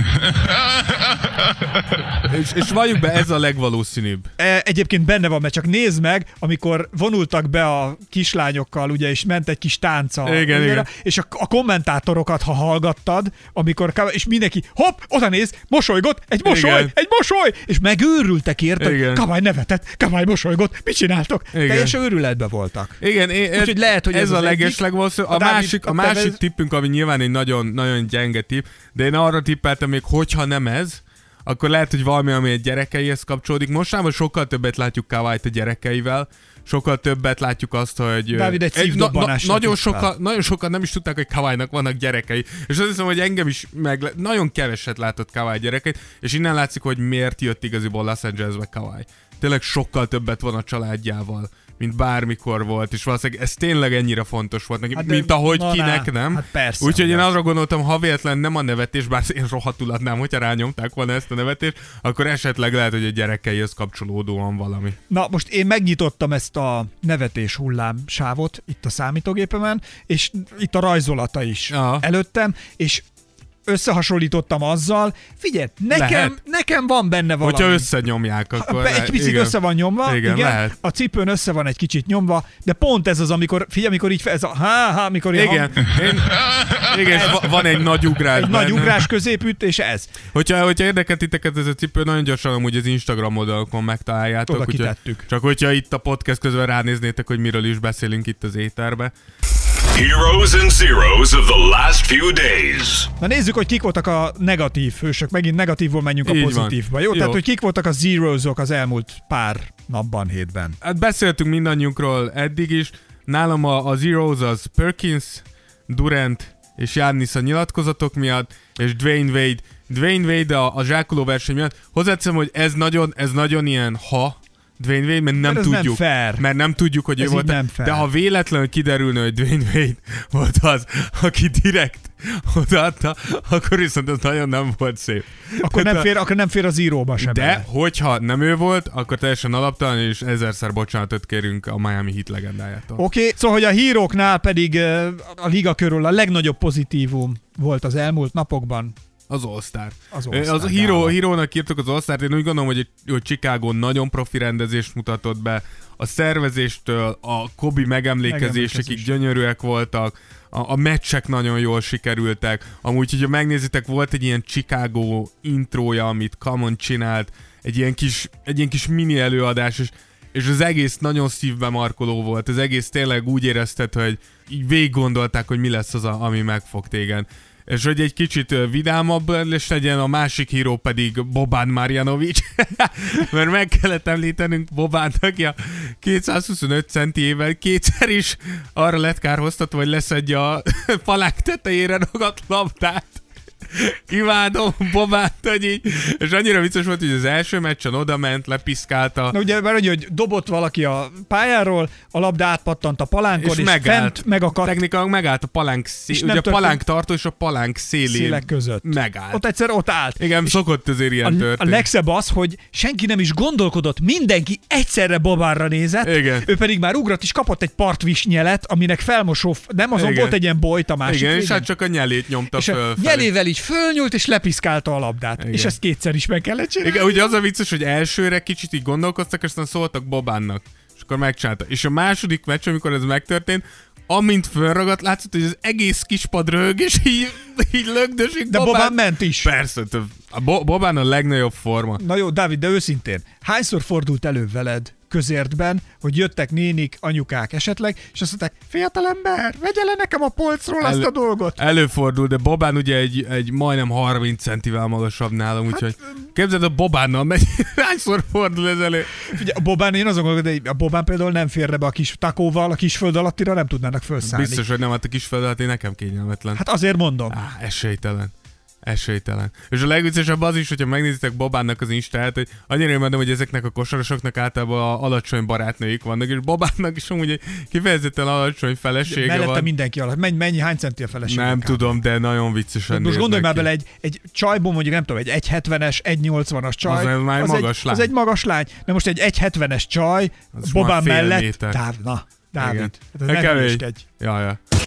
[SPEAKER 2] És, és valljuk be, ez a legvalószínűbb.
[SPEAKER 3] E, Egyébként benne van, mert csak nézd meg, amikor vonultak be a kislányokkal, ugye, és ment egy kis tánca.
[SPEAKER 2] Igen,
[SPEAKER 3] ugye,
[SPEAKER 2] igen.
[SPEAKER 3] És a, a kommentátorokat, ha hallgattad, amikor, Kawai- és mindenki, hopp, oda néz, mosolygott, egy mosoly,
[SPEAKER 2] Igen.
[SPEAKER 3] egy mosoly, és megőrültek érte,
[SPEAKER 2] Igen.
[SPEAKER 3] Kawai nevetett, Kawai mosolygott, mit csináltok?
[SPEAKER 2] Igen.
[SPEAKER 3] Teljes őrületbe voltak.
[SPEAKER 2] Igen,
[SPEAKER 3] Úgyhogy lehet, hogy
[SPEAKER 2] ez,
[SPEAKER 3] ez
[SPEAKER 2] a
[SPEAKER 3] az
[SPEAKER 2] leges
[SPEAKER 3] egyik.
[SPEAKER 2] legvalószínűbb.
[SPEAKER 3] A
[SPEAKER 2] A, másik,
[SPEAKER 3] a
[SPEAKER 2] másik
[SPEAKER 3] tevez-
[SPEAKER 2] tippünk, ami nyilván egy nagyon, nagyon gyenge tipp, de én arra tippeltem még, hogyha nem ez, akkor lehet, hogy valami, ami egy gyerekeihez kapcsolódik. Mostában sokkal többet látjuk Kawait a gyerekeivel, sokkal többet látjuk azt, hogy...
[SPEAKER 3] Dávid egy szívdobbanásra
[SPEAKER 2] nagyon,
[SPEAKER 3] tippel.
[SPEAKER 2] sokan, nagyon sokan nem is tudták, hogy Kawainak vannak gyerekei. És azt hiszem, hogy engem is meg... Nagyon keveset látott Kawai gyerekeit, és innen látszik, hogy miért jött igaziból Los Angelesbe Kawai. Tényleg sokkal többet van a családjával, mint bármikor volt, és valószínűleg ez tényleg ennyire fontos volt neki,
[SPEAKER 3] Hát
[SPEAKER 2] hát
[SPEAKER 3] de-
[SPEAKER 2] mint ahogy
[SPEAKER 3] na,
[SPEAKER 2] kinek nem.
[SPEAKER 3] hát persze,
[SPEAKER 2] Úgyhogy én arra gondoltam, ha véletlen nem a nevetés, bár én rohadtul adnám, hogyha rányomták volna ezt a nevetést, akkor esetleg lehet, hogy a gyerekeihez kapcsolódóan valami.
[SPEAKER 3] Na, most én megnyitottam ezt a nevetés hullám sávot itt a számítógépemen, és itt a rajzolata is
[SPEAKER 2] Aha.
[SPEAKER 3] előttem, és összehasonlítottam azzal, figyelj, nekem,
[SPEAKER 2] Lehet.
[SPEAKER 3] nekem van benne valami.
[SPEAKER 2] Hogyha összenyomják, akkor...
[SPEAKER 3] Be- egy picit
[SPEAKER 2] igen.
[SPEAKER 3] össze van nyomva,
[SPEAKER 2] Igen,
[SPEAKER 3] igen,
[SPEAKER 2] lehet.
[SPEAKER 3] a cipőn össze van egy kicsit nyomva, de pont ez az, amikor, figyelj, amikor így, ez a há, há, amikor
[SPEAKER 2] Igen,
[SPEAKER 3] hang,
[SPEAKER 2] én, igen, va- van egy nagy ugrás
[SPEAKER 3] egy nagy
[SPEAKER 2] benne.
[SPEAKER 3] ugrás középütt, és ez.
[SPEAKER 2] Hogyha, hogyha érdekel titeket ez a cipő, nagyon gyorsan amúgy az Instagram oldalakon megtaláljátok.
[SPEAKER 3] Oda kitettük.
[SPEAKER 2] Csak hogyha itt a podcast közben ránéznétek, hogy miről is beszélünk itt az éterbe.
[SPEAKER 4] Heroes and zeros of the last few days.
[SPEAKER 3] Na nézzük, hogy kik voltak a negatív hősök. Megint negatívból menjünk a
[SPEAKER 2] Így van.
[SPEAKER 3] pozitívba. Jó?
[SPEAKER 2] Jó.
[SPEAKER 3] Tehát, hogy kik voltak a zerosok az elmúlt pár napban, hétben.
[SPEAKER 2] Hát beszéltünk mindannyiunkról eddig is. Nálam a, a Zeros az Perkins, Durant és Giannis a nyilatkozatok miatt, és Dwayne Wade. Dwayne Wade a, a zsákoló verseny miatt. Hozzáteszem, hogy ez nagyon, ez nagyon ilyen ha, Dwayne Wade, mert nem
[SPEAKER 3] Mert ez nem
[SPEAKER 2] tudjuk.
[SPEAKER 3] fair.
[SPEAKER 2] Mert nem tudjuk, hogy
[SPEAKER 3] Ez
[SPEAKER 2] ő volt.
[SPEAKER 3] nem fair.
[SPEAKER 2] De ha véletlenül kiderülne, hogy Dwayne Wade volt az, aki direkt odaadta, akkor viszont ez nagyon nem volt szép.
[SPEAKER 3] Akkor nem
[SPEAKER 2] Tehát a-
[SPEAKER 3] fér, akkor nem fér az íróba sem.
[SPEAKER 2] de,
[SPEAKER 3] bele.
[SPEAKER 2] hogyha nem ő volt, akkor teljesen alaptalan, és ezerszer bocsánatot kérünk a Miami Heat legendájától.
[SPEAKER 3] Oké, okay, szóval hogy a híróknál pedig a liga körül a legnagyobb pozitívum volt az elmúlt napokban
[SPEAKER 2] Az All-Star.
[SPEAKER 3] Az All-Star
[SPEAKER 2] az a híró, hírónak írtuk az all Én úgy gondolom, hogy, hogy Chicago nagyon profi rendezést mutatott be. A szervezéstől a Kobe megemlékezésekig
[SPEAKER 3] Megemlékezés.
[SPEAKER 2] gyönyörűek voltak. A, a meccsek nagyon jól sikerültek. Amúgy, hogyha megnézitek, volt egy ilyen Chicago intrója, amit Common csinált. Egy ilyen kis, egy ilyen kis mini előadás, és és az egész nagyon szívbe markoló volt, az egész tényleg úgy érezted, hogy így végig gondolták, hogy mi lesz az, a, ami megfog téged. És hogy egy kicsit vidámabb és legyen, a másik híró pedig Bobán Marjanovic, mert meg kellett említenünk Bobánt, aki a 225 centiével kétszer is arra lett kárhoztatva, hogy leszedje a palák tetejére ragadt labdát. Imádom hogy így. És annyira vicces volt, hogy az első meccsen oda ment, lepiszkálta,
[SPEAKER 3] Na ugye, mert ugye, hogy dobott valaki a pályáról, a labda átpattant a palánkon, és,
[SPEAKER 2] és
[SPEAKER 3] és
[SPEAKER 2] megállt.
[SPEAKER 3] fent megakadt
[SPEAKER 2] Technikailag megállt a palánk szé...
[SPEAKER 3] És
[SPEAKER 2] ugye a
[SPEAKER 3] történt-
[SPEAKER 2] palánk tartó és a palánk szélén
[SPEAKER 3] szélek között.
[SPEAKER 2] megállt.
[SPEAKER 3] Ott egyszer ott állt.
[SPEAKER 2] Igen, szokott azért ilyen
[SPEAKER 3] A, a
[SPEAKER 2] történni.
[SPEAKER 3] legszebb az, hogy senki nem is gondolkodott, mindenki egyszerre Bobánra nézett,
[SPEAKER 2] Igen.
[SPEAKER 3] ő pedig már ugrott és kapott egy partvisnyelet, aminek felmosó, nem azon
[SPEAKER 2] Igen.
[SPEAKER 3] volt egy ilyen bojt a másik
[SPEAKER 2] Igen, és
[SPEAKER 3] végén.
[SPEAKER 2] hát csak a nyelét nyomta
[SPEAKER 3] és a
[SPEAKER 2] föl.
[SPEAKER 3] nyelével így fölnyúlt, és lepiszkálta a labdát.
[SPEAKER 2] Igen.
[SPEAKER 3] És ezt kétszer is meg kellett csinálni.
[SPEAKER 2] Igen, ugye az a vicces, hogy elsőre kicsit így gondolkoztak, és aztán szóltak Bobánnak. És akkor megcsinálta. És a második meccs, amikor ez megtörtént, amint fölragadt, látszott, hogy az egész kispad rög, és így, így lögdösik
[SPEAKER 3] De Bobán ment is.
[SPEAKER 2] Persze, a Bo- Bobán a legnagyobb forma.
[SPEAKER 3] Na jó, Dávid, de őszintén, hányszor fordult elő veled közértben, hogy jöttek nénik, anyukák esetleg, és azt mondták, fiatalember, vegye le nekem a polcról azt
[SPEAKER 2] Elő-
[SPEAKER 3] a dolgot.
[SPEAKER 2] Előfordul, de Bobán ugye egy, egy majdnem 30 centivel magasabb nálam, úgyhogy képzeld a Bobánnal megy, hányszor fordul ez elő.
[SPEAKER 3] Ugye a Bobán, én azon gondolkodom, de a Bobán például nem férne be a kis takóval, a kis föld alattira nem tudnának felszállni.
[SPEAKER 2] Biztos, hogy nem hát a kis feladat, én nekem kényelmetlen.
[SPEAKER 3] Hát azért mondom.
[SPEAKER 2] Á, esélytelen. Esélytelen. És a legviccesebb az is, hogyha megnézitek Bobánnak az Instáját, hogy annyira imádom, hogy ezeknek a kosarasoknak általában a alacsony barátnőik vannak, és Bobánnak is amúgy egy kifejezetten alacsony felesége
[SPEAKER 3] Mellette
[SPEAKER 2] van.
[SPEAKER 3] mindenki alatt. Mennyi, mennyi hány centi a feleség?
[SPEAKER 2] Nem tudom, de nagyon viccesen
[SPEAKER 3] Most gondolj már bele, egy, egy csajból mondjuk nem tudom, egy 1,70-es, 1,80-as csaj.
[SPEAKER 2] Az
[SPEAKER 3] az
[SPEAKER 2] magas
[SPEAKER 3] egy,
[SPEAKER 2] lány.
[SPEAKER 3] Az egy magas lány. De most egy 1,70-es csaj,
[SPEAKER 2] Az fél
[SPEAKER 3] mellett.
[SPEAKER 2] méter.
[SPEAKER 3] Na, Dávid.
[SPEAKER 2] Igen.
[SPEAKER 3] Hát ez
[SPEAKER 2] Ne
[SPEAKER 3] hülyeskedj.
[SPEAKER 2] ki. Ja, ja.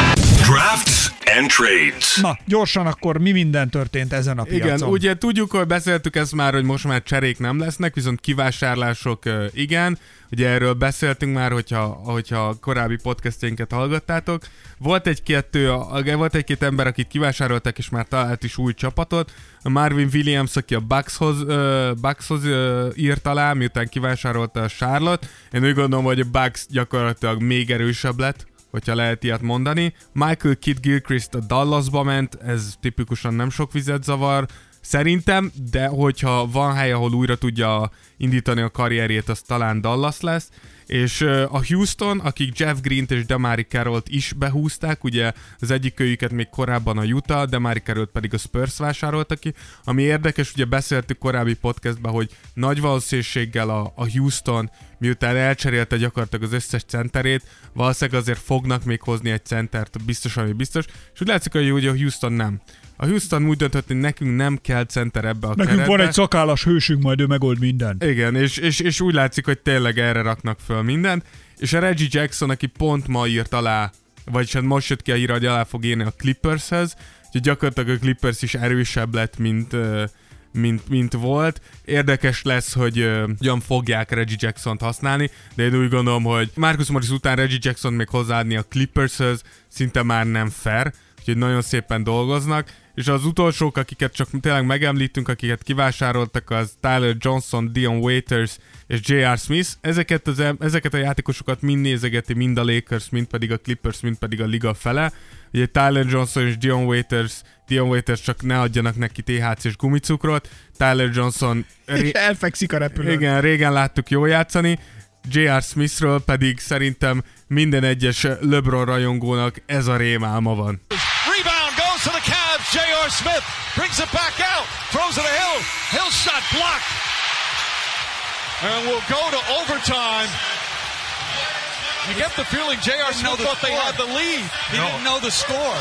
[SPEAKER 4] Drafts and trades.
[SPEAKER 3] Na, gyorsan akkor mi minden történt ezen a piacon?
[SPEAKER 2] Igen, ugye tudjuk, hogy beszéltük ezt már, hogy most már cserék nem lesznek, viszont kivásárlások igen. Ugye erről beszéltünk már, hogyha, hogyha korábbi podcastjainket hallgattátok. Volt egy-kettő, volt egy-két ember, akit kivásároltak, és már talált is új csapatot. A Marvin Williams, aki a Buckshoz, ö, Buckshoz ö, írt alá, miután kivásárolta a Charlotte. Én úgy gondolom, hogy a Bucks gyakorlatilag még erősebb lett hogyha lehet ilyet mondani. Michael Kidd Gilchrist a Dallasba ment, ez tipikusan nem sok vizet zavar, szerintem, de hogyha van hely, ahol újra tudja indítani a karrierjét, az talán Dallas lesz. És a Houston, akik Jeff Green-t és Damari Carrollt is behúzták, ugye az egyik kölyüket még korábban a Utah, Damari Carrollt pedig a Spurs vásárolta ki. Ami érdekes, ugye beszéltük korábbi podcastban, hogy nagy valószínűséggel a, a Houston, miután elcserélte gyakorlatilag az összes centerét, valószínűleg azért fognak még hozni egy centert, biztos, ami biztos. És úgy látszik, hogy ugye a Houston nem. A Houston úgy döntött, hogy nekünk nem kell center ebbe a
[SPEAKER 3] Nekünk
[SPEAKER 2] keretbe.
[SPEAKER 3] van egy szakállas hősünk, majd ő megold mindent.
[SPEAKER 2] Igen, és, és, és úgy látszik, hogy tényleg erre raknak föl mindent. És a Reggie Jackson, aki pont ma írt alá, vagyis hát most jött ki a hír, hogy alá fog írni a Clippershez, úgyhogy gyakorlatilag a Clippers is erősebb lett, mint, mint, mint volt. Érdekes lesz, hogy hogyan fogják Reggie Jackson-t használni, de én úgy gondolom, hogy Marcus Morris után Reggie Jackson még hozzáadni a Clippershez szinte már nem fair, úgyhogy nagyon szépen dolgoznak, és az utolsók, akiket csak tényleg megemlítünk, akiket kivásároltak, az Tyler Johnson, Dion Waiters és J.R. Smith. Ezeket, az, ezeket a játékosokat mind nézegeti, mind a Lakers, mind pedig a Clippers, mind pedig a liga fele. Ugye Tyler Johnson és Dion Waiters, Dion Waiters csak ne adjanak neki THC-s gumicukrot. Tyler Johnson
[SPEAKER 3] És
[SPEAKER 2] ré-
[SPEAKER 3] elfekszik a repülőn.
[SPEAKER 2] igen, régen láttuk jól játszani. J.R. Smithről pedig szerintem minden egyes LeBron rajongónak ez a rémálma van.
[SPEAKER 1] Rebound to the Cavs. J.R. Smith brings it back out. Throws it to Hill. Hill shot blocked. And we'll go to overtime. You get the feeling J.R. Smith thought they had the lead. He didn't know the score.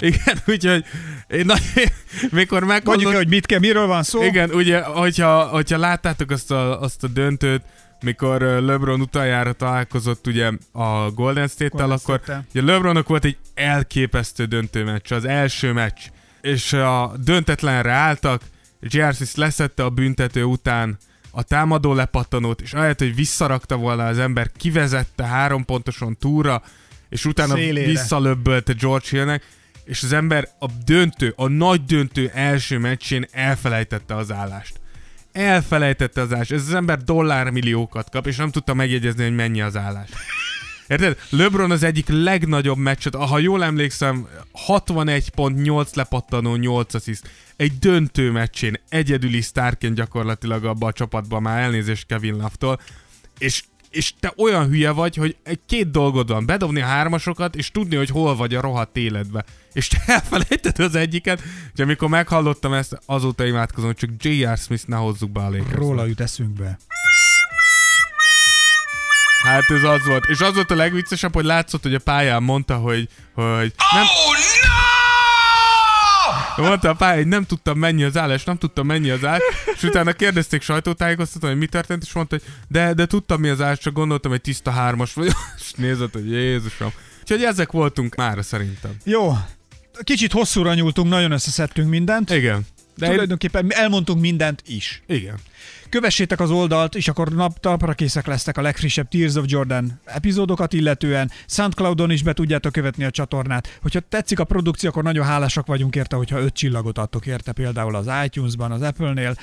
[SPEAKER 2] Igen, úgyhogy én nagy, mikor
[SPEAKER 3] Mondjuk, hogy mit kell, miről van szó.
[SPEAKER 2] Igen, ugye, hogyha, hogyha láttátok azt a, azt a döntőt, mikor LeBron utoljára találkozott ugye a Golden State-tel,
[SPEAKER 3] Golden
[SPEAKER 2] akkor
[SPEAKER 3] State-tel.
[SPEAKER 2] ugye LeBronnak volt egy elképesztő döntőmeccs, az első meccs. és a döntetlenre álltak. Smith leszette a büntető után a támadó lepattanót, és ahelyett, hogy visszarakta volna az ember, kivezette három pontoson túra, és utána
[SPEAKER 3] Szélére.
[SPEAKER 2] visszalöbbölte George Hillnek, és az ember a döntő, a nagy döntő első meccsén elfelejtette az állást. Elfelejtette az állást. Ez az ember dollármilliókat kap, és nem tudta megjegyezni, hogy mennyi az állás. Érted? LeBron az egyik legnagyobb meccset, ha jól emlékszem, 61 pont, 8 lepattanó, 8 assziszt. Egy döntő meccsén egyedüli sztárként gyakorlatilag abba a csapatban már elnézést Kevin Love-tól, és és te olyan hülye vagy, hogy egy két dolgod van, bedobni a hármasokat, és tudni, hogy hol vagy a rohadt életbe. És te elfelejted az egyiket, és amikor meghallottam ezt, azóta imádkozom, hogy csak J.R. Smith ne hozzuk be a Lakersbe.
[SPEAKER 3] Róla jut eszünkbe.
[SPEAKER 2] Hát ez az volt. És az volt a legviccesebb, hogy látszott, hogy a pályán mondta, hogy, hogy nem, mondta a pályán, hogy nem tudtam mennyi az állás, nem tudtam mennyi az állás, és utána kérdezték sajtótájékoztatón, hogy mi történt, és mondta, hogy de, de tudtam mi az állás, csak gondoltam, hogy tiszta hármas vagy, és nézett, hogy Jézusom. Úgyhogy ezek voltunk már szerintem.
[SPEAKER 3] Jó, kicsit hosszúra nyúltunk, nagyon összeszedtünk mindent.
[SPEAKER 2] Igen.
[SPEAKER 3] De Tulajdonképpen elmondtunk mindent is.
[SPEAKER 2] igen.
[SPEAKER 3] Kövessétek az oldalt, és akkor nap talpra készek lesztek a legfrissebb Tears of Jordan epizódokat illetően. Soundcloudon is be tudjátok követni a csatornát. Hogyha tetszik a produkció, akkor nagyon hálásak vagyunk érte, hogyha öt csillagot adtok érte, például az iTunes-ban, az Apple-nél.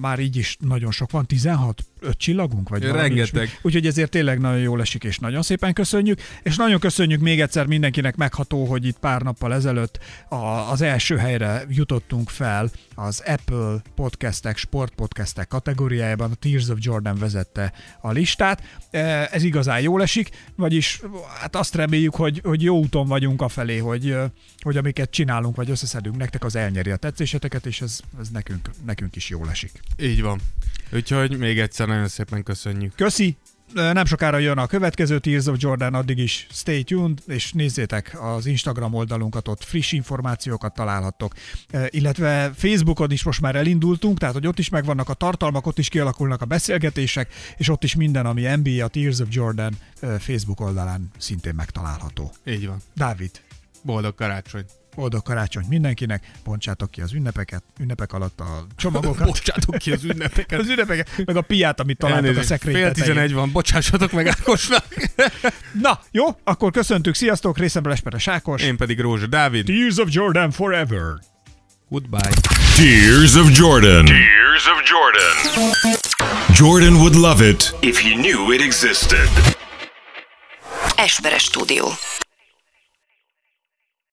[SPEAKER 3] Már így is nagyon sok van, 16 öt csillagunk? Vagy
[SPEAKER 2] Rengeteg.
[SPEAKER 3] Úgyhogy ezért tényleg nagyon jól esik, és nagyon szépen köszönjük. És nagyon köszönjük még egyszer mindenkinek megható, hogy itt pár nappal ezelőtt a, az első helyre jutottunk fel az Apple podcastek, sportpodcastek kategóriájában. A Tears of Jordan vezette a listát. E, Ez igazán jól esik, vagyis hát azt reméljük, hogy, hogy jó úton vagyunk afelé, hogy, hogy amiket csinálunk, vagy összeszedünk nektek, az elnyeri a tetszéseteket, és ez, ez nekünk, nekünk is jól esik.
[SPEAKER 2] Így van. Úgyhogy még egyszer nagyon szépen köszönjük.
[SPEAKER 3] Köszi! Nem sokára jön a következő Tears of Jordan, addig is stay tuned, és nézzétek az Instagram oldalunkat, ott friss információkat találhattok. Illetve Facebookon is most már elindultunk, tehát hogy ott is megvannak a tartalmak, ott is kialakulnak a beszélgetések, és ott is minden, ami NBA, a Tears of Jordan Facebook oldalán szintén megtalálható.
[SPEAKER 2] Így van.
[SPEAKER 3] Dávid,
[SPEAKER 2] Boldog karácsony.
[SPEAKER 3] Boldog karácsonyt mindenkinek, bontsátok ki az ünnepeket, ünnepek alatt a csomagokat.
[SPEAKER 2] Bocsátok ki az ünnepeket.
[SPEAKER 3] az ünnepeket, meg a piát, amit találtok a
[SPEAKER 2] Elnézést,
[SPEAKER 3] szekrény
[SPEAKER 2] Fél
[SPEAKER 3] tetején.
[SPEAKER 2] tizenegy van, bocsássatok meg Ákosnak.
[SPEAKER 3] Na, jó, akkor köszöntük, sziasztok, részemről Esperes Ákos.
[SPEAKER 2] Én pedig Rózsa Dávid.
[SPEAKER 3] Tears of Jordan forever.
[SPEAKER 2] Goodbye.
[SPEAKER 4] Tears of Jordan. Tears of Jordan. Jordan would love it if he knew it existed.
[SPEAKER 5] Esperes stúdió.